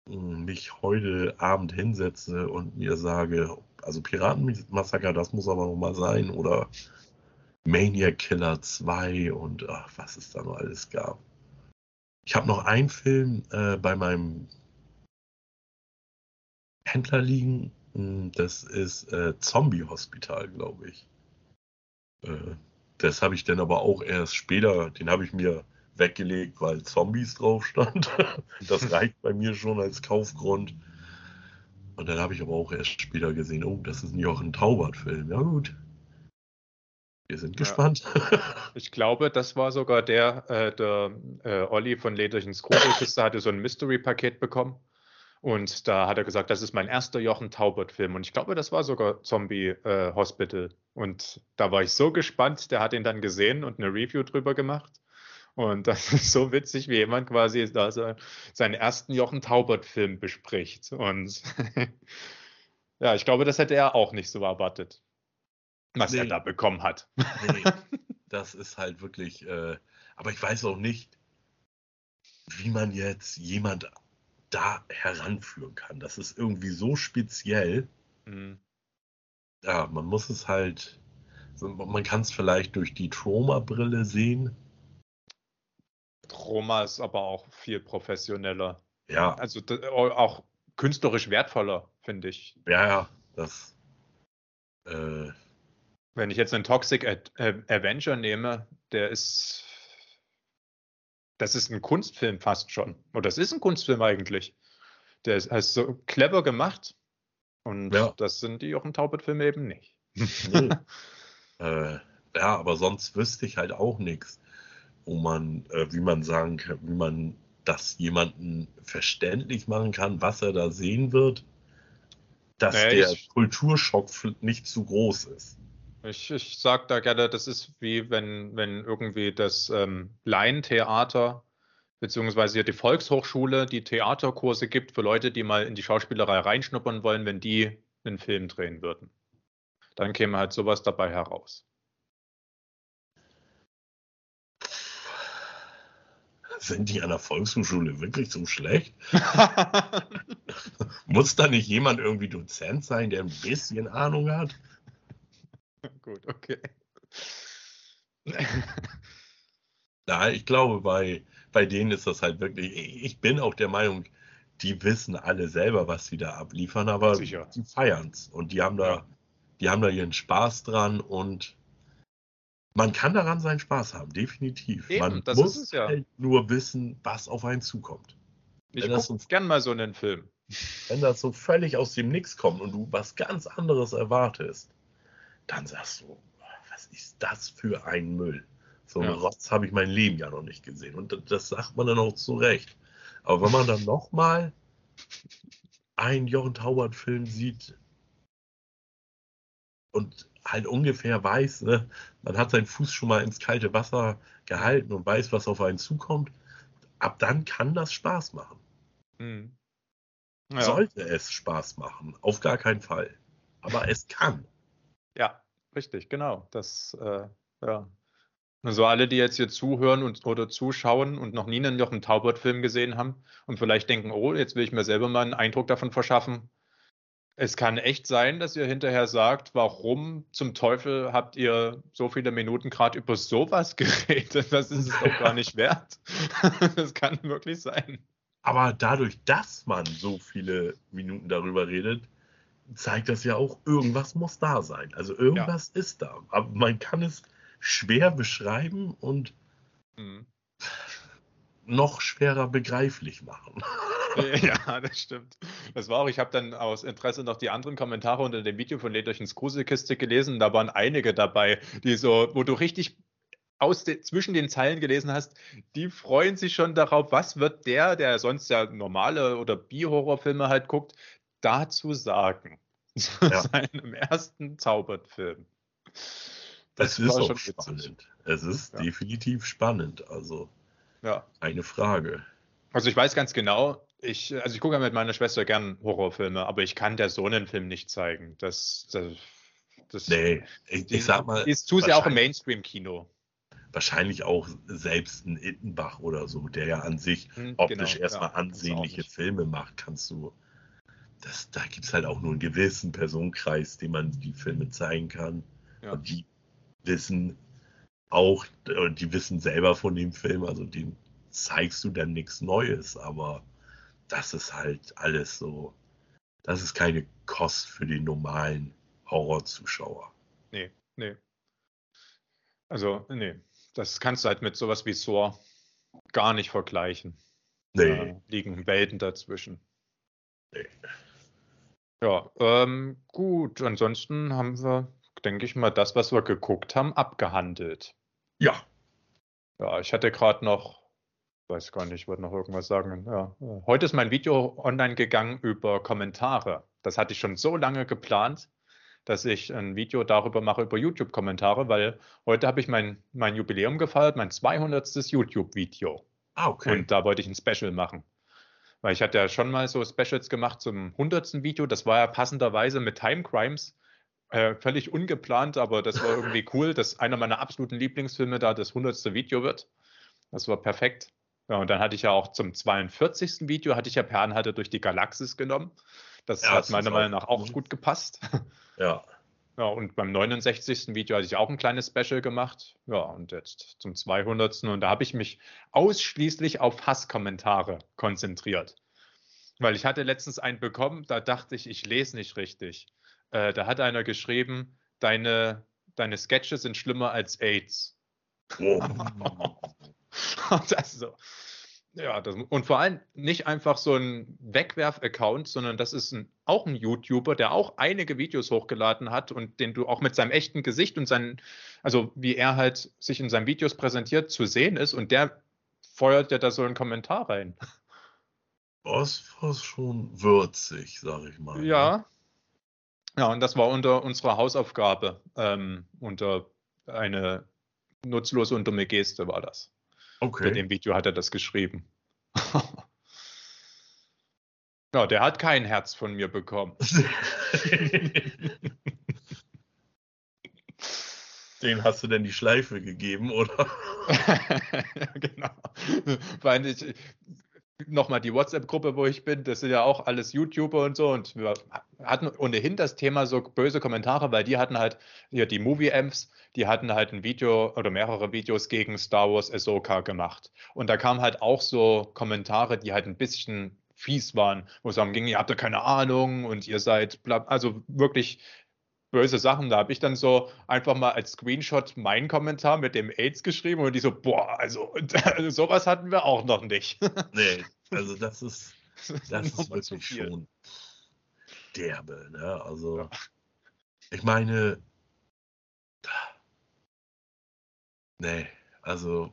mich heute Abend hinsetze und mir sage, also Piratenmassaker, das muss aber noch mal sein, oder Maniac Killer 2 und ach, was es da noch alles gab. Ich habe noch einen Film äh, bei meinem Händler liegen, das ist äh, Zombie Hospital, glaube ich. Äh, das habe ich dann aber auch erst später, den habe ich mir weggelegt, weil Zombies drauf stand. [LAUGHS] das reicht bei mir schon als Kaufgrund. Und dann habe ich aber auch erst später gesehen, oh, das ist ein Jochen Taubert-Film. Ja gut. Wir sind gespannt. Ja. [LAUGHS] Ich glaube, das war sogar der, äh, der äh, Olli von Lederchen Skrupelkiste hatte so ein Mystery-Paket bekommen. Und da hat er gesagt, das ist mein erster Jochen Taubert-Film. Und ich glaube, das war sogar Zombie äh, Hospital. Und da war ich so gespannt, der hat ihn dann gesehen und eine Review drüber gemacht. Und [LAUGHS] das ist so witzig, wie jemand quasi da seinen ersten Jochen Taubert-Film bespricht. Und [LAUGHS] ja, ich glaube, das hätte er auch nicht so erwartet, was nee. er da bekommen hat. Nee, [LAUGHS] das ist halt wirklich, äh, aber ich weiß auch nicht, wie man jetzt jemand da heranführen kann. Das ist irgendwie so speziell. Mhm. Ja, man muss es halt, man kann es vielleicht durch die Trauma-Brille sehen, Roma ist aber auch viel professioneller. Ja. Also auch künstlerisch wertvoller, finde ich. Ja, ja, das. Äh, Wenn ich jetzt einen Toxic Ad Avenger nehme, der ist. Das ist ein Kunstfilm fast schon. Oder das ist ein Kunstfilm eigentlich. Der ist, ist so clever gemacht. Und ja. das sind die Jochen Taubert-Filme eben nicht. [LAUGHS] Nee. äh, ja, aber sonst wüsste ich halt auch nichts wo man, äh, wie man sagen kann, wie man das jemanden verständlich machen kann, was er da sehen wird, dass naja, der Kulturschock nicht zu groß ist. Ich, ich sage da gerne, das ist wie wenn, wenn irgendwie das ähm, Laientheater beziehungsweise die Volkshochschule die Theaterkurse gibt für Leute, die mal in die Schauspielerei reinschnuppern wollen, wenn die einen Film drehen würden. Dann käme halt sowas dabei heraus. Sind die an der Volkshochschule wirklich so schlecht? [LAUGHS] Muss da nicht jemand irgendwie Dozent sein, der ein bisschen Ahnung hat? [LAUGHS] Gut, okay. [LAUGHS] Ja, ich glaube, bei, bei denen ist das halt wirklich. Ich bin auch der Meinung, die wissen alle selber, was sie da abliefern, aber Sicher. die feiern es und die haben da, ja. die haben da ihren Spaß dran und man kann daran seinen Spaß haben, definitiv. Eben, man muss es, ja. halt nur wissen, was auf einen zukommt. Ich gucke so, gern mal so einen Film. Wenn das so völlig aus dem Nix kommt und du was ganz anderes erwartest, dann sagst du, was ist das für ein Müll? So ja. Rotz habe ich mein Leben ja noch nicht gesehen. Und das sagt man dann auch zu Recht. Aber wenn man dann nochmal einen Jochen Taubert-Film sieht und halt ungefähr weiß, ne, man hat seinen Fuß schon mal ins kalte Wasser gehalten und weiß, was auf einen zukommt, ab dann kann das Spaß machen. Mhm. Ja. Sollte es Spaß machen, auf gar keinen Fall. Aber es kann. Ja, richtig, genau. Das, äh, ja. Also alle, die jetzt hier zuhören und, oder zuschauen und noch nie einen Jochen Taubert-Film gesehen haben und vielleicht denken, oh, jetzt will ich mir selber mal einen Eindruck davon verschaffen. Es kann echt sein, dass ihr hinterher sagt, warum zum Teufel habt ihr so viele Minuten gerade über sowas [LAUGHS] geredet? Das ist es doch gar nicht wert. [LAUGHS] das kann wirklich sein. Aber dadurch, dass man so viele Minuten darüber redet, zeigt das ja auch, irgendwas muss da sein. Also irgendwas ja. ist da. Aber man kann es schwer beschreiben und mhm. noch schwerer begreiflich machen. [LAUGHS] Ja, das stimmt. Das war auch, ich habe dann aus Interesse noch die anderen Kommentare unter dem Video von ins Gruselkiste gelesen. Da waren einige dabei, die so, wo du richtig aus de, zwischen den Zeilen gelesen hast, die freuen sich schon darauf, was wird der, der sonst ja normale oder Bi-Horrorfilme halt guckt, dazu sagen. [LAUGHS] Zu ja. seinem ersten Zaubertfilm. Das, ist auch spannend. Es ist ja. definitiv spannend. Also, ja. eine Frage. Also, ich weiß ganz genau, ich, also ich gucke ja mit meiner Schwester gern Horrorfilme, aber ich kann der so einen Film nicht zeigen. Das, das, das nee, ich, ich sag mal. Ist zu sehr auch im Mainstream-Kino. Wahrscheinlich auch selbst ein Ittenbach oder so, der ja an sich hm, optisch genau, erstmal ja, ansehnliche Filme macht, kannst du. Das, da gibt es halt auch nur einen gewissen Personenkreis, dem man die Filme zeigen kann. Ja. Und die wissen auch, die wissen selber von dem Film, also dem zeigst du dann nichts Neues, aber das ist halt alles so, das ist keine Kost für den normalen Horrorzuschauer. Nee, nee. Also, nee. Das kannst du halt mit sowas wie Soar gar nicht vergleichen. Nee. Da liegen Welten dazwischen. Nee. Ja, ähm, gut. Ansonsten haben wir denke ich mal, das, was wir geguckt haben, abgehandelt. Ja. Ja, ich hatte gerade noch, weiß gar nicht, ich wollte noch irgendwas sagen. Ja, heute ist mein Video online gegangen über Kommentare. Das hatte ich schon so lange geplant, dass ich ein Video darüber mache, über YouTube-Kommentare, weil heute habe ich mein, mein Jubiläum gefeiert, mein 200. YouTube-Video. Ah, okay. Und da wollte ich ein Special machen. Weil ich hatte ja schon mal so Specials gemacht zum 100. Video. Das war ja passenderweise mit Time Crimes äh, völlig ungeplant, aber das war irgendwie [LAUGHS] cool, dass einer meiner absoluten Lieblingsfilme da das 100. Video wird. Das war perfekt. Ja, und dann hatte ich ja auch zum 42. Video, hatte ich ja Per Anhalter durch die Galaxis genommen. Das ja, hat meiner Meinung nach auch gut gepasst. Ja. [LAUGHS] Ja, und beim 69. Video hatte ich auch ein kleines Special gemacht. Ja, und jetzt zum 200. Und da habe ich mich ausschließlich auf Hasskommentare konzentriert. Weil ich hatte letztens einen bekommen, da dachte ich, ich lese nicht richtig. Äh, da hat einer geschrieben, deine, deine Sketche sind schlimmer als AIDS. Oh. [LAUGHS] das so. Ja, das, und vor allem nicht einfach so ein Wegwerf-Account, sondern das ist ein, auch ein YouTuber, der auch einige Videos hochgeladen hat und den du auch mit seinem echten Gesicht und seinen, also wie er halt sich in seinen Videos präsentiert, zu sehen ist und der feuert ja da so einen Kommentar rein. Das war schon würzig, sag ich mal. Ja, ne? Ja, und das war unter unserer Hausaufgabe, ähm, unter eine nutzlose und dumme Geste war das. Okay. In dem Video hat er das geschrieben. [LAUGHS] ja, der hat kein Herz von mir bekommen. [LAUGHS] Den hast du denn die Schleife gegeben, oder? [LAUGHS] genau. Weil ich, nochmal die WhatsApp-Gruppe, wo ich bin, das sind ja auch alles YouTuber und so. Und wir hatten ohnehin das Thema so böse Kommentare, weil die hatten halt hier die Movie-Amps, die hatten halt ein Video oder mehrere Videos gegen Star Wars Ahsoka gemacht. Und da kamen halt auch so Kommentare, die halt ein bisschen fies waren, wo es darum ging, ihr habt ja keine Ahnung und ihr seid, also wirklich böse Sachen. Da habe ich dann so einfach mal als Screenshot meinen Kommentar mit dem AIDS geschrieben und die so, boah, also, [LAUGHS] also sowas hatten wir auch noch nicht. nee, also das ist, [LAUGHS] das ist wirklich schon derbe, ne? Also, ja. ich meine, Nee, also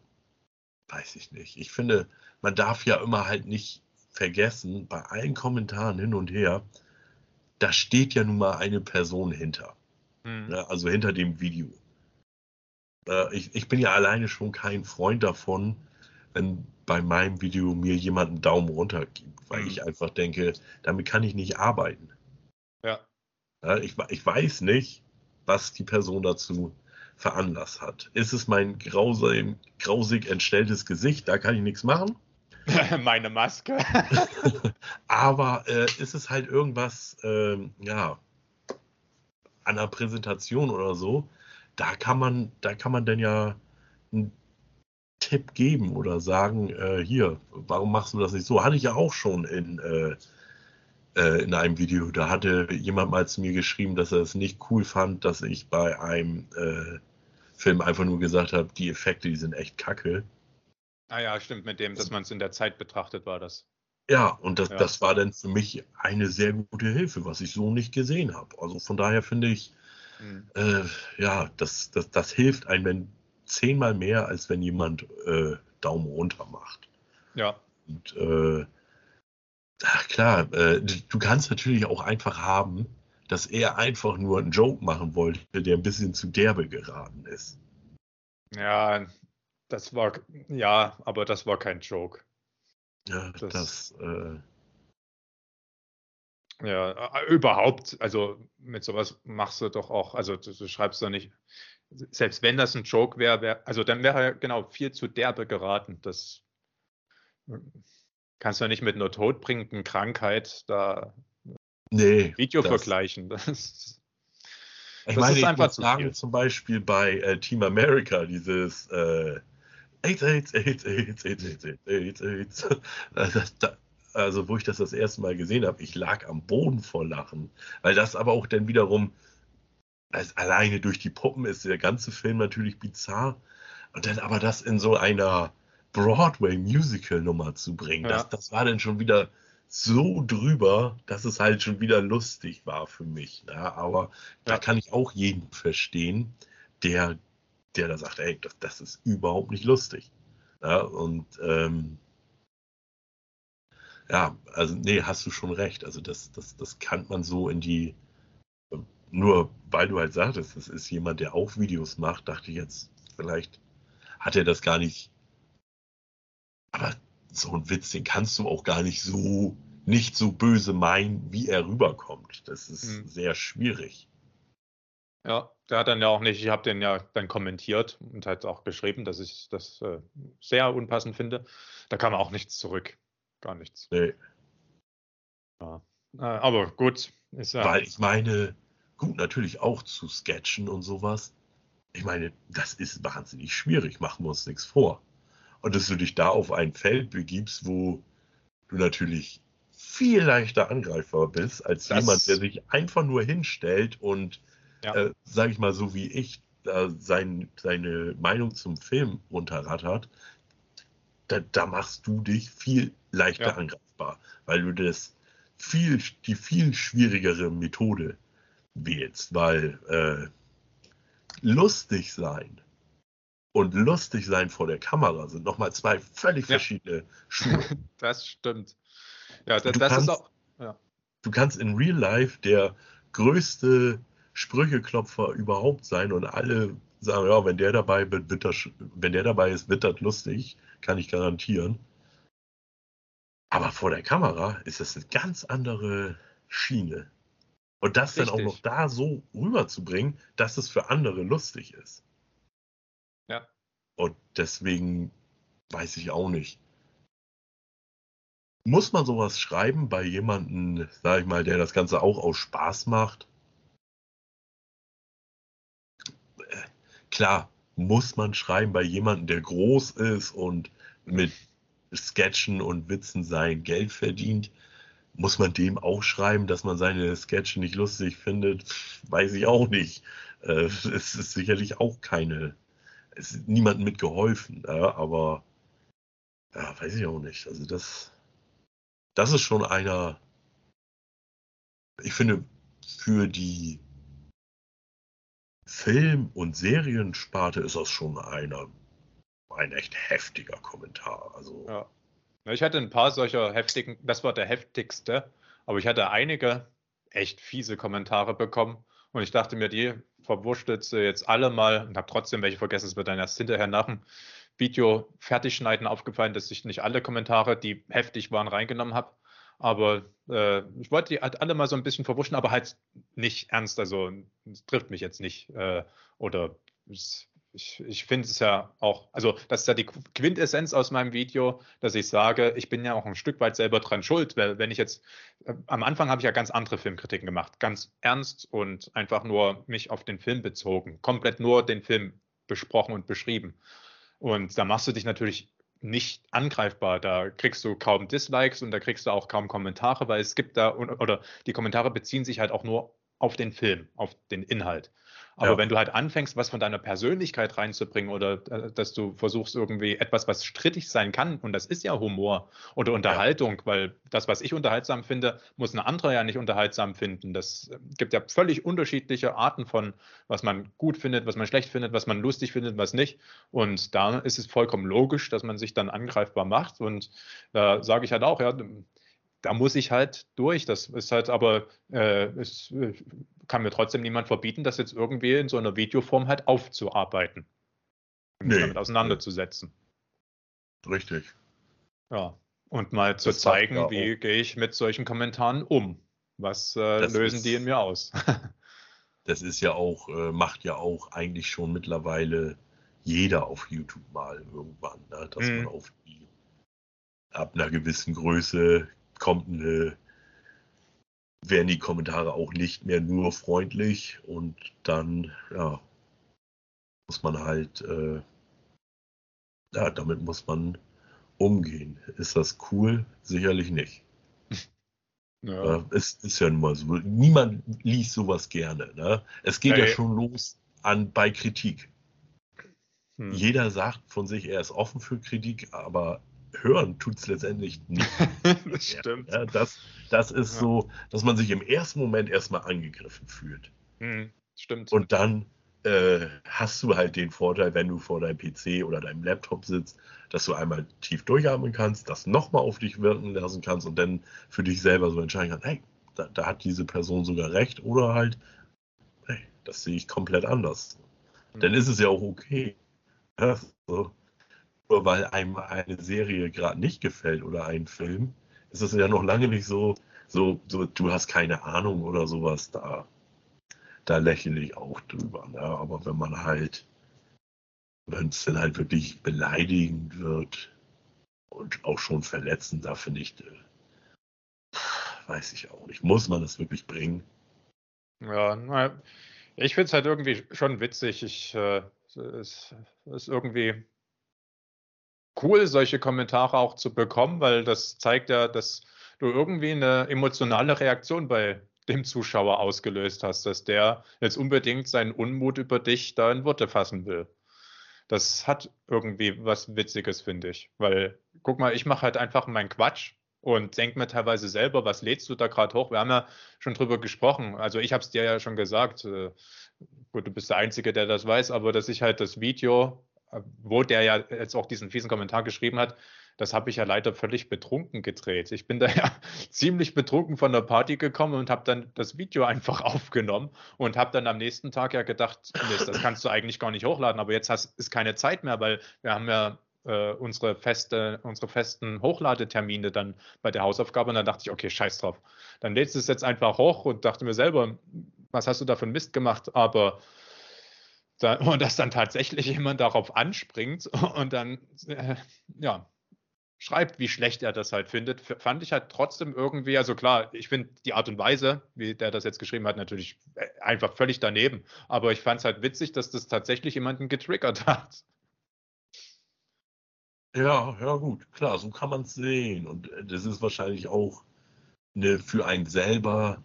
weiß ich nicht. Ich finde, man darf ja immer halt nicht vergessen, bei allen Kommentaren hin und her, da steht ja nun mal eine Person hinter. Mhm. Ja, also hinter dem Video. Äh, ich, ich bin ja alleine schon kein Freund davon, wenn bei meinem Video mir jemand einen Daumen runter gibt, weil mhm. ich einfach denke, damit kann ich nicht arbeiten. Ja. ja ich, ich weiß nicht, was die Person dazu veranlasst hat. Ist es mein grausam, grausig entstelltes Gesicht, da kann ich nichts machen. [LAUGHS] Meine Maske. [LAUGHS] Aber äh, ist es halt irgendwas, äh, ja, an der Präsentation oder so, da kann man, da kann man dann ja einen Tipp geben oder sagen, äh, hier, warum machst du das nicht so? Hatte ich ja auch schon in, äh, äh, in einem Video. Da hatte jemand mal zu mir geschrieben, dass er es nicht cool fand, dass ich bei einem äh, Film einfach nur gesagt habe, die Effekte, die sind echt kacke. Ah ja, stimmt, mit dem, dass man es in der Zeit betrachtet, war das. Ja, und das, ja. das war dann für mich eine sehr gute Hilfe, was ich so nicht gesehen habe. Also von daher finde ich, mhm. äh, ja, das, das, das hilft einem wenn, zehnmal mehr, als wenn jemand äh, Daumen runter macht. Ja. Und äh, ach klar, äh, du kannst natürlich auch einfach haben, dass er einfach nur einen Joke machen wollte, der ein bisschen zu derbe geraten ist. Ja, das war, ja, aber das war kein Joke. Ja, das, das äh, ja, äh, überhaupt, also mit sowas machst du doch auch, also du, du schreibst doch nicht, selbst wenn das ein Joke wäre, wär, also dann wäre er genau viel zu derbe geraten. Das kannst du nicht mit einer todbringenden Krankheit da nee, Video das, vergleichen. [LAUGHS] Das, ich das meine, ist einfach ich muss sagen, zum Beispiel bei äh, Team America, dieses äh, AIDS, AIDS, AIDS, AIDS, AIDS, AIDS, AIDS, AIDS, AIDS. Also, wo ich das das erste Mal gesehen habe, ich lag am Boden vor Lachen. Weil das aber auch dann wiederum, also alleine durch die Puppen ist der ganze Film natürlich bizarr. Und dann aber das in so einer Broadway-Musical-Nummer zu bringen, ja. das, das war dann schon wieder so drüber, dass es halt schon wieder lustig war für mich. Ja, aber ja. da kann ich auch jeden verstehen, der der da sagt, ey, das, das ist überhaupt nicht lustig. Ja, und ähm, ja, also nee, hast du schon recht. Also das, das, das kann man so in die, nur weil du halt sagtest, das ist jemand, der auch Videos macht, dachte ich jetzt, vielleicht hat er das gar nicht. Aber so ein Witz, den kannst du auch gar nicht so, nicht so böse meinen, wie er rüberkommt. Das ist mhm. sehr schwierig. Ja, der hat dann ja auch nicht, ich habe den ja dann kommentiert und hat auch geschrieben, dass ich das äh, sehr unpassend finde. Da kam auch nichts zurück. Gar nichts. Nee. Ja. Äh, aber gut. Ist ja Weil ich meine, gut, natürlich auch zu sketchen und sowas. Ich meine, das ist wahnsinnig schwierig, machen wir uns nichts vor. Und dass du dich da auf ein Feld begibst, wo du natürlich viel leichter angreifbar bist als das jemand, der sich einfach nur hinstellt und ja. äh, sage ich mal so wie ich, äh, sein, seine Meinung zum Film runterrattert, da, da machst du dich viel leichter ja. angreifbar, weil du das viel, die viel schwierigere Methode wählst, weil äh, lustig sein und lustig sein vor der Kamera sind nochmal zwei völlig ja. verschiedene Schuhe. [LAUGHS] Das stimmt. Ja, das, das kannst, ist auch. Ja. Du kannst in Real Life der größte Sprücheklopfer überhaupt sein und alle sagen, ja, wenn der dabei wird, wird das, wenn der dabei ist, wird das lustig, kann ich garantieren. Aber vor der Kamera ist das eine ganz andere Schiene. Und das Richtig. dann auch noch da so rüberzubringen, dass es für andere lustig ist. Ja. Und deswegen weiß ich auch nicht. Muss man sowas schreiben bei jemandem, sag ich mal, der das Ganze auch aus Spaß macht? Klar, muss man schreiben bei jemandem, der groß ist und mit Sketchen und Witzen sein Geld verdient. Muss man dem auch schreiben, dass man seine Sketche nicht lustig findet? Weiß ich auch nicht. Äh, es ist sicherlich auch keine, es ist niemandem mitgeholfen, aber ja, weiß ich auch nicht. Also das, das ist schon einer, ich finde, für die Film- und Seriensparte ist das schon eine, ein echt heftiger Kommentar. Also, ja. Ich hatte ein paar solcher heftigen, das war der heftigste, aber ich hatte einige echt fiese Kommentare bekommen und ich dachte mir, die verwurschtelt sie jetzt alle mal und habe trotzdem welche vergessen. Es wird dann erst hinterher nach dem Video fertigschneiden aufgefallen, dass ich nicht alle Kommentare, die heftig waren, reingenommen habe. Aber äh, ich wollte die halt alle mal so ein bisschen verwuschen, aber halt nicht ernst. Also es trifft mich jetzt nicht. Äh, oder ich, ich finde es ja auch, also das ist ja die Quintessenz aus meinem Video, dass ich sage, ich bin ja auch ein Stück weit selber dran schuld, weil wenn ich jetzt, äh, am Anfang habe ich ja ganz andere Filmkritiken gemacht, ganz ernst und einfach nur mich auf den Film bezogen, komplett nur den Film besprochen und beschrieben. Und da machst du dich natürlich nicht angreifbar. Da kriegst du kaum Dislikes und da kriegst du auch kaum Kommentare, weil es gibt da, oder die Kommentare beziehen sich halt auch nur auf den Film, auf den Inhalt. Aber ja. wenn du halt anfängst, was von deiner Persönlichkeit reinzubringen oder äh, dass du versuchst irgendwie etwas, was strittig sein kann, und das ist ja Humor oder Unterhaltung, ja. weil das, was ich unterhaltsam finde, muss ein anderer ja nicht unterhaltsam finden. Das äh, gibt ja völlig unterschiedliche Arten von, was man gut findet, was man schlecht findet, was man lustig findet, was nicht. Und da ist es vollkommen logisch, dass man sich dann angreifbar macht. Und da sage ich halt auch, ja, da muss ich halt durch. Das ist halt aber, äh, äh, kann mir trotzdem niemand verbieten, das jetzt irgendwie in so einer Videoform halt aufzuarbeiten. Und nee. damit auseinanderzusetzen. Richtig. Ja. Und mal das zu zeigen, ja wie gehe ich mit solchen Kommentaren um. Was äh, lösen ist, die in mir aus? [LAUGHS] das ist ja auch, äh, macht ja auch eigentlich schon mittlerweile jeder auf YouTube mal irgendwann, ne? dass mhm. man auf die ab einer gewissen Größe kommt eine, werden die Kommentare auch nicht mehr nur freundlich und dann, ja, muss man halt, äh, ja, damit muss man umgehen. Ist das cool? Sicherlich nicht. [LAUGHS] Ja. Äh, es ist ja nun mal so. Niemand liest sowas gerne. Ne? Es geht hey. ja schon los an bei Kritik. Hm. Jeder sagt von sich, er ist offen für Kritik, aber hören tut es letztendlich nicht. [LAUGHS] das stimmt. Ja, das, das ist ja. so, dass man sich im ersten Moment erstmal angegriffen fühlt. Mhm, stimmt. Und dann äh, hast du halt den Vorteil, wenn du vor deinem PC oder deinem Laptop sitzt, dass du einmal tief durchatmen kannst, das nochmal auf dich wirken lassen kannst und dann für dich selber so entscheiden kannst, hey, da, da hat diese Person sogar recht oder halt, hey, das sehe ich komplett anders. Mhm. Dann ist es ja auch okay. Ja, so nur weil einem eine Serie gerade nicht gefällt oder ein Film, ist es ja noch lange nicht so, so, so, du hast keine Ahnung oder sowas, da, da lächle ich auch drüber. Ne? Aber wenn man halt, wenn es dann halt wirklich beleidigend wird und auch schon verletzend, da finde ich, äh, weiß ich auch nicht, muss man es wirklich bringen? Ja, ich finde es halt irgendwie schon witzig. Ich, äh, es ist irgendwie cool, solche Kommentare auch zu bekommen, weil das zeigt ja, dass du irgendwie eine emotionale Reaktion bei dem Zuschauer ausgelöst hast, dass der jetzt unbedingt seinen Unmut über dich da in Worte fassen will. Das hat irgendwie was Witziges, finde ich. Weil, guck mal, ich mache halt einfach meinen Quatsch und denke mir teilweise selber, was lädst du da gerade hoch? Wir haben ja schon drüber gesprochen. Also ich habe es dir ja schon gesagt. Äh, gut, du bist der Einzige, der das weiß, aber dass ich halt das Video wo der ja jetzt auch diesen fiesen Kommentar geschrieben hat, das habe ich ja leider völlig betrunken gedreht. Ich bin da ja [LAUGHS] ziemlich betrunken von der Party gekommen und habe dann das Video einfach [LAUGHS] aufgenommen und habe dann am nächsten Tag ja gedacht, Mist, das kannst du eigentlich gar nicht hochladen, aber jetzt hast, ist keine Zeit mehr, weil wir haben ja äh, unsere, feste, unsere festen Hochladetermine dann bei der Hausaufgabe und dann dachte ich, okay, scheiß drauf. Dann lädst du es jetzt einfach hoch und dachte mir selber, was hast du da für Mist gemacht? Aber da, [LAUGHS] und dass dann tatsächlich jemand darauf anspringt [LAUGHS] und dann, äh, ja, schreibt, wie schlecht er das halt findet, fand ich halt trotzdem irgendwie, also klar, ich finde die Art und Weise, wie der das jetzt geschrieben hat, natürlich äh, einfach völlig daneben. Aber ich fand es halt witzig, dass das tatsächlich jemanden getriggert [LAUGHS] hat. Ja, ja, gut, klar, so kann man es sehen. Und äh, das ist wahrscheinlich auch eine für einen selber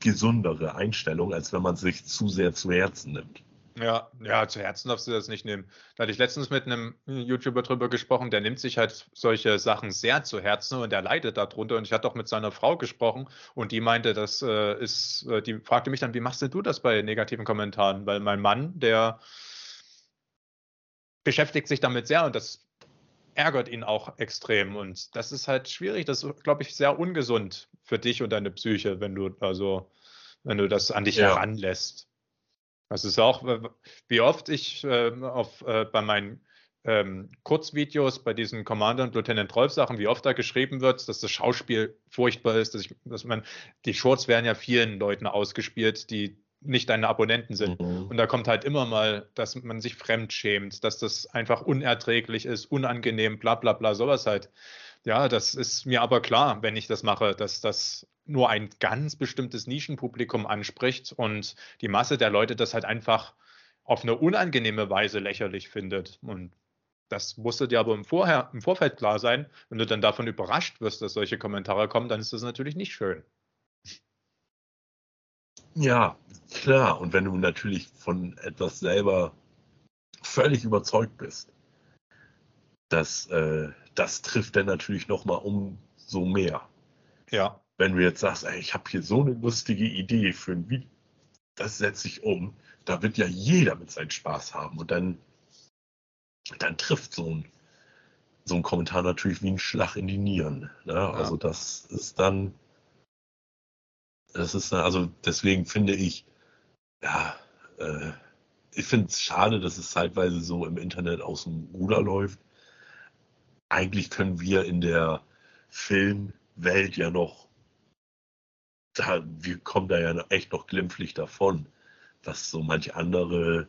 gesundere Einstellung, als wenn man sich zu sehr zu Herzen nimmt. Ja, ja, zu Herzen darfst du das nicht nehmen. Da hatte ich letztens mit einem YouTuber drüber gesprochen, der nimmt sich halt solche Sachen sehr zu Herzen und der leidet darunter. Und ich hatte auch mit seiner Frau gesprochen und die meinte, das äh, ist, äh, die fragte mich dann, wie machst du das bei negativen Kommentaren? Weil mein Mann, der beschäftigt sich damit sehr und das ärgert ihn auch extrem. Und das ist halt schwierig. Das ist, glaube ich, sehr ungesund für dich und deine Psyche, wenn du also, wenn du das an dich ja. heranlässt. Das ist auch, wie oft ich äh, auf, äh, bei meinen ähm, Kurzvideos, bei diesen Commander und Lieutenant Rolf Sachen, wie oft da geschrieben wird, dass das Schauspiel furchtbar ist, dass, ich, dass man, die Shorts werden ja vielen Leuten ausgespielt, die nicht deine Abonnenten sind. Mhm. Und da kommt halt immer mal, dass man sich fremd schämt, dass das einfach unerträglich ist, unangenehm, bla bla bla, sowas halt. Ja, das ist mir aber klar, wenn ich das mache, dass das nur ein ganz bestimmtes Nischenpublikum anspricht und die Masse der Leute das halt einfach auf eine unangenehme Weise lächerlich findet. Und das musste dir aber im, Vorher, im Vorfeld klar sein. Wenn du dann davon überrascht wirst, dass solche Kommentare kommen, dann ist das natürlich nicht schön. Ja, klar. Und wenn du natürlich von etwas selber völlig überzeugt bist, das, äh, das trifft dann natürlich nochmal umso mehr. Ja. Wenn du jetzt sagst, ey, ich habe hier so eine lustige Idee für ein Video, das setze ich um, da wird ja jeder mit seinen Spaß haben. Und dann, dann trifft so ein, so ein Kommentar natürlich wie ein Schlag in die Nieren. Ne? Ja. Also das ist dann, das ist also deswegen finde ich, ja, äh, ich finde es schade, dass es zeitweise so im Internet aus dem Ruder läuft. Eigentlich können wir in der Filmwelt ja noch, da, wir kommen da ja echt noch glimpflich davon, was so manche andere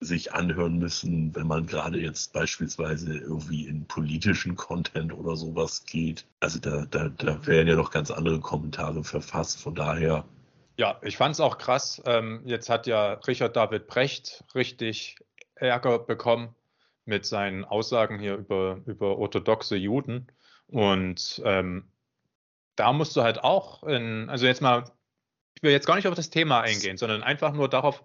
sich anhören müssen, wenn man gerade jetzt beispielsweise irgendwie in politischen Content oder sowas geht. Also da, da, da werden ja noch ganz andere Kommentare verfasst. Von daher. Ja, ich fand es auch krass. Ähm, jetzt hat ja Richard David Brecht richtig Ärger bekommen mit seinen Aussagen hier über, über orthodoxe Juden. Und ähm, da musst du halt auch in, also jetzt mal, ich will jetzt gar nicht auf das Thema eingehen, sondern einfach nur darauf,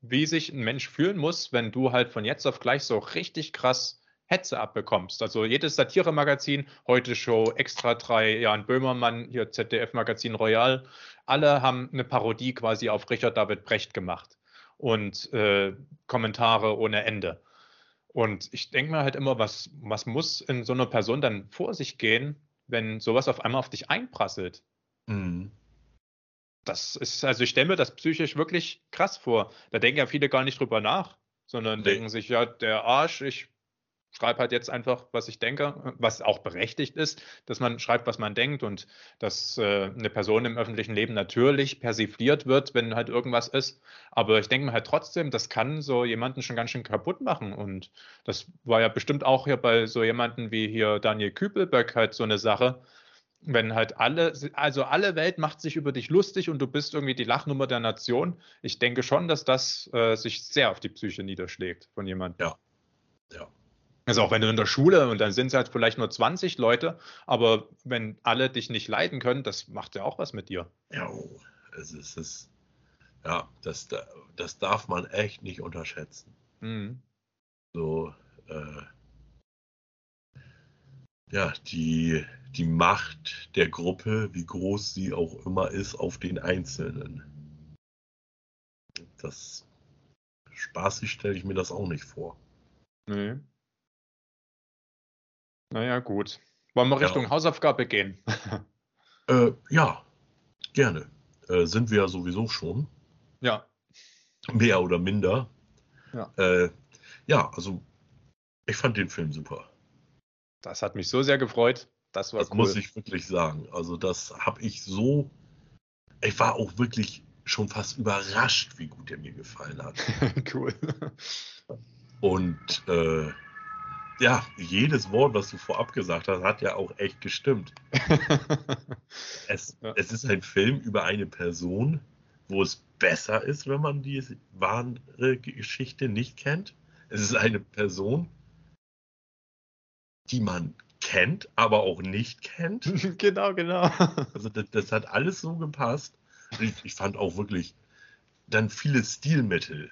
wie sich ein Mensch fühlen muss, wenn du halt von jetzt auf gleich so richtig krass Hetze abbekommst. Also jedes Satire-Magazin, heute Show, Extra 3, Jan Böhmermann, hier ZDF-Magazin Royal, alle haben eine Parodie quasi auf Richard David Brecht gemacht und äh, Kommentare ohne Ende. Und ich denke mir halt immer, was, was muss in so einer Person dann vor sich gehen, wenn sowas auf einmal auf dich einprasselt? Mhm das ist, also ich stelle mir das psychisch wirklich krass vor. Da denken ja viele gar nicht drüber nach, sondern nee. denken sich, ja, der Arsch, ich schreibe halt jetzt einfach, was ich denke, was auch berechtigt ist, dass man schreibt, was man denkt und dass äh, eine Person im öffentlichen Leben natürlich persifliert wird, wenn halt irgendwas ist. Aber ich denke mir halt trotzdem, das kann so jemanden schon ganz schön kaputt machen. Und das war ja bestimmt auch hier bei so jemanden wie hier Daniel Kübelböck halt so eine Sache, wenn halt alle, also alle Welt macht sich über dich lustig und du bist irgendwie die Lachnummer der Nation. Ich denke schon, dass das äh, sich sehr auf die Psyche niederschlägt von jemandem. Ja. Ja. Also auch wenn du in der Schule und dann sind es halt vielleicht nur 20 Leute, aber wenn alle dich nicht leiden können, das macht ja auch was mit dir. Ja, es ist, es ja, das, das darf man echt nicht unterschätzen. Mhm. So, äh, ja, die, die Macht der Gruppe, wie groß sie auch immer ist, auf den Einzelnen. Das spaßig stelle ich mir das auch nicht vor. Nee. Naja, gut. Wollen wir Richtung ja. Hausaufgabe gehen? [LAUGHS] äh, ja, gerne. Äh, sind wir ja sowieso schon. Ja. Mehr oder minder. Ja. Äh, ja, also ich fand den Film super. Das hat mich so sehr gefreut. Das war das cool. muss ich wirklich sagen. Also das habe ich so. Ich war auch wirklich schon fast überrascht, wie gut er mir gefallen hat. [LAUGHS] cool. Und äh, ja, jedes Wort, was du vorab gesagt hast, hat ja auch echt gestimmt. [LAUGHS] es, ja. es ist ein Film über eine Person, wo es besser ist, wenn man die wahre Geschichte nicht kennt. Es ist eine Person, die man kennt, aber auch nicht kennt. [LAUGHS] genau, genau. Also das, das hat alles so gepasst. Ich, ich, fand auch wirklich dann viele Stilmittel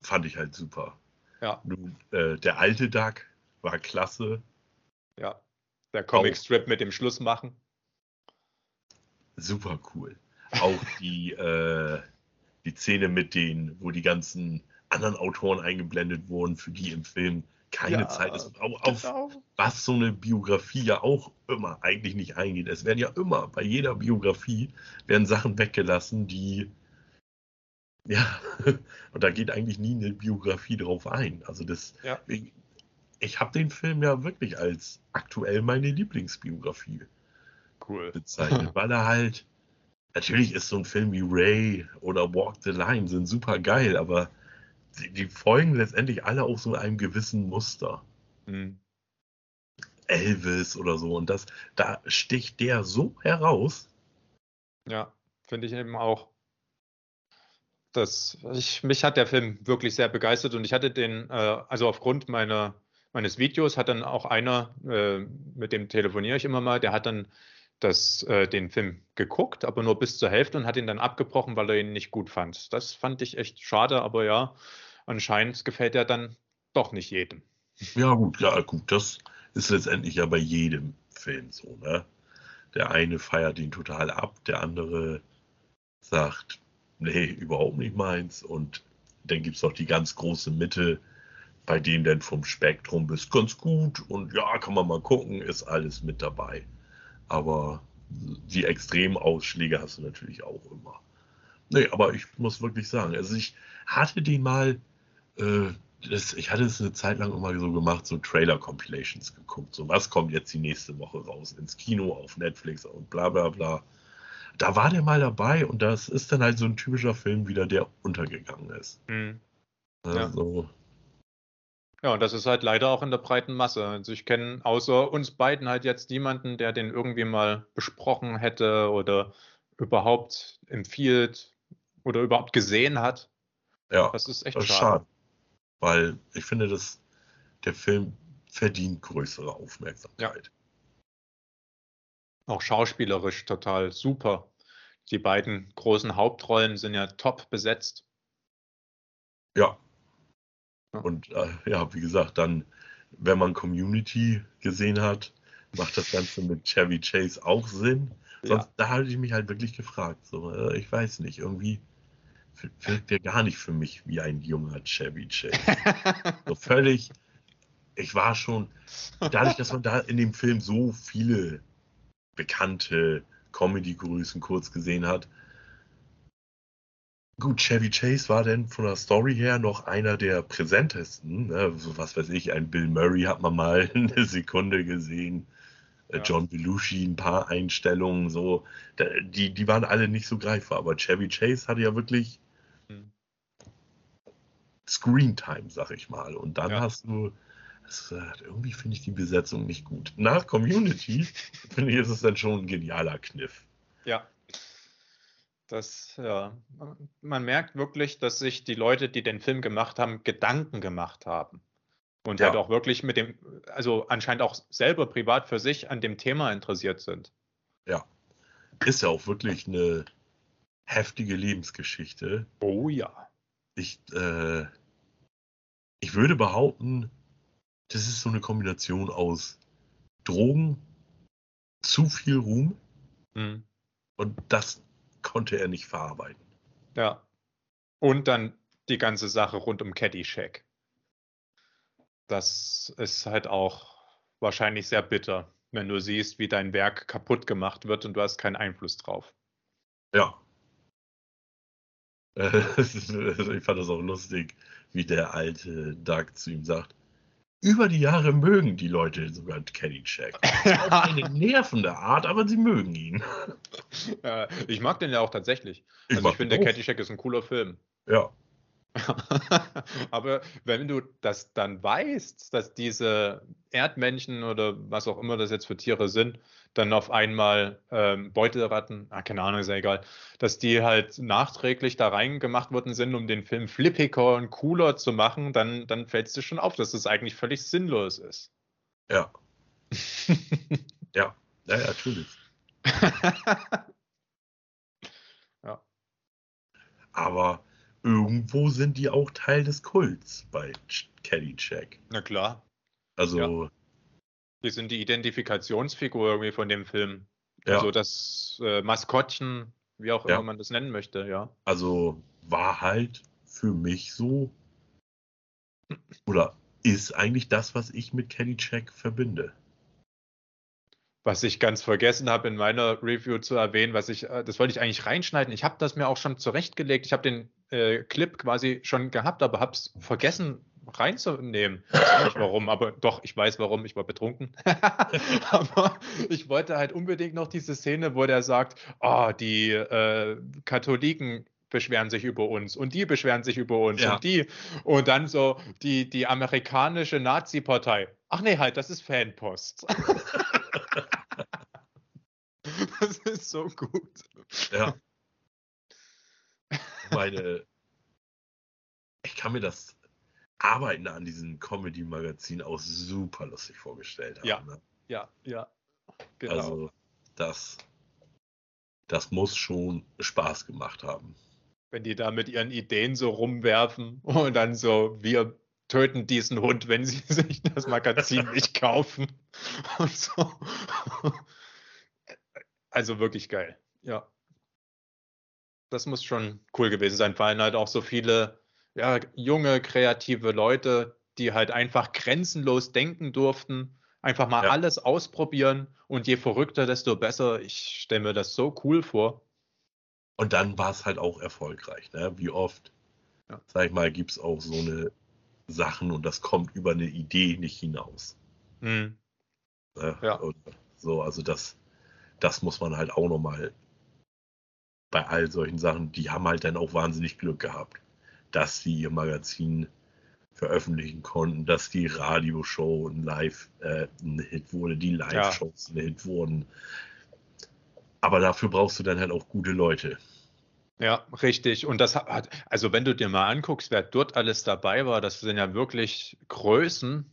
fand ich halt super. Ja. Nun, äh, der alte Duck war klasse. Ja. Der Comicstrip mit dem Schluss machen. Super cool. Auch die, [LAUGHS] äh, die Szene mit denen, wo die ganzen anderen Autoren eingeblendet wurden, für die im Film keine Ja, Zeit ist. Auf, auf Genau. was so eine Biografie ja auch immer eigentlich nicht eingeht. Es werden ja immer bei jeder Biografie werden Sachen weggelassen, die ja, [LAUGHS] und da geht eigentlich nie eine Biografie drauf ein. Also das, Ja. Ich, habe den Film ja wirklich als aktuell meine Lieblingsbiografie Cool. bezeichnet, weil er halt, natürlich ist so ein Film wie Ray oder Walk the Line sind super geil, aber die, die folgen letztendlich alle auch so einem gewissen Muster. Hm. Elvis oder so und das, da sticht der so heraus. Ja, finde ich eben auch. Das, ich, mich hat der Film wirklich sehr begeistert und ich hatte den, äh, also aufgrund meiner, meines Videos hat dann auch einer, äh, mit dem telefoniere ich immer mal, der hat dann das, äh, den Film geguckt, aber nur bis zur Hälfte und hat ihn dann abgebrochen, weil er ihn nicht gut fand. Das fand ich echt schade, aber ja, anscheinend gefällt er dann doch nicht jedem. Ja, gut, ja, gut, das ist letztendlich ja bei jedem Film so, ne? Der eine feiert ihn total ab, der andere sagt, nee, überhaupt nicht meins. Und dann gibt es noch die ganz große Mitte, bei denen dann vom Spektrum bis ganz gut und ja, kann man mal gucken, ist alles mit dabei. Aber die extremen Ausschläge hast du natürlich auch immer. Nee, aber ich muss wirklich sagen, also ich hatte den mal, äh, das, ich hatte es eine Zeit lang immer so gemacht, so Trailer-Compilations geguckt. So, was kommt jetzt die nächste Woche raus? Ins Kino, auf Netflix und bla bla bla. Da war der mal dabei und das ist dann halt so ein typischer Film wieder, der untergegangen ist. Hm. Ja. Also, Ja, und das ist halt leider auch in der breiten Masse. Also ich kenne außer uns beiden halt jetzt niemanden, der den irgendwie mal besprochen hätte oder überhaupt empfiehlt oder überhaupt gesehen hat. ja, Das ist echt das ist schade. schade. Weil ich finde, dass der Film verdient größere Aufmerksamkeit. Auch schauspielerisch total super. Die beiden großen Hauptrollen sind ja top besetzt. Ja. Ja. Und äh, ja, wie gesagt, dann, wenn man Community gesehen hat, macht das Ganze mit Chevy Chase auch Sinn. Sonst, da habe ich mich halt wirklich gefragt. So, äh, ich weiß nicht, irgendwie wirkt der gar nicht für mich wie ein junger Chevy Chase. [LAUGHS] So völlig, ich war schon, dadurch, dass man da in dem Film so viele bekannte Comedy-Größen kurz gesehen hat. Gut, Chevy Chase war denn von der Story her noch einer der präsentesten. Ne? So was weiß ich, ein Bill Murray hat man mal [LAUGHS] eine Sekunde gesehen. Äh, Ja. John Belushi, ein paar Einstellungen, so. Die, die waren alle nicht so greifbar. Aber Chevy Chase hatte ja wirklich Hm. Screentime, sag ich mal. Und dann Ja. hast du, das, irgendwie finde ich die Besetzung nicht gut. Nach Community, [LAUGHS] finde ich, ist es dann schon ein genialer Kniff. Ja. Das, ja. Man merkt wirklich, dass sich die Leute, die den Film gemacht haben, Gedanken gemacht haben. Und Ja. halt auch wirklich mit dem, also anscheinend auch selber privat für sich an dem Thema interessiert sind. Ja. Ist ja auch wirklich eine heftige Lebensgeschichte. Oh ja. Ich, äh, ich würde behaupten, das ist so eine Kombination aus Drogen, zu viel Ruhm Hm. und das konnte er nicht verarbeiten. Ja. Und dann die ganze Sache rund um Caddyshack. Das ist halt auch wahrscheinlich sehr bitter, wenn du siehst, wie dein Werk kaputt gemacht wird und du hast keinen Einfluss drauf. Ja. [LAUGHS] Ich fand das auch lustig, wie der alte Doug zu ihm sagt. Über die Jahre mögen die Leute sogar Caddyshack. Auf eine [LAUGHS] nervende Art, aber sie mögen ihn. Äh, ich mag den ja auch tatsächlich. Ich also mag ich finde, auch. Caddyshack ist ein cooler Film. Ja, [LAUGHS] Aber wenn du das dann weißt, dass diese Erdmännchen oder was auch immer das jetzt für Tiere sind, dann auf einmal ähm, Beutelratten, ah, keine Ahnung, ist ja egal, dass die halt nachträglich da reingemacht worden sind, um den Film flippiger und cooler zu machen, dann, dann fällt es dir schon auf, dass das eigentlich völlig sinnlos ist. ja, [LAUGHS] ja, ja, ja, natürlich. [LAUGHS] Aber irgendwo sind die auch Teil des Kults bei Caddyshack. Na klar. Also. Ja. Die sind die Identifikationsfigur irgendwie von dem Film. Ja. Also das äh, Maskottchen, wie auch ja. immer man das nennen möchte, ja. Also war halt für mich so, oder ist eigentlich das, was ich mit Caddyshack verbinde. Was ich ganz vergessen habe in meiner Review zu erwähnen, was ich, äh, das wollte ich eigentlich reinschneiden. Ich habe das mir auch schon zurechtgelegt. Ich habe den äh, Clip quasi schon gehabt, aber habe es vergessen reinzunehmen. Ich weiß nicht warum, aber doch, ich weiß warum, ich war betrunken. [LAUGHS] aber ich wollte halt unbedingt noch diese Szene, wo der sagt, oh, die äh, Katholiken beschweren sich über uns und die beschweren sich über uns ja. und die und dann so die, die amerikanische Nazi-Partei. Ach nee, halt, das ist Fanpost. [LAUGHS] [LAUGHS] das ist so gut. Ja. [LAUGHS] Meine, ich kann mir das Arbeiten an diesem Comedy-Magazin auch super lustig vorgestellt haben. Ja, ne? ja, ja. Genau. Also das, das muss schon Spaß gemacht haben. Wenn die da mit ihren Ideen so rumwerfen und dann so, wir töten diesen Hund, wenn sie [LAUGHS] sich das Magazin nicht kaufen. Und so. Also wirklich geil. Ja. Das muss schon cool gewesen sein. Vor allem halt auch so viele ja, junge, kreative Leute, die halt einfach grenzenlos denken durften, einfach mal ja. alles ausprobieren und je verrückter, desto besser. Ich stelle mir das so cool vor. Und dann war es halt auch erfolgreich. Ne? Wie oft, ja. sag ich mal, gibt es auch so eine Sachen und das kommt über eine Idee nicht hinaus. Mhm. Ne? Ja. Und so, also das, das muss man halt auch nochmal bei all solchen Sachen, die haben halt dann auch wahnsinnig Glück gehabt dass sie ihr Magazin veröffentlichen konnten, dass die Radioshow ein Live äh, ein Hit wurde, die Live-Shows ja. ein Hit wurden. Aber dafür brauchst du dann halt auch gute Leute. Ja, richtig. Und das hat, also wenn du dir mal anguckst, wer dort alles dabei war, das sind ja wirklich Größen,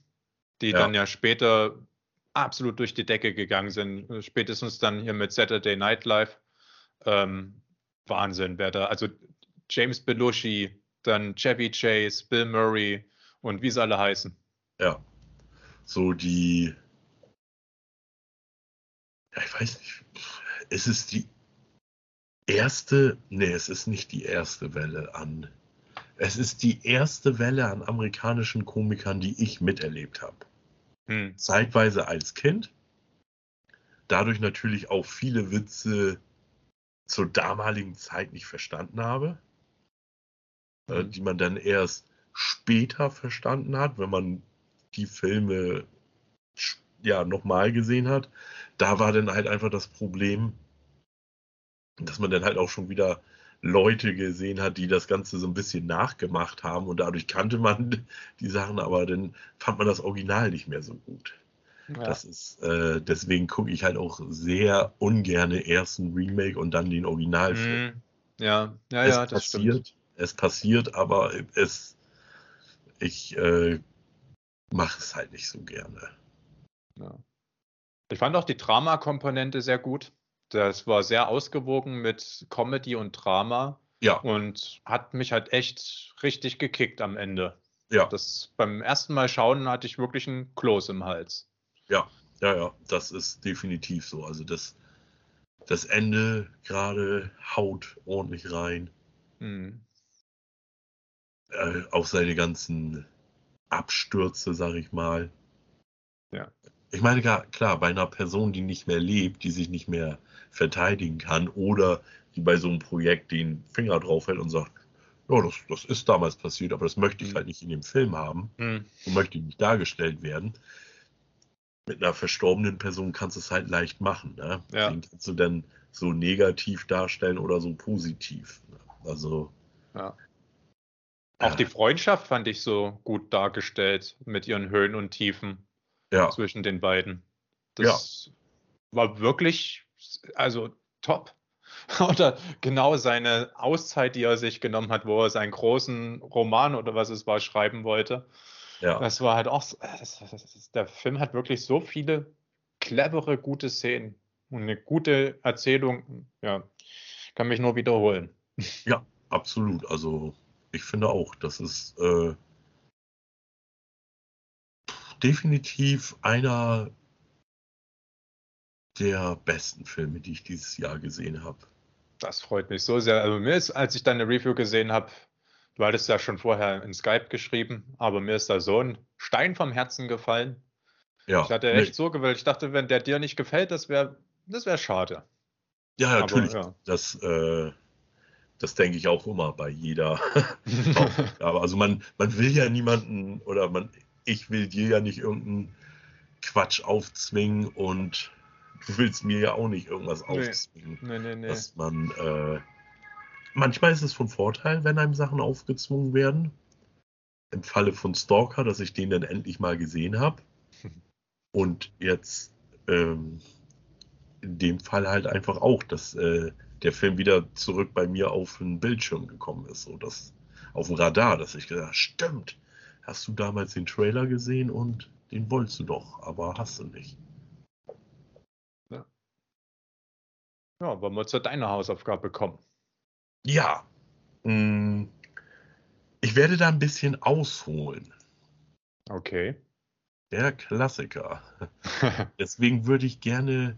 die ja. dann ja später absolut durch die Decke gegangen sind. Spätestens dann hier mit Saturday Night Live. Ähm, Wahnsinn, wer da, also James Belushi, dann Chevy Chase, Bill Murray und wie sie alle heißen. Ja. So die. Ja, ich weiß nicht. Es ist die erste. Nee, es ist nicht die erste Welle an. Es ist die erste Welle an amerikanischen Komikern, die ich miterlebt habe. Hm. Zeitweise als Kind. Dadurch natürlich auch viele Witze zur damaligen Zeit nicht verstanden habe. Äh, mhm. die man dann erst später verstanden hat, wenn man die Filme ja nochmal gesehen hat. Da war dann halt einfach das Problem, dass man dann halt auch schon wieder Leute gesehen hat, die das Ganze so ein bisschen nachgemacht haben und dadurch kannte man [LAUGHS] die Sachen, aber dann fand man das Original nicht mehr so gut. Ja. Das ist, äh, deswegen gucke ich halt auch sehr ungern erst ein Remake und dann den Originalfilm. Mhm. Ja, ja, es ja, das passiert, stimmt es passiert, aber es, ich äh, mache es halt nicht so gerne. Ja. Ich fand auch die Drama-Komponente sehr gut. Das war sehr ausgewogen mit Comedy und Drama. Ja. Und hat mich halt echt richtig gekickt am Ende. Ja. Das beim ersten Mal schauen hatte ich wirklich ein Kloß im Hals. Ja, ja, ja, das ist definitiv so. Also das, das Ende gerade haut ordentlich rein. Mhm äh, auch seine ganzen Abstürze, sag ich mal. Ja. Ich meine, klar, bei einer Person, die nicht mehr lebt, die sich nicht mehr verteidigen kann oder die bei so einem Projekt den Finger drauf hält und sagt, ja, das, das ist damals passiert, aber das möchte ich mhm. halt nicht in dem Film haben mhm. und möchte nicht dargestellt werden. Mit einer verstorbenen Person kannst du es halt leicht machen. Ne? Ja. Den kannst du dann so negativ darstellen oder so positiv. Ne? Also ja. Auch die Freundschaft fand ich so gut dargestellt mit ihren Höhen und Tiefen ja. zwischen den beiden. Das ja. war wirklich, also top. [LAUGHS] Oder genau seine Auszeit, die er sich genommen hat, wo er seinen großen Roman oder was es war schreiben wollte. Ja. Das war halt auch, das, das, der Film hat wirklich so viele clevere, gute Szenen und eine gute Erzählung. Ja, kann mich nur wiederholen. Ja, absolut. Also ich finde auch, das ist äh, definitiv einer der besten Filme, die ich dieses Jahr gesehen habe. Das freut mich so sehr. Also mir ist, als ich deine Review gesehen habe, du hattest ja schon vorher in Skype geschrieben, aber mir ist da so ein Stein vom Herzen gefallen. Ja, ich hatte echt nee. so gewollt. Ich dachte, wenn der dir nicht gefällt, das wäre das wär schade. Ja, natürlich. Aber, ja. Das, äh, das denke ich auch immer bei jeder. [LAUGHS] aber also man, man will ja niemanden oder man, ich will dir ja nicht irgendeinen Quatsch aufzwingen und du willst mir ja auch nicht irgendwas aufzwingen. Nee, nee, nee. Dass man, äh, manchmal ist es von Vorteil, wenn einem Sachen aufgezwungen werden. Im Falle von Stalker, dass ich den dann endlich mal gesehen habe. [LAUGHS] Und jetzt ähm, in dem Fall halt einfach auch, dass äh, der Film wieder zurück bei mir auf den Bildschirm gekommen ist. So dass, auf dem Radar, dass ich gesagt stimmt, hast du damals den Trailer gesehen und den wolltest du doch, aber hast du nicht. Ja, wollen wir zu deiner Hausaufgabe kommen? Ja. Mm, ich werde da ein bisschen ausholen. Okay. Der Klassiker. [LAUGHS] Deswegen würde ich gerne.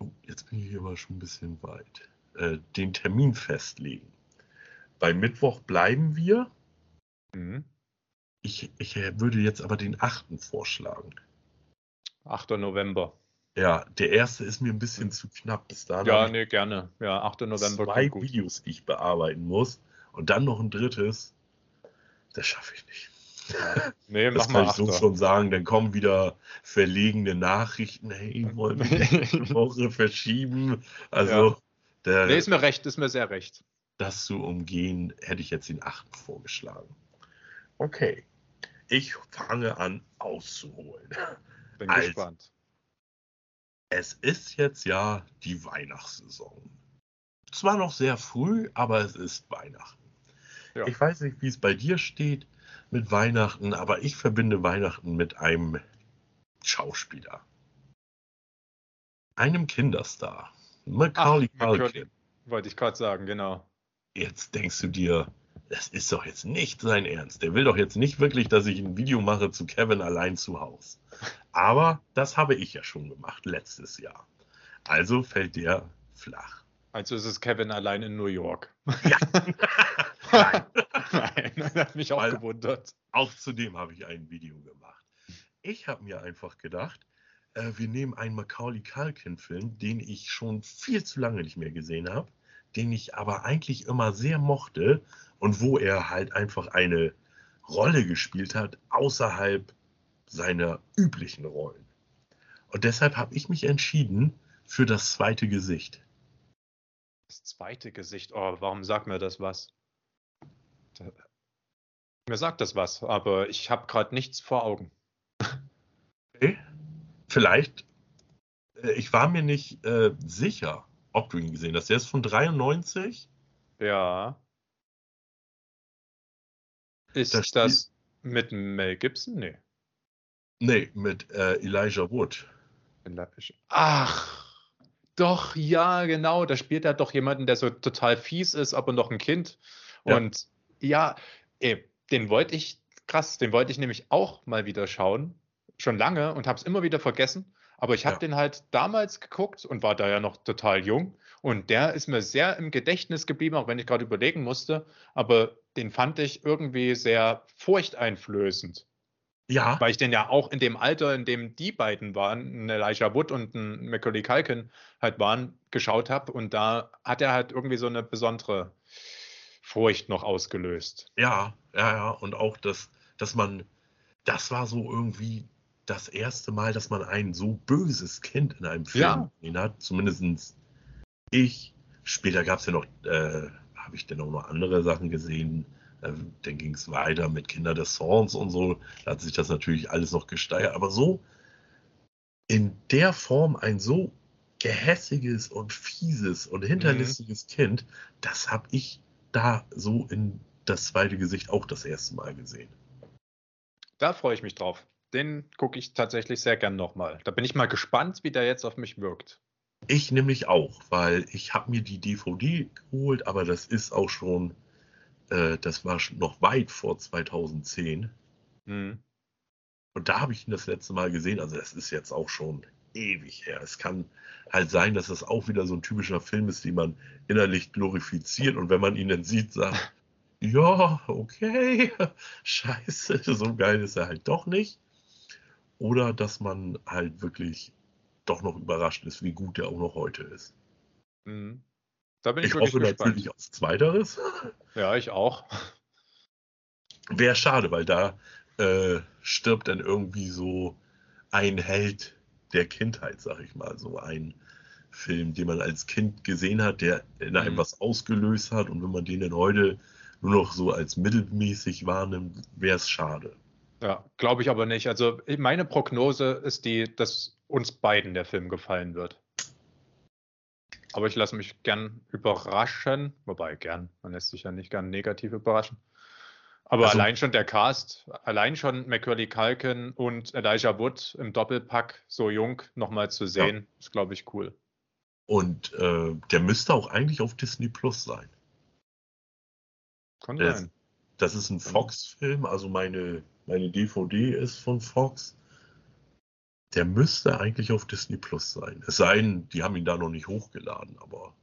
Oh, jetzt bin ich aber schon ein bisschen weit. Äh, den Termin festlegen. Bei Mittwoch bleiben wir. Mhm. Ich, ich würde jetzt aber den 8. vorschlagen. 8. November. Ja, der erste ist mir ein bisschen zu knapp. Bis dahin ja, nee, gerne. Ja, 8. November. Zwei Videos, die ich bearbeiten muss. Und dann noch ein drittes. Das schaffe ich nicht. [LAUGHS] Nee, das kann ich so schon sagen. Dann kommen wieder verlegene Nachrichten. Hey, wollen wir die [LAUGHS] Woche verschieben? Also, ja. der, nee, ist mir recht, ist mir sehr recht. Das zu umgehen, hätte ich jetzt den 8. vorgeschlagen. Okay. Ich fange an auszuholen. Bin also, gespannt es ist jetzt ja die Weihnachtssaison. Zwar noch sehr früh, aber es ist Weihnachten. Ja. Ich weiß nicht, wie es bei dir steht mit Weihnachten, aber ich verbinde Weihnachten mit einem Schauspieler. Einem Kinderstar. Macaulay Culkin. Wollte ich gerade sagen, genau. Jetzt denkst du dir, das ist doch jetzt nicht sein Ernst. Der will doch jetzt nicht wirklich, dass ich ein Video mache zu Kevin allein zu Hause. Aber das habe ich ja schon gemacht letztes Jahr. Also fällt der flach. Also ist es Kevin allein in New York. Ja. [LAUGHS] Nein. Nein, das hat mich auch Weil gewundert. Auch zu dem habe ich ein Video gemacht. Ich habe mir einfach gedacht, äh, wir nehmen einen Macaulay Culkin-Film, den ich schon viel zu lange nicht mehr gesehen habe, den ich aber eigentlich immer sehr mochte und wo er halt einfach eine Rolle gespielt hat außerhalb seiner üblichen Rollen. Und deshalb habe ich mich entschieden für das zweite Gesicht. Das zweite Gesicht? Oh, warum sagt mir das was? Mir sagt das was, aber ich habe gerade nichts vor Augen. [LAUGHS] Okay. Vielleicht, äh, ich war mir nicht äh, sicher, ob du ihn gesehen hast. Der ist von 93. Ja. Ist das, das mit Mel Gibson? Nee. Nee, mit äh, Elijah Wood. Ach, doch, ja, genau. Da spielt er doch jemanden, der so total fies ist, aber noch ein Kind. Und ja, ja ey, den wollte ich, krass, den wollte ich nämlich auch mal wieder schauen. Schon lange und habe es immer wieder vergessen. Aber ich habe ja. den halt damals geguckt und war da ja noch total jung. Und der ist mir sehr im Gedächtnis geblieben, auch wenn ich gerade überlegen musste. Aber den fand ich irgendwie sehr furchteinflößend. Ja. Weil ich den ja auch in dem Alter, in dem die beiden waren, ein Elijah Wood und ein Macaulay Culkin halt waren, geschaut habe. Und da hat er halt irgendwie so eine besondere Furcht noch ausgelöst. Ja, ja, ja. Und auch, dass, dass man, das war so irgendwie das erste Mal, dass man ein so böses Kind in einem Film ja. gesehen hat. Zumindest ich. Später gab es ja noch, äh, habe ich denn auch noch andere Sachen gesehen ähm, dann ging es weiter mit Kinder des Zorns und so. Da hat sich das natürlich alles noch gesteigert. Aber so in der Form ein so gehässiges und fieses und hinterlistiges mhm. Kind, das habe ich da so in das zweite Gesicht auch das erste Mal gesehen. Da freue ich mich drauf. Den gucke ich tatsächlich sehr gern nochmal. Da bin ich mal gespannt, wie der jetzt auf mich wirkt. Ich nämlich auch, weil ich habe mir die DVD geholt, aber das ist auch schon äh, das war noch weit vor 2010. Mhm. Und da habe ich ihn das letzte Mal gesehen. Also, das ist jetzt auch schon ewig her. Es kann halt sein, dass das auch wieder so ein typischer Film ist, den man innerlich glorifiziert und wenn man ihn dann sieht, sagt, [LAUGHS] ja, okay, [LAUGHS] scheiße, so geil ist er halt doch nicht. Oder dass man halt wirklich doch noch überrascht ist, wie gut er auch noch heute ist. Mhm. Da bin ich, ich hoffe gespannt. natürlich aufs Zweiteres. Ja, ich auch. Wäre schade, weil da äh, stirbt dann irgendwie so ein Held der Kindheit, sag ich mal. So ein Film, den man als Kind gesehen hat, der in einem mhm. was ausgelöst hat. Und wenn man den dann heute nur noch so als mittelmäßig wahrnimmt, wäre es schade. Ja, glaube ich aber nicht. Also meine Prognose ist die, dass uns beiden der Film gefallen wird. Aber ich lasse mich gern überraschen, wobei gern, man lässt sich ja nicht gern negativ überraschen. Aber also, allein schon der Cast, allein schon Macaulay Culkin und Elijah Wood im Doppelpack so jung nochmal zu sehen, ja. ist, glaube ich, cool. Und äh, der müsste auch eigentlich auf Disney Plus sein. Kann sein. Das ist ein Fox-Film, also meine, meine DVD ist von Fox. Der müsste eigentlich auf Disney Plus sein. Es sei denn, die haben ihn da noch nicht hochgeladen, aber.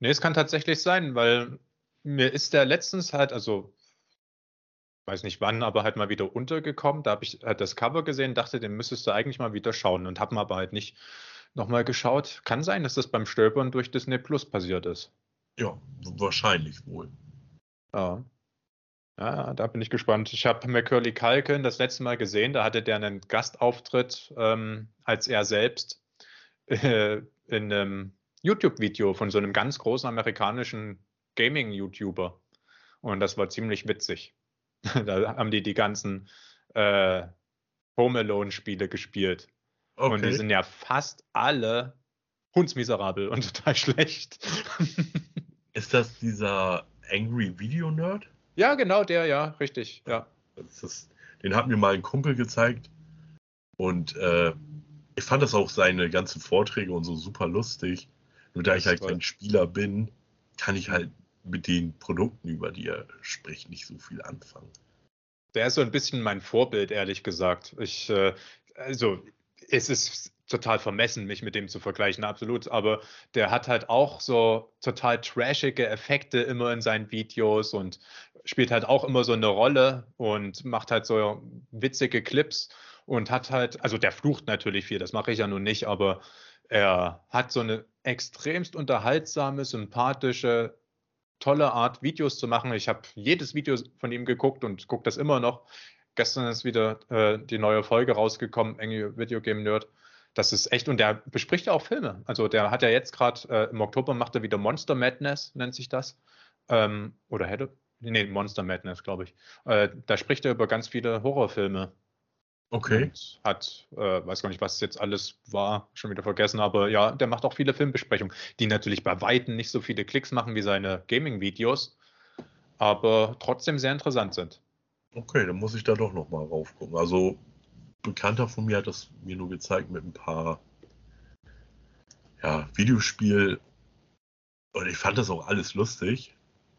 Nee, es kann tatsächlich sein, weil mir ist der letztens halt, also weiß nicht wann, aber halt mal wieder untergekommen. Da habe ich halt das Cover gesehen, dachte, den müsstest du eigentlich mal wieder schauen und habe aber halt nicht nochmal geschaut. Kann sein, dass das beim Stolpern durch Disney Plus passiert ist. Ja, wahrscheinlich wohl. Ja. Ja, da bin ich gespannt. Ich habe Macaulay Culkin das letzte Mal gesehen, da hatte der einen Gastauftritt ähm, als er selbst äh, in einem YouTube-Video von so einem ganz großen amerikanischen Gaming-YouTuber. Und das war ziemlich witzig. [LAUGHS] da haben die die ganzen äh, Home Alone-Spiele gespielt. Okay. Und die sind ja fast alle hundsmiserabel und [LAUGHS] total schlecht. [LAUGHS] Ist das dieser Angry Video Nerd? Ja, genau, der, ja, richtig, ja. Ist, den hat mir mal ein Kumpel gezeigt und äh, ich fand das auch seine ganzen Vorträge und so super lustig. Nur da ich halt kein Spieler bin, kann ich halt mit den Produkten, über die er spricht, nicht so viel anfangen. Der ist so ein bisschen mein Vorbild, ehrlich gesagt. Ich, äh, also, es ist total vermessen, mich mit dem zu vergleichen, absolut. Aber der hat halt auch so total trashige Effekte immer in seinen Videos und spielt halt auch immer so eine Rolle und macht halt so witzige Clips und hat halt, also der flucht natürlich viel, das mache ich ja nun nicht, aber er hat so eine extremst unterhaltsame, sympathische, tolle Art, Videos zu machen. Ich habe jedes Video von ihm geguckt und gucke das immer noch. Gestern ist wieder äh, die neue Folge rausgekommen, Video Game Nerd. Das ist echt, und der bespricht ja auch Filme. Also der hat ja jetzt gerade äh, im Oktober macht er wieder Monster Madness, nennt sich das. Ähm, oder hätte, nee, Monster Madness, glaube ich. Äh, da spricht er über ganz viele Horrorfilme. Okay. Und hat, äh, weiß gar nicht, was jetzt alles war, schon wieder vergessen, aber ja, der macht auch viele Filmbesprechungen, die natürlich bei Weitem nicht so viele Klicks machen wie seine Gaming-Videos, aber trotzdem sehr interessant sind. Okay, dann muss ich da doch nochmal raufgucken. Also, Bekannter von mir hat das mir nur gezeigt mit ein paar ja, Videospiel. Und ich fand das auch alles lustig.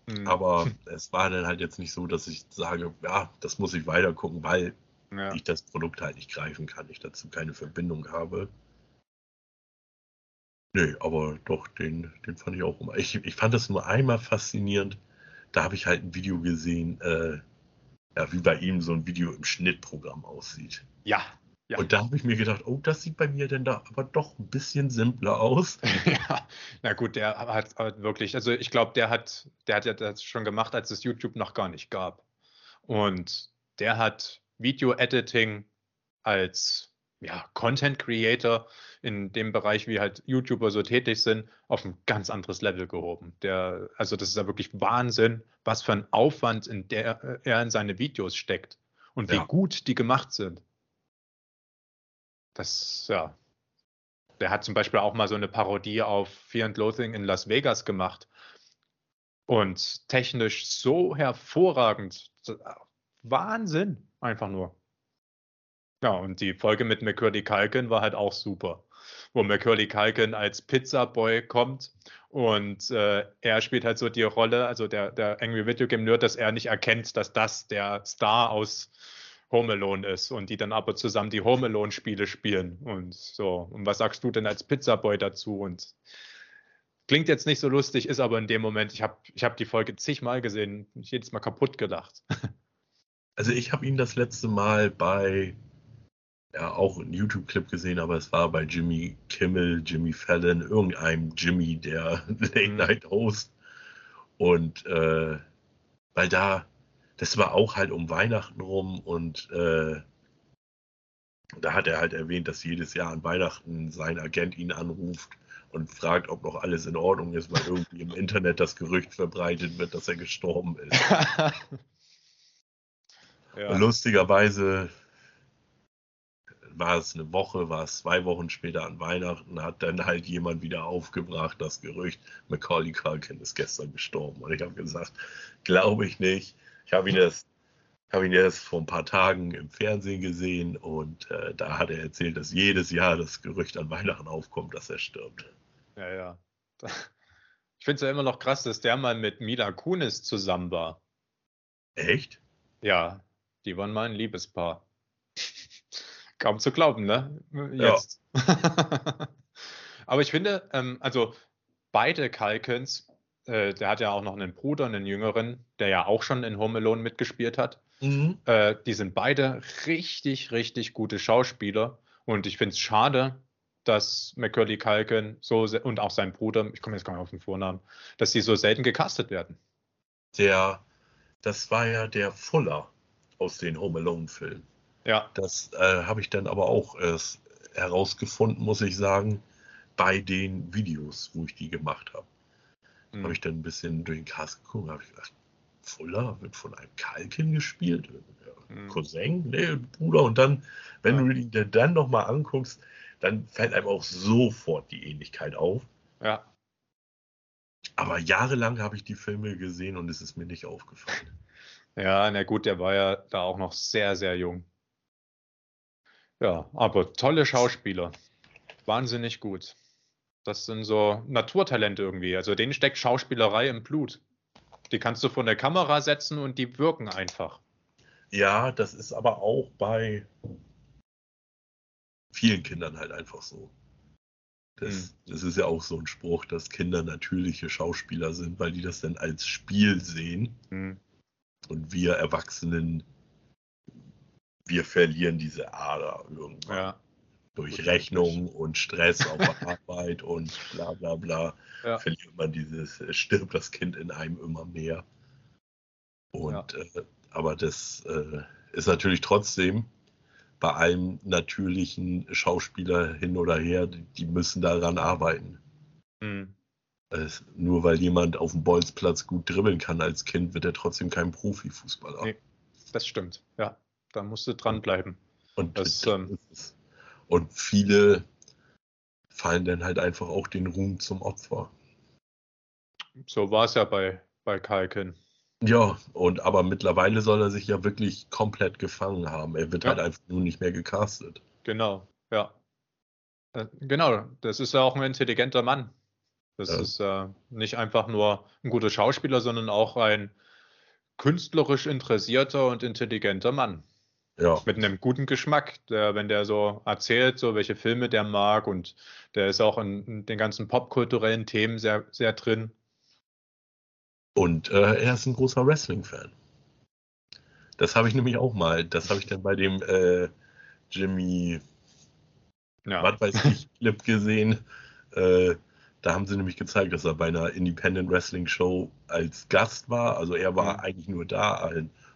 Mhm. Aber es war dann halt jetzt nicht so, dass ich sage, ja, das muss ich weiter gucken, weil ja. ich das Produkt halt nicht greifen kann, ich dazu keine Verbindung habe. Nee, aber doch, den, den fand ich auch immer. Ich, ich fand das nur einmal faszinierend. Da habe ich halt ein Video gesehen, äh, ja, wie bei ihm so ein Video im Schnittprogramm aussieht. Ja. Ja. Und da habe ich mir gedacht, oh, das sieht bei mir denn da aber doch ein bisschen simpler aus. [LAUGHS] ja, na gut, der hat, hat wirklich, also ich glaube, der hat, der hat ja das schon gemacht, als es YouTube noch gar nicht gab. Und der hat Video-Editing als ja, Content Creator in dem Bereich, wie halt YouTuber so tätig sind, auf ein ganz anderes Level gehoben. Der, also das ist ja wirklich Wahnsinn, was für ein Aufwand in der er in seine Videos steckt und wie ja. gut die gemacht sind. Das, ja. Der hat zum Beispiel auch mal so eine Parodie auf Fear and Loathing in Las Vegas gemacht. Und technisch so hervorragend. Wahnsinn, einfach nur. Ja, und die Folge mit McCurdy Culkin war halt auch super, wo McCurdy Culkin als Pizzaboy kommt Und äh, er spielt halt so die Rolle, also der, der Angry Video Game Nerd, dass er nicht erkennt, dass das der Star aus Home Alone ist und die dann aber zusammen die Home Alone Spiele spielen und so. Und was sagst du denn als Pizzaboy dazu? Und klingt jetzt nicht so lustig, ist aber in dem Moment, ich habe ich hab die Folge zigmal gesehen, mich jedes Mal kaputt gelacht. [LAUGHS] Also ich habe ihn das letzte Mal bei ja auch einen YouTube-Clip gesehen, aber es war bei Jimmy Kimmel, Jimmy Fallon, irgendeinem Jimmy, der [LAUGHS] Late Mhm. Night Host. Und äh, weil da, das war auch halt um Weihnachten rum und äh, da hat er halt erwähnt, dass jedes Jahr an Weihnachten sein Agent ihn anruft und fragt, ob noch alles in Ordnung ist, weil irgendwie im Internet das Gerücht verbreitet wird, dass er gestorben ist. [LAUGHS] Ja. lustigerweise war es eine Woche, war es zwei Wochen später an Weihnachten, hat dann halt jemand wieder aufgebracht, das Gerücht, Macaulay Culkin ist gestern gestorben. Und ich habe gesagt, glaube ich nicht. Ich habe ihn erst, habe ihn erst vor ein paar Tagen im Fernsehen gesehen und äh, da hat er erzählt, dass jedes Jahr das Gerücht an Weihnachten aufkommt, dass er stirbt. ja, ja. [LAUGHS] Ich finde es ja immer noch krass, dass der mal mit Mila Kunis zusammen war. Echt? Ja, die waren mal ein Liebespaar. [LAUGHS] Kaum zu glauben, ne? Jetzt. [LAUGHS] Aber ich finde, ähm, also beide Kalkens, äh, der hat ja auch noch einen Bruder, einen jüngeren, der ja auch schon in Home Alone mitgespielt hat. Mhm. Äh, die sind beide richtig, richtig gute Schauspieler. Und ich finde es schade, dass Macaulay Culkin so und auch sein Bruder, ich komme jetzt gar nicht auf den Vornamen, dass die so selten gecastet werden. Der, das war ja der Fuller aus den Home Alone-Filmen. Ja, Das äh, habe ich dann aber auch erst herausgefunden, muss ich sagen, bei den Videos, wo ich die gemacht habe. Hm, Habe ich dann ein bisschen durch den Cast geguckt, habe ich gedacht, Fuller wird von einem Kalkin gespielt. Ja, hm. Cousin, nee, Bruder. Und dann, wenn Ja. du ihn dir dann nochmal anguckst, dann fällt einem auch sofort die Ähnlichkeit auf. ja. Aber jahrelang habe ich die Filme gesehen und es ist mir nicht aufgefallen. Ja, na gut, der war ja da auch noch sehr, sehr jung. Ja, aber tolle Schauspieler. Wahnsinnig gut. Das sind so Naturtalente irgendwie. Also denen steckt Schauspielerei im Blut. Die kannst du vor der Kamera setzen und die wirken einfach. Ja, das ist aber auch bei vielen Kindern halt einfach so. Das, das ist ja auch so ein Spruch, dass Kinder natürliche Schauspieler sind, weil die das dann als Spiel sehen Hm. und wir Erwachsenen, wir verlieren diese Ader irgendwann. Ja, Durch Rechnung und Stress auf der [LAUGHS] Arbeit und bla bla bla Ja. verliert man dieses, äh, stirbt das Kind in einem immer mehr. Und äh, aber das äh, ist natürlich trotzdem bei einem natürlichen Schauspieler hin oder her, die, müssen daran arbeiten. hm. Es, nur weil jemand auf dem Bolzplatz gut dribbeln kann als Kind, wird er trotzdem kein Profifußballer. Nee. das stimmt. Ja, da musst du dranbleiben. Und, Das, ähm, ist es. Und viele fallen dann halt einfach auch den Ruhm zum Opfer. So war es ja bei, bei Kalkin. Ja, und aber mittlerweile soll er sich ja wirklich komplett gefangen haben. Er wird Ja. halt einfach nur nicht mehr gecastet. Genau, ja. Äh, Genau, das ist ja auch ein intelligenter Mann. Das Ja. ist äh, nicht einfach nur ein guter Schauspieler, sondern auch ein künstlerisch interessierter und intelligenter Mann. Ja, Mit einem guten Geschmack, der, wenn der so erzählt, so welche Filme der mag und der ist auch in, in den ganzen popkulturellen Themen sehr, sehr drin. und äh, er ist ein großer Wrestling-Fan. Das habe ich nämlich auch mal. Das habe ich dann bei dem äh, Jimmy, Ja, was weiß ich, [LAUGHS] Clip gesehen. Äh, da haben sie nämlich gezeigt, dass er bei einer Independent Wrestling Show als Gast war. Also er war Mhm. eigentlich nur da,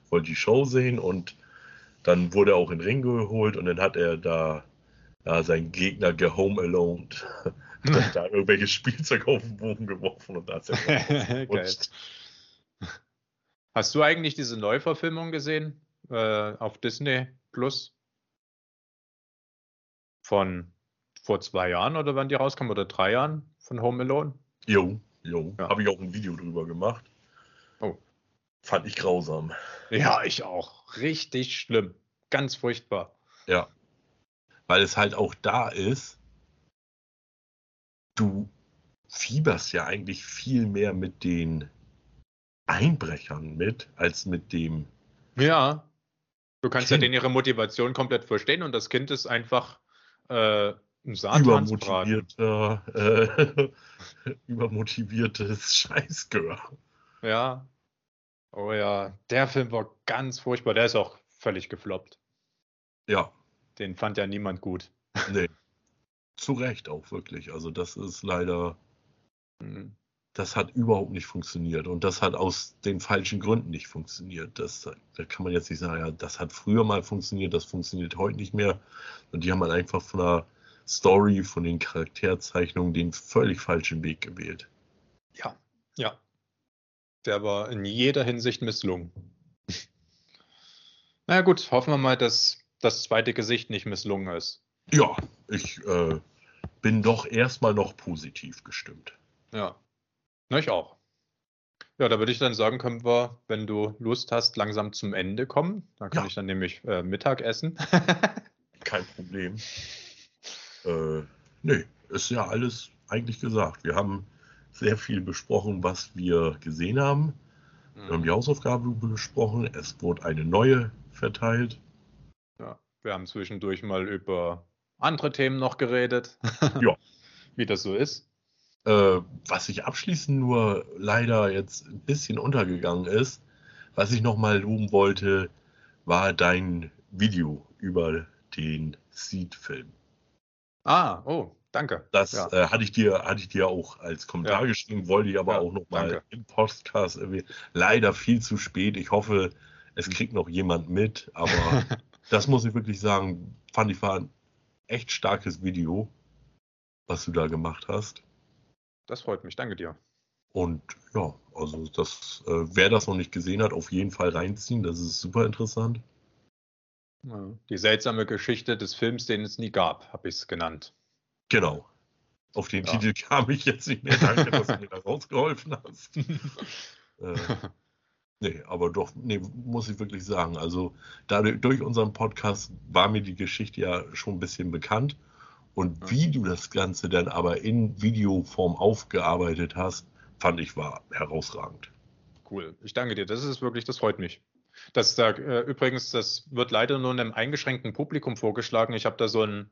wollte die Show sehen und dann wurde er auch in den Ring geholt und dann hat er da ja, seinen Gegner gehome alone. [LAUGHS] hat da [LAUGHS] irgendwelches Spielzeug auf den Boden geworfen und da ist er. [LAUGHS] Hast du eigentlich diese Neuverfilmung gesehen äh, auf Disney Plus? Von vor zwei Jahren oder wann die rauskam oder drei Jahren von Home Alone? Jo, jo. Ja. Habe ich auch ein Video drüber gemacht. Oh. Fand ich grausam. Ja, ich auch. Richtig schlimm. Ganz furchtbar. Ja. Weil es halt auch da ist, du fieberst ja eigentlich viel mehr mit den Einbrechern mit, als mit dem. Ja. Du kannst kind. ja denen ihre Motivation komplett verstehen und das Kind ist einfach äh, ein Übermotivierter, äh, [LAUGHS] übermotiviertes Scheißgör. Ja. Oh ja, der Film war ganz furchtbar. Der ist auch völlig gefloppt. Ja. Den fand ja niemand gut. Nee. Zu Recht auch wirklich. Also das ist leider. Mhm. Das hat überhaupt nicht funktioniert und das hat aus den falschen Gründen nicht funktioniert. Das, da kann man jetzt nicht sagen, ja, das hat früher mal funktioniert, das funktioniert heute nicht mehr. Und die haben halt einfach von der Story, von den Charakterzeichnungen den völlig falschen Weg gewählt. Ja, ja. Der war in jeder Hinsicht misslungen. Na naja, gut, hoffen wir mal, dass das zweite Gesicht nicht misslungen ist. Ja, ich äh, bin doch erstmal noch positiv gestimmt. Ja, na, ich auch. Ja, da würde ich dann sagen, können wir, wenn du Lust hast, langsam zum Ende kommen. Da kann ja. ich dann nämlich äh, Mittag essen. [LAUGHS] Kein Problem. Äh, nee, ist ja alles eigentlich gesagt. Wir haben sehr viel besprochen, was wir gesehen haben. Wir haben die mhm. Hausaufgabe besprochen. Es wurde eine neue verteilt. Ja, wir haben zwischendurch mal über andere Themen noch geredet. [LAUGHS] Ja. Wie das so ist. Äh, was ich abschließend nur leider jetzt ein bisschen untergegangen ist, was ich nochmal loben wollte, war dein Video über den Seed-Film. Ah, oh, danke. Das ja. äh, hatte, ich dir, hatte ich dir auch als Kommentar ja. geschrieben, wollte ich aber ja, auch nochmal im Podcast irgendwie. Leider viel zu spät. Ich hoffe, es kriegt noch jemand mit, aber [LAUGHS] das muss ich wirklich sagen, fand ich war ein echt starkes Video, was du da gemacht hast. Das freut mich, danke dir. Und ja, also das, äh, wer das noch nicht gesehen hat, auf jeden Fall reinziehen, das ist super interessant. Die seltsame Geschichte des Films, den es nie gab, habe ich es genannt. Genau. Auf den ja. Titel kam ich jetzt nicht mehr. Danke, dass du mir da rausgeholfen hast. [LAUGHS] äh, nee, aber doch, nee, muss ich wirklich sagen. Also dadurch, durch unseren Podcast war mir die Geschichte ja schon ein bisschen bekannt. Und wie du das Ganze dann aber in Videoform aufgearbeitet hast, fand ich war herausragend. Cool. Ich danke dir. Das ist wirklich, das freut mich. Das da, äh, übrigens, das wird leider nur einem eingeschränkten Publikum vorgeschlagen. Ich habe da so, ein,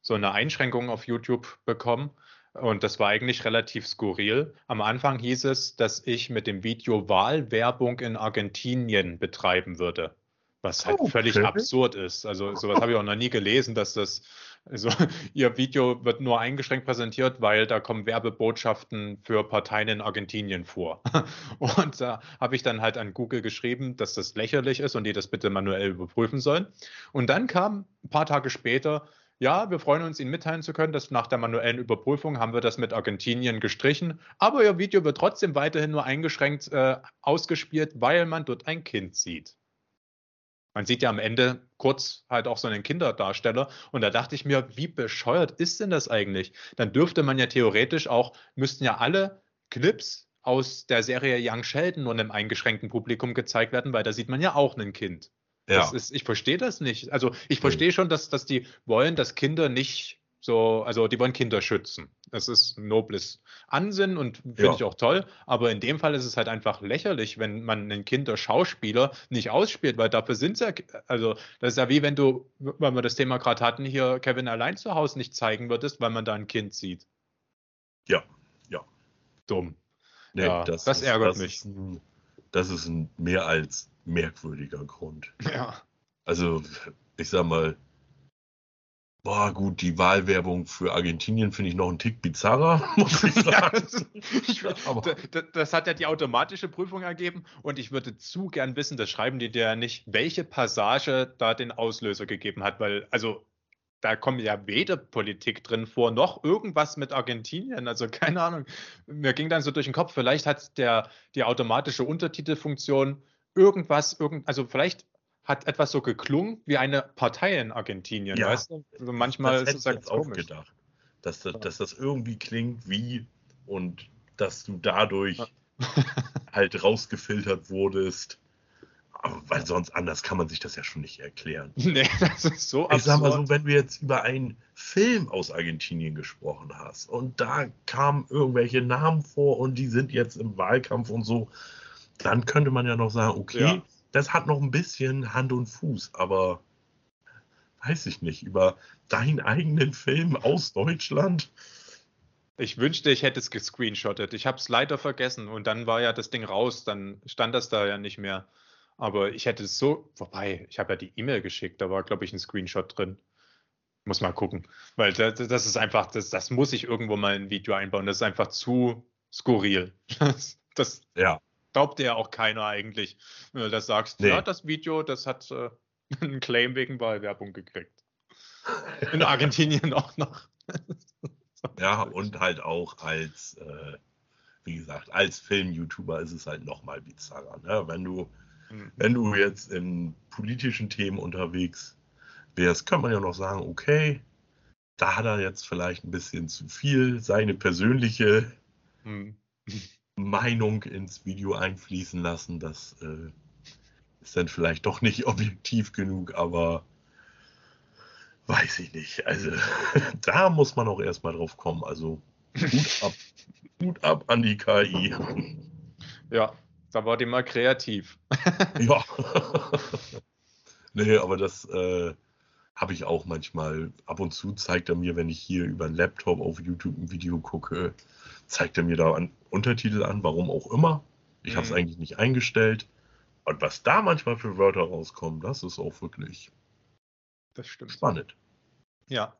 so eine Einschränkung auf YouTube bekommen. Und das war eigentlich relativ skurril. Am Anfang hieß es, dass ich mit dem Video Wahlwerbung in Argentinien betreiben würde. Was halt okay. völlig absurd ist. Also sowas habe ich auch noch nie gelesen, dass das also [LAUGHS] Ihr Video wird nur eingeschränkt präsentiert, weil da kommen Werbebotschaften für Parteien in Argentinien vor. [LAUGHS] Und da habe ich dann halt an Google geschrieben, dass das lächerlich ist und die das bitte manuell überprüfen sollen. Und dann kam ein paar Tage später, ja, wir freuen uns, Ihnen mitteilen zu können, dass nach der manuellen Überprüfung haben wir das mit Argentinien gestrichen. Aber Ihr Video wird trotzdem weiterhin nur eingeschränkt äh, ausgespielt, weil man dort ein Kind sieht man sieht ja am Ende kurz halt auch so einen Kinderdarsteller und da dachte ich mir, wie bescheuert ist denn das eigentlich? Dann dürfte man ja theoretisch auch, müssten ja alle Clips aus der Serie Young Sheldon nur einem eingeschränkten Publikum gezeigt werden, weil da sieht man ja auch ein Kind. Ja. Ist, ich verstehe das nicht. Also ich verstehe schon, dass, dass die wollen, dass Kinder nicht so, also die wollen Kinder schützen. Das ist ein nobles Ansinnen und finde ja. ich auch toll. Aber in dem Fall ist es halt einfach lächerlich, wenn man einen Kinderschauspieler nicht ausspielt, weil dafür sind sie ja, also das ist ja wie wenn du, weil wir das Thema gerade hatten, hier Kevin allein zu Hause nicht zeigen würdest, weil man da ein Kind sieht. Ja, ja. Dumm. Nee, ja, das, das ist, ärgert das mich. Ist ein, das ist ein mehr als merkwürdiger Grund. Ja. Also, ich sag mal, Boah, gut, die Wahlwerbung für Argentinien finde ich noch einen Tick bizarrer, [LAUGHS] muss ich sagen. ja, das, das, hat ja die automatische Prüfung ergeben und ich würde zu gern wissen, das schreiben die dir ja nicht, welche Passage da den Auslöser gegeben hat, weil, also, da kommt ja weder Politik drin vor, noch irgendwas mit Argentinien. Also [LAUGHS] keine Ahnung. Mir ging dann so durch den Kopf, vielleicht hat der, die automatische Untertitelfunktion irgendwas, irgend, also vielleicht hat etwas so geklungen wie eine Partei in Argentinien, ja, weißt du? Also manchmal ist es halt jetzt auch gedacht, dass, das, dass das irgendwie klingt wie und dass du dadurch [LAUGHS] halt rausgefiltert wurdest. weil sonst anders kann man sich das ja schon nicht erklären. [LAUGHS] Nee, das ist so absurd. Ich sag mal so, wenn du jetzt über einen Film aus Argentinien gesprochen hast und da kamen irgendwelche Namen vor und die sind jetzt im Wahlkampf und so, dann könnte man ja noch sagen, okay, ja. das hat noch ein bisschen Hand und Fuß, aber weiß ich nicht, über deinen eigenen Film aus Deutschland. Ich wünschte, ich hätte es gescreenshottet. Ich habe es leider vergessen und dann war ja das Ding raus, dann stand das da ja nicht mehr. Aber ich hätte es so, wobei, ich habe ja die E-Mail geschickt, da war, glaube ich, ein Screenshot drin. Muss mal gucken. Weil das, das ist einfach, das, das muss ich irgendwo mal ein Video einbauen. Das ist einfach zu skurril. [LAUGHS] Das, das ja. Glaubt ja auch keiner eigentlich. Wenn du das sagst, nee. ja, das Video, das hat äh, [LAUGHS] einen Claim wegen Wahlwerbung gekriegt. In Argentinien auch noch. [LAUGHS] ja, und halt auch als, äh, wie gesagt, als Film-YouTuber ist es halt nochmal bizarrer. Ne? Wenn du Mhm. Wenn du jetzt in politischen Themen unterwegs wärst, kann man ja noch sagen, okay, da hat er jetzt vielleicht ein bisschen zu viel seine persönliche mhm. [LAUGHS] Meinung ins Video einfließen lassen. Das äh, ist dann vielleicht doch nicht [LAUGHS] objektiv genug, aber weiß ich nicht. Also [LAUGHS] da muss man auch erstmal drauf kommen. Also Hut ab, [LAUGHS] Hut ab an die KI. Ja, da war die mal kreativ. ja. nee, aber das äh, habe ich auch manchmal. Ab und zu zeigt er mir, wenn ich hier über einen Laptop auf YouTube ein Video gucke, zeigt er mir da an, Untertitel an, warum auch immer. Ich mhm. habe es eigentlich nicht eingestellt. Und was da manchmal für Wörter rauskommen, das ist auch wirklich das stimmt. spannend. Ja.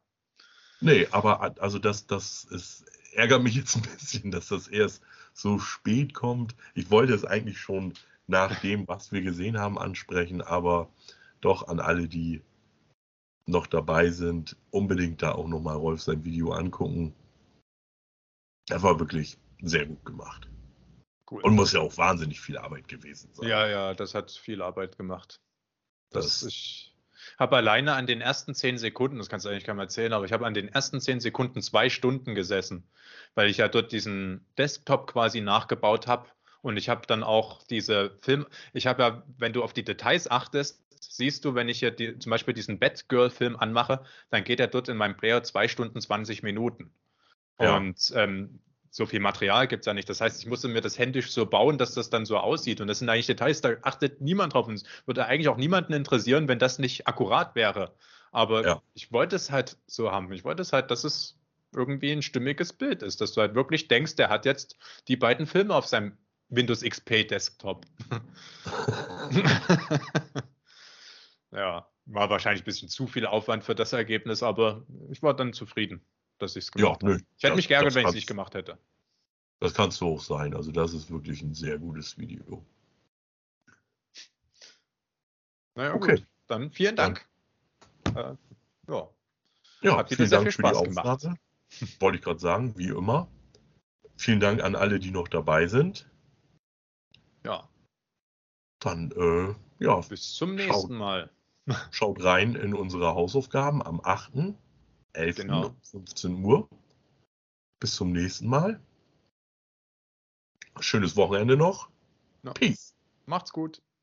Nee, aber also das, das ist, ärgert mich jetzt ein [LAUGHS] bisschen, dass das erst so spät kommt. Ich wollte es eigentlich schon nach dem, was wir gesehen haben, ansprechen, aber doch an alle, die noch dabei sind, unbedingt da auch nochmal Rolf sein Video angucken. Er war wirklich sehr gut gemacht. Cool. Und muss ja auch wahnsinnig viel Arbeit gewesen sein. Ja, ja, das hat viel Arbeit gemacht. Das, das ich habe alleine an den ersten zehn Sekunden, das kannst du eigentlich gar nicht erzählen, aber ich habe an den ersten zehn Sekunden zwei Stunden gesessen, weil ich ja dort diesen Desktop quasi nachgebaut habe. Und ich habe dann auch diese Film, ich habe ja, wenn du auf die Details achtest, siehst du, wenn ich hier die, zum Beispiel diesen Batgirl-Film anmache, dann geht er dort in meinem Player zwei Stunden 20 Minuten. Ja. Und ähm, so viel Material gibt es ja nicht. Das heißt, ich musste mir das händisch so bauen, dass das dann so aussieht. Und das sind eigentlich Details, da achtet niemand drauf. Und es würde eigentlich auch niemanden interessieren, wenn das nicht akkurat wäre. Aber ja. ich wollte es halt so haben. Ich wollte es halt, dass es irgendwie ein stimmiges Bild ist, dass du halt wirklich denkst, der hat jetzt die beiden Filme auf seinem Windows XP Desktop. [LAUGHS] [LAUGHS] ja, war wahrscheinlich ein bisschen zu viel Aufwand für das Ergebnis, aber ich war dann zufrieden dass ich es gemacht ja, habe. Ich hätte mich geärgert, wenn ich es nicht gemacht hätte. Das kannst du auch sein. Also das ist wirklich ein sehr gutes Video. Naja, okay. Gut. Dann vielen Dank. Äh, ja. ja, Hat sehr Dank viel Spaß gemacht. [LAUGHS] Wollte ich gerade sagen, wie immer. Vielen Dank an alle, die noch dabei sind. Ja. Dann, äh, ja. Bis zum nächsten schaut, Mal. Schaut rein in unsere Hausaufgaben am 8. 11. Genau. 15 Uhr. Bis zum nächsten Mal. Schönes Wochenende noch. Ja. Peace. Macht's gut.